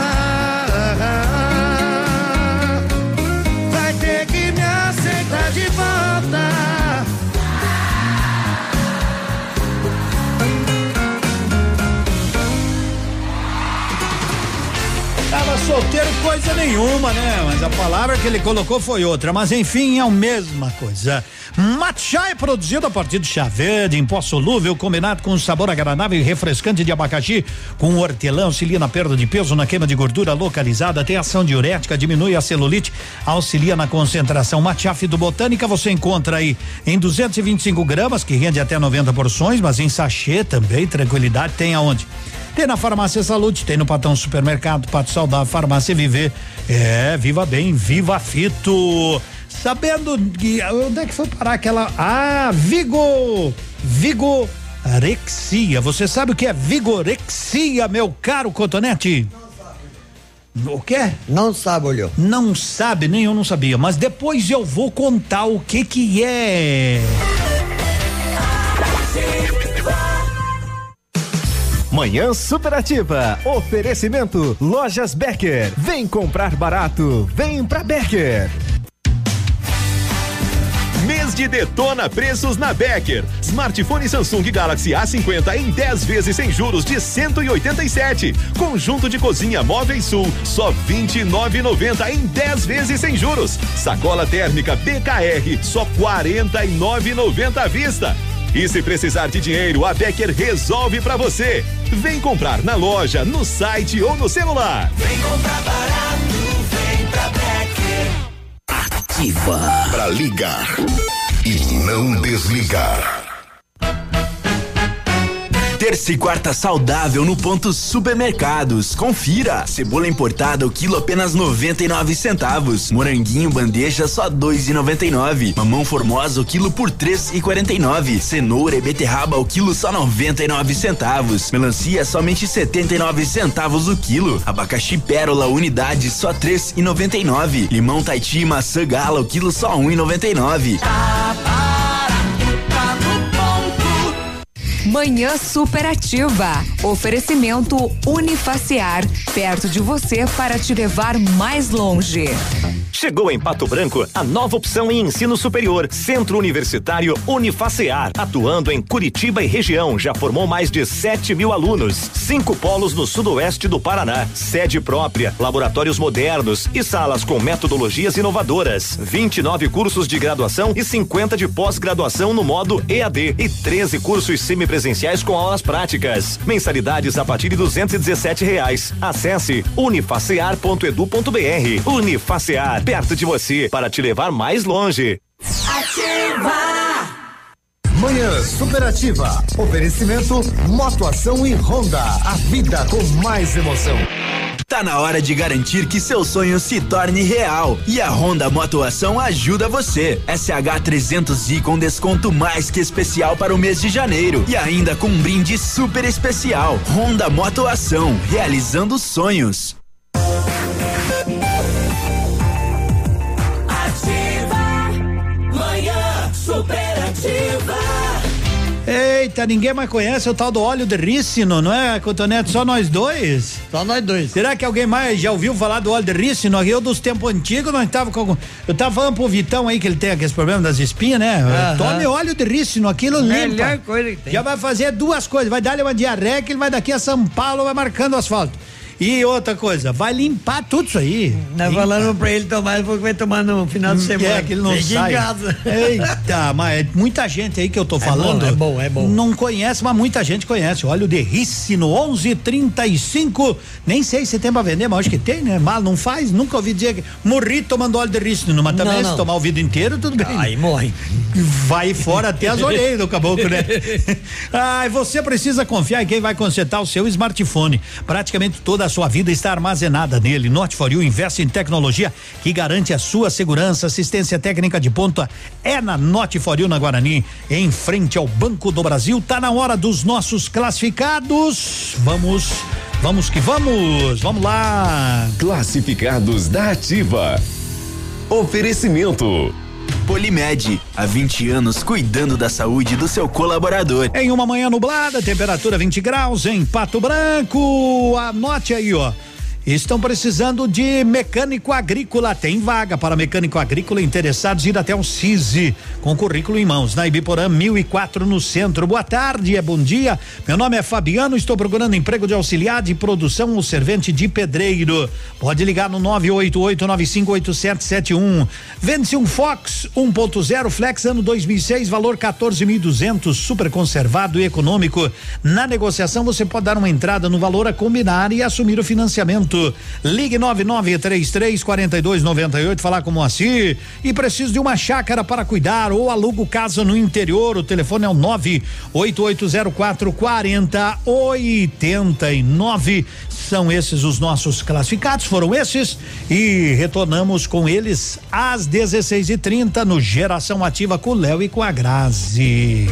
solteiro coisa nenhuma, né? Mas a palavra que ele colocou foi outra. Mas enfim, é a mesma coisa. Matcha é produzido a partir de chá verde, em pó solúvel, combinado com um sabor agradável e refrescante de abacaxi, com hortelã, auxilia na perda de peso, na queima de gordura localizada, tem ação diurética, diminui a celulite, auxilia na concentração. Matcha fitobotânica você encontra aí em 225 gramas, que rende até 90 porções, mas em sachê também, tranquilidade, tem aonde? Tem na Farmácia Saúde, tem no Patão Supermercado, Pato Saudável, Farmácia Viver. É, viva bem, viva fito. Sabendo que. Onde é que foi parar aquela. Ah, Vigo! Vigorexia. Você sabe o que é vigorexia, meu caro Cotonete? O quê? Não sabe, olhou. Não sabe, nem eu não sabia, mas depois eu vou contar o que que é. Manhã Superativa. Oferecimento Lojas Becker. Vem comprar barato. Vem pra Becker. Mês de detona preços na Becker. Smartphone Samsung Galaxy A50 em 10 vezes sem juros de 187. Conjunto de cozinha Móveis Sul só 29,90 em 10 vezes sem juros. Sacola térmica BKR só 49,90 à vista. E se precisar de dinheiro, a Becker resolve pra você. Vem comprar na loja, no site ou no celular. Vem comprar barato, vem pra Becker. Ativa. Pra ligar e não desligar. Terça e quarta saudável no ponto supermercados. Confira. Cebola importada o quilo apenas 99 centavos. Moranguinho bandeja só 2,99. Mamão formosa o quilo por 3,49. Cenoura e beterraba o quilo só 99 centavos. Melancia somente 79 centavos o quilo. Abacaxi pérola unidade só 3,99. Limão Taiti maçã gala o quilo só 1,99. Manhã superativa. Oferecimento Unifaciar. Perto de você para te levar mais longe. Chegou em Pato Branco a nova opção em ensino superior, Centro Universitário Unifacear, atuando em Curitiba e região, já formou mais de 7 mil alunos, cinco polos no sudoeste do Paraná, sede própria, laboratórios modernos e salas com metodologias inovadoras, 29 cursos de graduação e 50 de pós-graduação no modo EAD e 13 cursos semipresenciais com aulas práticas. Mensalidades a partir de 217 reais. Acesse unifacear.edu.br. Unifacear, perto de você, para te levar mais longe. Ativa. Manhã Superativa. Oferecimento Motoação e Honda. A vida com mais emoção. Tá na hora de garantir que seu sonho se torne real. E a Honda Motoação ajuda você. SH 300i com desconto mais que especial para o mês de janeiro. E ainda com um brinde super especial. Honda Motoação, realizando sonhos. Eita, ninguém mais conhece o tal do óleo de rícino, não é, Cotonete? Só nós dois? Só nós dois. Será que alguém mais já ouviu falar do óleo de rícino? Eu dos tempos antigos, nós tava com. Eu tava falando pro Vitão aí que ele tem aqueles problemas das espinhas, né? Aham. Tome óleo de rícino, aquilo Melhor limpa. coisa que tem. Já vai fazer duas coisas, vai dar-lhe uma diarreia que ele vai daqui a São Paulo, vai marcando o asfalto. E outra coisa, vai limpar tudo isso aí. Nós Limpa. falando pra ele tomar, ele falou que vai tomar no final de semana. É, que ele não sai. em casa. Eita, mas é muita gente aí que eu tô falando. bom, é bom, é bom. Não conhece, mas muita gente conhece. Óleo de rícino, 1135. Nem sei se tem pra vender, mas acho que tem, né? Mal não faz. Nunca ouvi dizer que morri tomando óleo de rícino, mas também Não, se não. tomar o vidro inteiro, tudo bem. Aí morre. Vai fora até as orelhas do caboclo, né? Ai, você precisa confiar em quem vai consertar o seu smartphone. Praticamente toda a sua vida está armazenada nele. Norte for You investe em tecnologia que garante a sua segurança. Assistência técnica de ponta é na Norte for You na Guarani, em frente ao Banco do Brasil. Tá na hora dos nossos classificados. Vamos, vamos que vamos. Vamos lá. Classificados da Ativa. Oferecimento. Polimed, há 20 anos cuidando da saúde do seu colaborador. Em uma manhã nublada, temperatura 20 graus em Pato Branco. Anote aí, ó. Estão precisando de mecânico agrícola. Tem vaga para mecânico agrícola interessados ir até o CISI com currículo em mãos. Na Ibiporã 1004 no centro. Boa tarde, é bom dia. Meu nome é Fabiano, estou procurando emprego de auxiliar de produção ou servente de pedreiro. Pode ligar no 988958771. Vende-se um Fox 1.0 Flex ano 2006, valor 14.200, super conservado e econômico. Na negociação você pode dar uma entrada no valor a combinar e assumir o financiamento. Ligue 9933 4298, falar com o Moacir e preciso de uma chácara para cuidar ou alugo casa no interior. O telefone é o 98804 4089. São esses os nossos classificados, foram esses e retornamos com eles às 16h30 no Geração Ativa com o Léo e com a Grazi.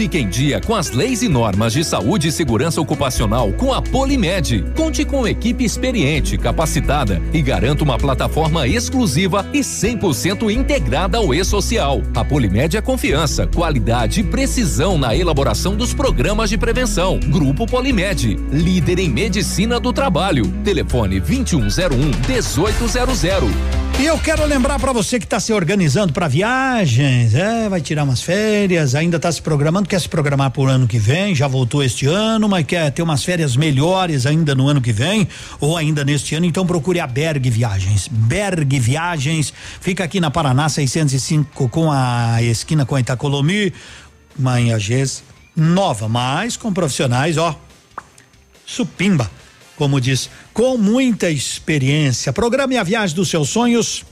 Fique em dia com as leis e normas de saúde e segurança ocupacional com a Polimed. Conte com equipe experiente, capacitada e garanta uma plataforma exclusiva e 100% integrada ao e-social. A Polimed é confiança, qualidade e precisão na elaboração dos programas de prevenção. Grupo Polimed, líder em medicina do trabalho. Telefone 2101 1800. E eu quero lembrar para você que está se organizando para viagens, é, vai tirar umas férias, ainda está se programando, quer se programar por ano que vem, já voltou este ano, mas quer ter umas férias melhores ainda no ano que vem ou ainda neste ano, então procure a Berg Viagens. Berg Viagens fica aqui na Paraná 605 com a esquina com a Itacolomi, uma Inhagês nova, mas com profissionais, ó, supimba, como diz, com muita experiência. Programe a viagem dos seus sonhos.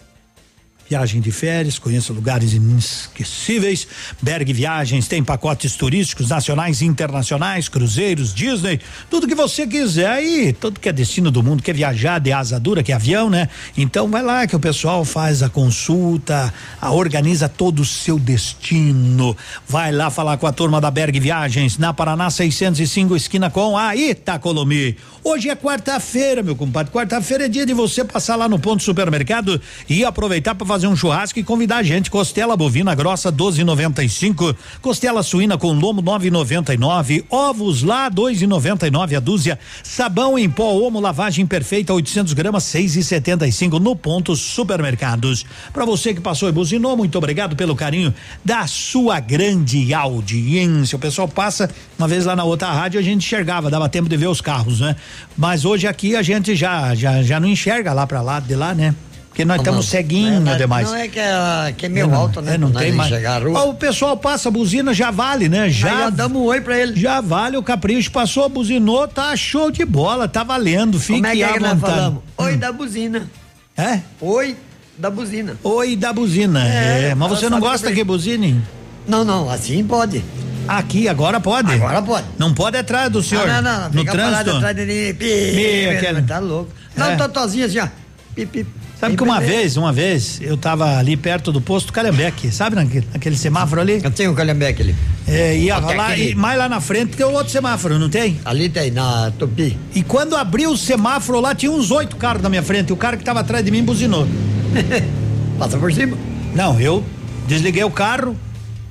Viagem de férias, conheça lugares inesquecíveis. Berg Viagens tem pacotes turísticos nacionais e internacionais, cruzeiros, Disney, tudo que você quiser e tudo que é destino do mundo, quer viajar de asa dura, que é avião, né? Então vai lá que o pessoal faz a consulta, a, organiza todo o seu destino. Vai lá falar com a turma da Berg Viagens na Paraná 605 esquina com a Itacolomi. Hoje é quarta-feira, meu compadre. Quarta-feira é dia de você passar lá no ponto supermercado e aproveitar para fazer um churrasco e convidar a gente. Costela bovina grossa 12,95, costela suína com lomo 9,99, ovos lá 2,99 a dúzia, sabão em pó Omo lavagem perfeita 800 gramas 6,75 no ponto supermercados. Para você que passou e buzinou, muito obrigado pelo carinho da sua grande audiência. O pessoal passa uma vez lá na outra rádio a gente enxergava, dava tempo de ver os carros, né? Mas hoje aqui a gente já já já não enxerga lá para lá de lá, né? Porque nós estamos ceguinhos não, demais. Não é que é, que é meio É, não, alto, né? é, não Pra tem nós mais. Ó, o pessoal passa a buzina, já vale, né? Já Aí, damos um oi pra ele. Já vale o capricho, passou, buzinou, tá show de bola, tá valendo, fique Como é que, é à que nós vontade. falamos? Oi da buzina. É? Oi da buzina. Oi da buzina. É, mas ela você não gosta que- que buzine? Não, não, assim pode. Aqui, agora pode? Agora pode. Não pode atrás do senhor? Não, não, não. no Fica parado trânsito? atrás de mim. Pi, Pi, aquele- Tá louco. Não, É. totozinho assim, ó. Pi, pi, Sabe que uma vez, uma vez, eu tava ali perto do posto Calhambeque, sabe naquele, naquele semáforo ali? Tem um Calhambeque ali. É, ia lá, aquele- e mais lá na frente tem outro semáforo, não tem? Ali tem, na Tupi. E quando abriu o semáforo lá, tinha uns oito carros na minha frente, e o cara que tava atrás de mim buzinou. Passa por cima? Não, eu desliguei o carro,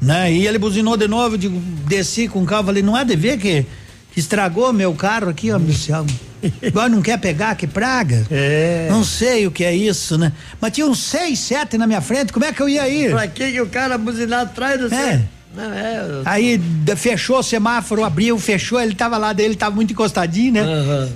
né? E ele buzinou de novo, eu digo, desci com o carro, falei, não há de ver que, que estragou meu carro aqui, ó, Michel. Agora não quer pegar, que praga. É. Não sei o que é isso, né? Mas tinha uns seis, sete na minha frente, como é que eu ia ir? Pra que que o cara buzinar atrás do É. Não, é. eu- Aí fechou o semáforo, abriu, fechou, ele tava lá dele, tava muito encostadinho, né?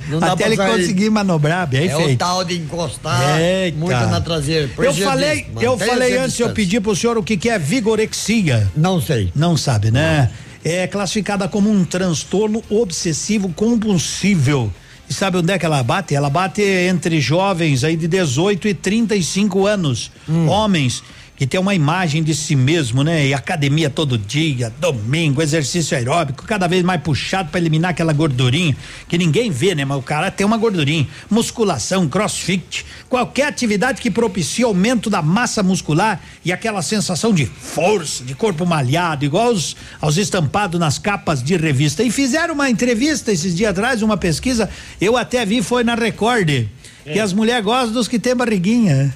Não dá Até ele conseguir manobrar, bem é feito. o tal de encostar Eita. muito na traseira. Eu falei, eu falei antes, eu distância. pedi pro senhor o que que é vigorexia. Não sei. Não sabe, né? É classificada como um transtorno obsessivo compulsivo. E sabe onde é que ela bate? Ela bate entre jovens aí de 18 e 35 anos, Hum. homens que tem uma imagem de si mesmo, né? E academia todo dia, domingo, exercício aeróbico, cada vez mais puxado para eliminar aquela gordurinha que ninguém vê, né? Mas o cara tem uma gordurinha. Musculação, crossfit, qualquer atividade que propicie aumento da massa muscular e aquela sensação de força, de corpo malhado, igual aos, aos estampados nas capas de revista. E fizeram uma entrevista esses dias atrás, uma pesquisa, eu até vi, foi na Record, que as mulheres gostam dos que tem barriguinha.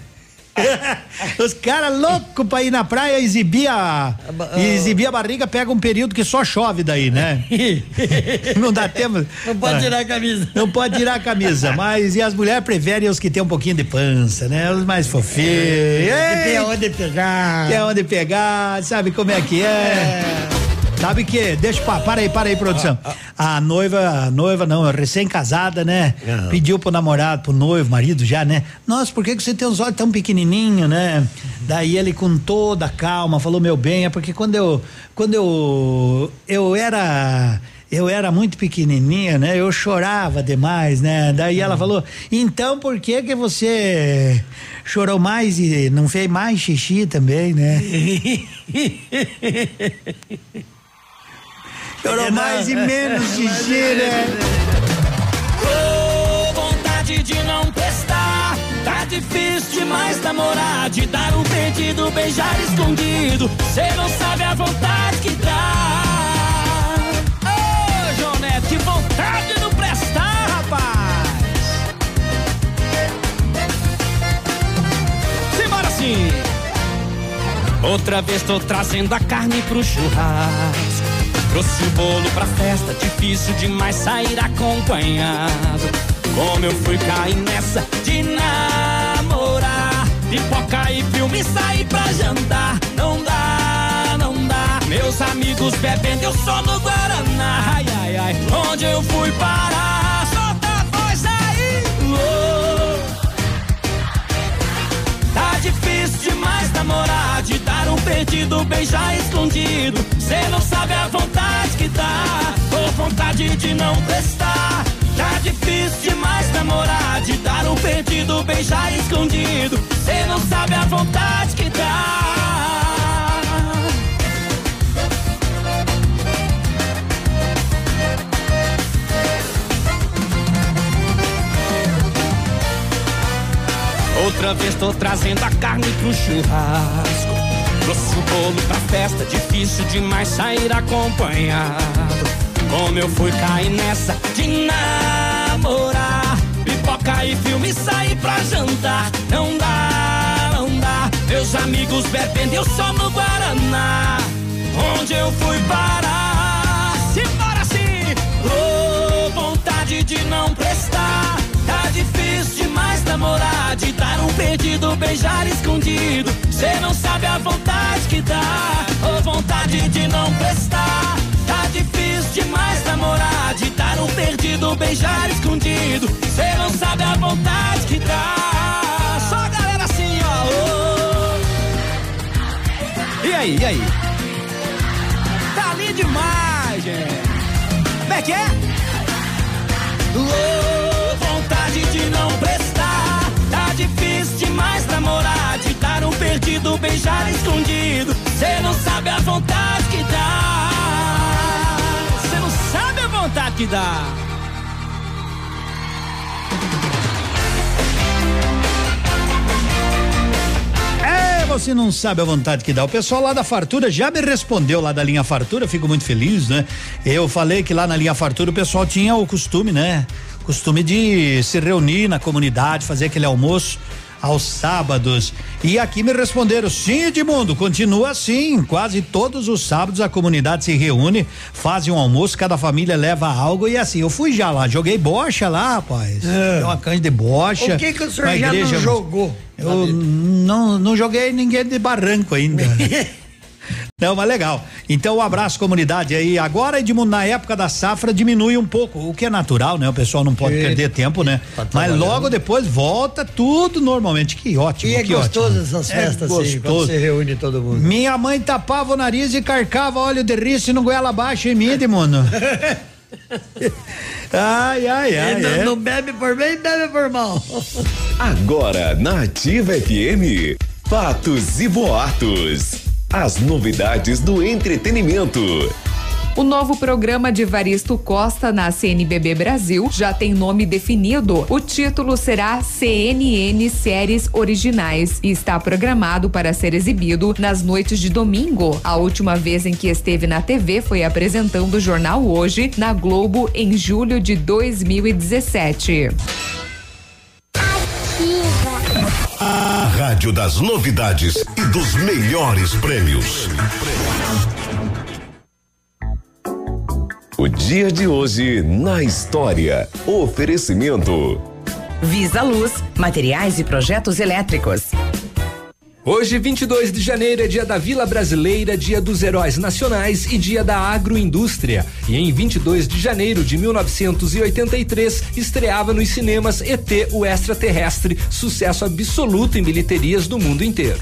Os caras loucos pra ir na praia exibir a, exibir a barriga, pega um período que só chove daí, né? Não dá tempo. Não pode Ah, tirar a camisa. Não pode tirar a camisa, mas e as mulheres preferem os que tem um pouquinho de pança, né? Os mais fofinhos. Que tem onde pegar. Tem onde pegar, sabe como é que é? Sabe que, deixa, pa- para aí, para aí, produção. A noiva, a noiva não, recém-casada, né? Pediu pro namorado, pro noivo, marido já, né? Nossa, por que, que você tem os olhos tão pequenininho, né? Daí ele com toda a calma falou, meu bem, é porque quando eu, quando eu, eu era, eu era muito pequenininha, né? Eu chorava demais, né? Daí ela falou, então por que que você chorou mais e não fez mais xixi também, né? Euro é. mais e menos de gira. Oh, vontade de não prestar, Tá difícil demais namorar, de dar um pedido, beijar escondido. Cê não sabe a vontade que dá. Ô, oh, que vontade não prestar, rapaz. Simbora sim. Outra vez tô trazendo a carne pro churrasco. Trouxe o bolo pra festa, difícil demais sair acompanhado. Como eu fui cair nessa de namorar. Pipoca e filme sair pra jantar. Não dá, não dá. Meus amigos bebendo, eu só no Guaraná. Ai, ai, ai. Onde eu fui parar? De dar um perdido, beijar escondido. Cê não sabe a vontade que dá, ou vontade de não prestar. Tá difícil demais namorar, de dar um perdido, beijar escondido. Cê não sabe a vontade que dá. Outra vez tô trazendo a carne pro churrasco. Trouxe o bolo pra festa, difícil demais sair acompanhado. Como eu fui cair nessa de namorar. Pipoca e filme sair pra jantar. Não dá, não dá. Meus amigos bebendo, eu só no Guaraná. Onde eu fui parar? Simbora sim! Oh, vontade de não prestar. Tá difícil namorar, de dar um perdido, beijar escondido. Cê não sabe a vontade que dá, ou vontade de não prestar. Tá difícil demais namorar, de dar um perdido, beijar escondido. Cê não sabe a vontade que dá. Só a galera assim, ó. oh. E aí, e aí? Tá ali demais, gente. Como é que é? Oh, perdido, beijar escondido. Cê não sabe a vontade que dá. Cê não sabe a vontade que dá. É, você não sabe a vontade que dá. O pessoal lá da Fartura já me respondeu lá da linha Fartura, fico muito feliz, né? Eu falei que lá na linha Fartura o pessoal tinha o costume, né? Costume de se reunir na comunidade, fazer aquele almoço aos sábados. E aqui me responderam: sim, Edmundo, continua assim. Quase todos os sábados a comunidade se reúne, fazem um almoço, cada família leva algo e assim. Eu fui já lá, joguei bocha lá, rapaz. É. Deu uma canja de bocha. O que que o senhor já não igreja- jogou? Eu não, não joguei ninguém de barranco ainda. Não, mas legal. Então, um abraço, comunidade aí. Agora, Edmundo, na época da safra, diminui um pouco, o que é natural, né? O pessoal não pode E- perder tempo, né? Mas trabalhando. logo depois volta tudo normalmente. Que ótimo, E é que gostoso ótimo. essas É festas assim, quando gostoso. se reúne todo mundo. Minha mãe tapava o nariz e carcava óleo de rice no goela abaixo em mim, Edmundo. ai, ai, ai. não, é. não bebe por bem, bebe por mal. Agora na Ativa FM, fatos e boatos. As novidades do entretenimento. O novo programa de Varisto Costa na CNBB Brasil já tem nome definido. O título será CNN Séries Originais e está programado para ser exibido nas noites de domingo. A última vez em que esteve na TV foi apresentando o jornal Hoje na Globo em julho de 2017. A rádio das novidades e dos melhores prêmios. O dia de hoje na história. Oferecimento. Visa Luz, materiais e projetos elétricos. Hoje, 22 de janeiro, é dia da Vila Brasileira, dia dos Heróis Nacionais e dia da Agroindústria. E em 22 de janeiro de 1983, estreava nos cinemas ET, o Extraterrestre, sucesso absoluto em bilheterias do mundo inteiro.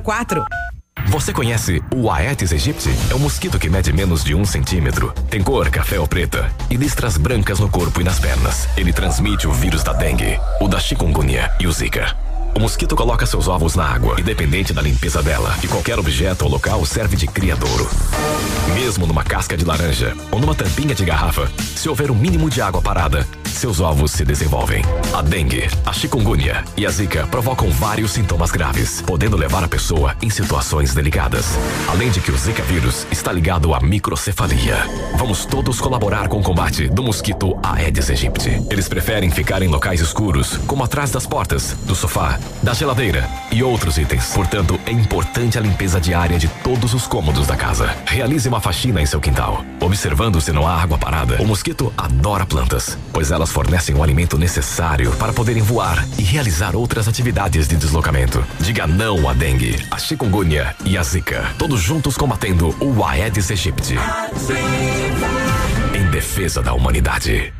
6004. Você conhece o Aedes aegypti? É um mosquito que mede menos de um centímetro. Tem cor café ou preta e listras brancas no corpo e nas pernas. Ele transmite o vírus da dengue, o da chikungunya e o zika. O mosquito coloca seus ovos na água, independente da limpeza dela, e qualquer objeto ou local serve de criadouro. Mesmo numa casca de laranja ou numa tampinha de garrafa, se houver um mínimo de água parada, seus ovos se desenvolvem. A dengue, a chikungunya e a zika provocam vários sintomas graves, podendo levar a pessoa em situações delicadas. Além de que o zika vírus está ligado à microcefalia. Vamos todos colaborar com o combate do mosquito Aedes aegypti. Eles preferem ficar em locais escuros, como atrás das portas, do sofá, da geladeira e outros itens. Portanto, é importante a limpeza diária de todos os cômodos da casa. Realize uma faxina em seu quintal, observando se não há água parada. O mosquito adora plantas, pois elas fornecem o alimento necessário para poderem voar e realizar outras atividades de deslocamento. Diga não à dengue, a chikungunya e a zika, todos juntos combatendo o Aedes aegypti. Em defesa da humanidade.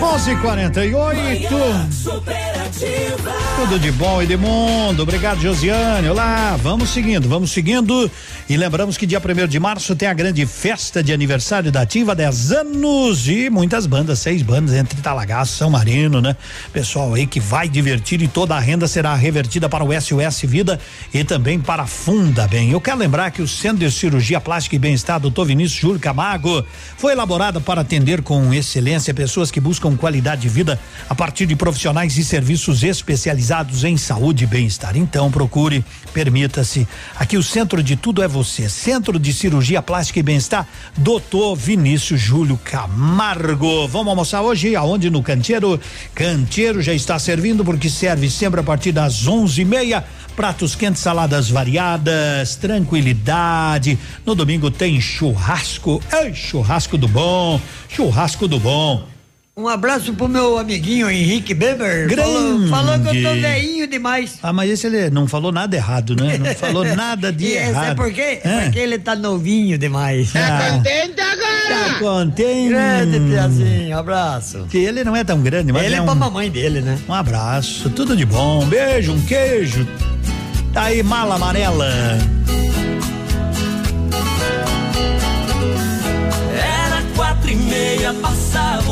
11:48. Tudo de bom e de mundo. Obrigado, Josiane. Olá, vamos seguindo, vamos seguindo. E lembramos que dia 1 de março tem a grande festa de aniversário da Ativa, 10 anos e muitas bandas, seis bandas entre Talagaço, São Marino, né? Pessoal aí que vai divertir e toda a renda será revertida para o SOS Vida e também para a Funda Bem. Eu quero lembrar que o Centro de Cirurgia Plástica e Bem-Estar Dr. Vinícius Júlio Camargo foi elaborado para atender com excelência pessoas que buscam qualidade de vida a partir de profissionais e serviços especializados em saúde e bem-estar. Então procure, permita-se. Aqui o centro de tudo é você. Centro de Cirurgia Plástica e Bem-Estar, Doutor Vinícius Júlio Camargo. Vamos almoçar hoje aonde no Canteiro? Canteiro já está servindo porque serve sempre a partir das onze e meia. Pratos quentes, saladas variadas, tranquilidade. No domingo tem churrasco. Ei, churrasco do bom, churrasco do bom. Um abraço pro meu amiguinho Henrique Beber. Falou, Grande. falou que eu tô velhinho demais. Ah, mas esse ele não falou nada errado, né? Não falou nada de E esse errado. É por quê? É. Porque ele tá novinho demais. Ah. contente agora? Tá contente. Grande Piazinho, abraço. Que ele não é tão grande, mas Ele é é um, pra mamãe dele, né? um abraço, tudo de bom, um beijo, um queijo. Tá aí, mala amarela. Era quatro e meia, passava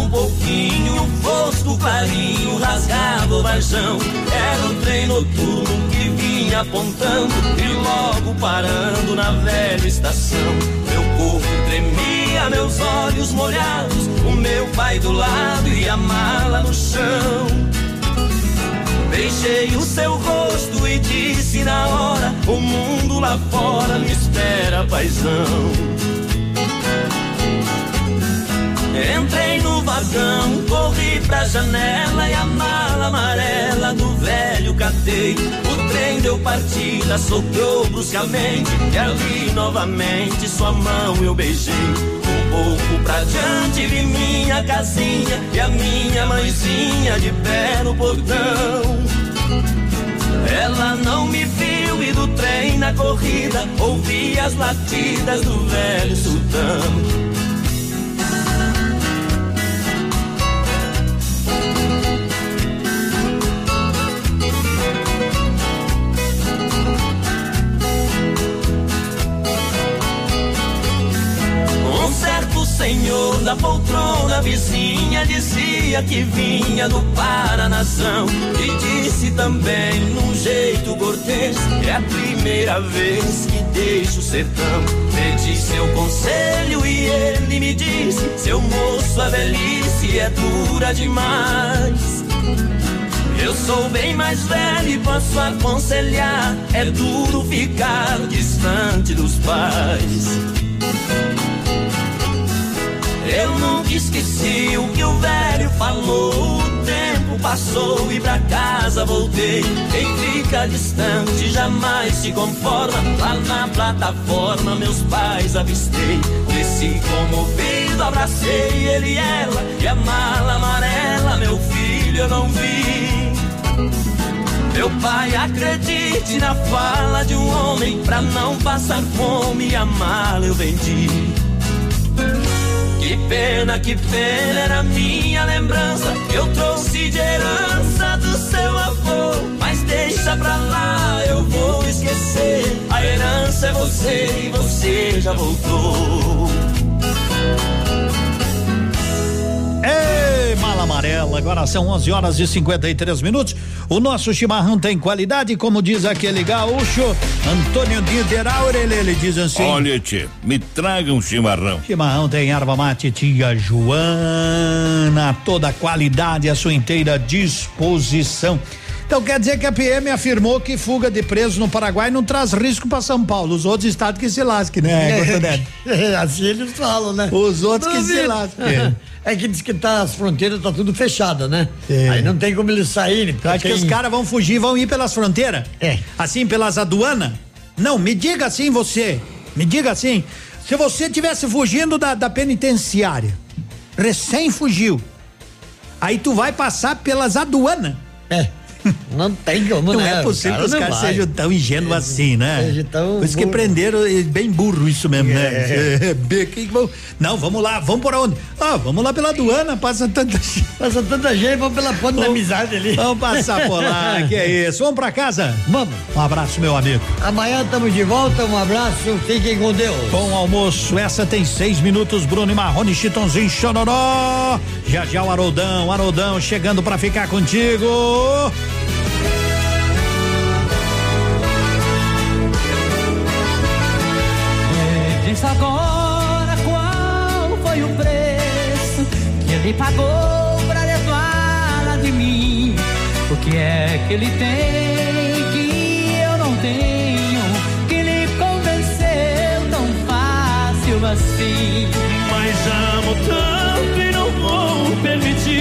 um pouquinho, o fosco clarinho rasgava o varjão. Era um trem noturno que vinha apontando e logo parando na velha estação. Meu corpo tremia, meus olhos molhados, o meu pai do lado e a mala no chão. Beijei o seu rosto e disse na hora: O mundo lá fora me espera, paizão. Entrei no vagão, corri pra janela e a mala amarela do velho catei. O trem deu partida, soprou bruscamente e ali novamente sua mão eu beijei. Um pouco pra diante vi minha casinha e a minha mãezinha de pé no portão. Ela não me viu e do trem na corrida ouvi as latidas do velho sultão. Dizia que vinha do Paranazão e disse também num jeito cortês é a primeira vez que deixo o sertão. Pedi seu conselho e ele me disse: seu moço, a velhice é dura demais. Eu sou bem mais velho e posso aconselhar. É duro ficar distante dos pais. Eu nunca esqueci o que o velho falou. O tempo passou e pra casa voltei. Quem fica distante jamais se conforma. Lá na plataforma meus pais avistei. Desci comovido, abracei ele e ela. E a mala amarela, meu filho, eu não vi. Meu pai, acredite na fala de um homem. Pra não passar fome, a mala eu vendi. Pena, que pena era minha lembrança. Eu trouxe de herança do seu avô. Mas deixa pra lá, eu vou esquecer. A herança é você e você já voltou. Ei, mala amarela. Agora são 11 horas e 53 minutos. O nosso chimarrão tem qualidade, como diz aquele gaúcho Antônio Niederauer. Ele, ele diz assim: Olha, tchê, me traga um chimarrão. Chimarrão tem erva mate tia Joana, toda a qualidade à sua inteira disposição. Então quer dizer que a PM afirmou que fuga de presos no Paraguai não traz risco para São Paulo. Os outros estados que se lasquem, né? É, assim eles falam, né? Os outros que se Duvido. lasquem. É que diz que tá, as fronteiras tá tudo fechada, né? Aí não tem como eles saírem. Tu acha que os caras vão fugir, vão ir pelas fronteiras? É. Assim, pelas aduanas? Não, me diga assim você. Me diga assim. Se você tivesse fugindo da, da penitenciária, recém fugiu, aí tu vai passar pelas aduanas. É. Não tem como, Não né? é possível O que os não caras sejam tão ingênuos assim, né? seja tão Por isso que prenderam bem burro isso mesmo, É. né? Que vão- Não, vamos lá, vamos por onde? Ah, vamos lá pela aduana, passa tanta gente. Passa tanta gente, vamos pela ponte da amizade ali. Vamos passar por lá, que é isso. Vamos pra casa? Vamos. Um abraço, meu amigo. Amanhã estamos de volta, um abraço, fiquem com Deus. Bom almoço, essa tem seis minutos, Bruno e Marrone, Chitãozinho, Chororó. Já já o Haroldão, Haroldão chegando pra ficar contigo. Ele pagou pra levá-la de mim. O que é que ele tem que eu não tenho? Que lhe convenceu tão fácil assim? Mas amo tanto e não vou permitir.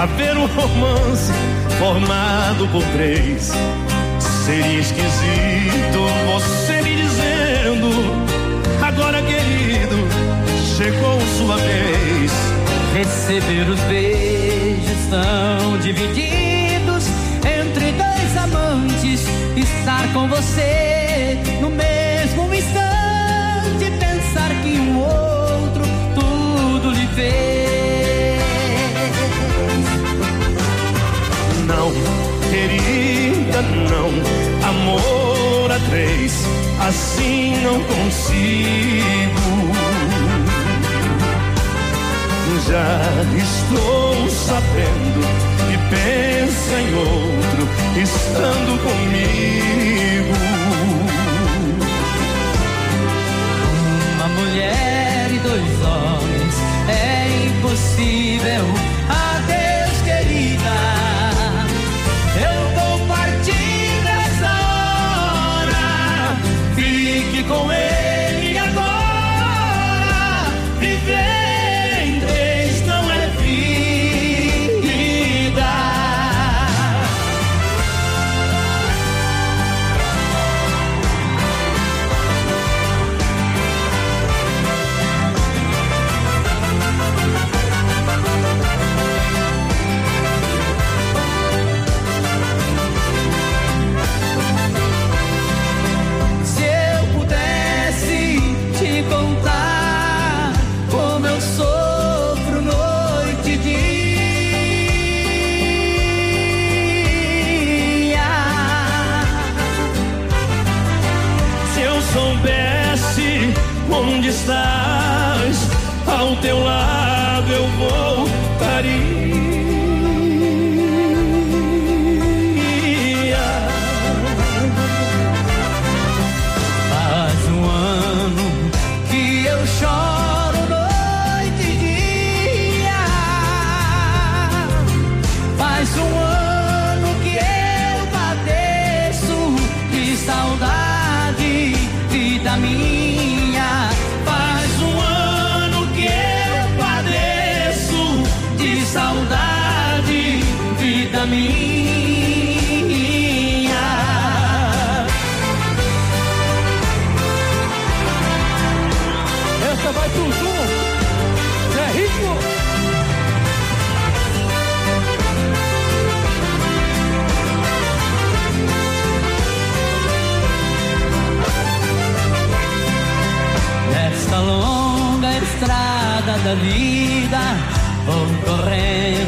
Haver um romance formado por três. Seria esquisito você me dizendo agora querido chegou sua vez. Receber os beijos tão divididos entre dois amantes, estar com você no mesmo instante, pensar que um outro tudo lhe fez. Três, assim não consigo. Já estou sabendo que pensa em outro, estando comigo. Uma mulher e dois homens é impossível. Teu lado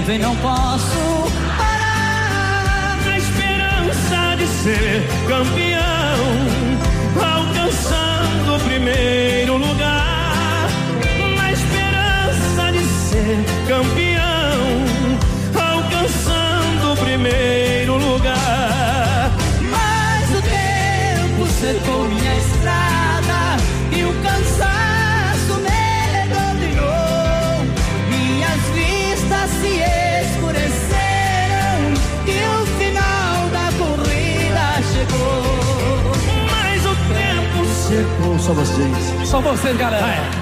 e não posso parar. Na esperança de ser campeão, alcançando o primeiro só vocês. Só vocês, galera. Bonito.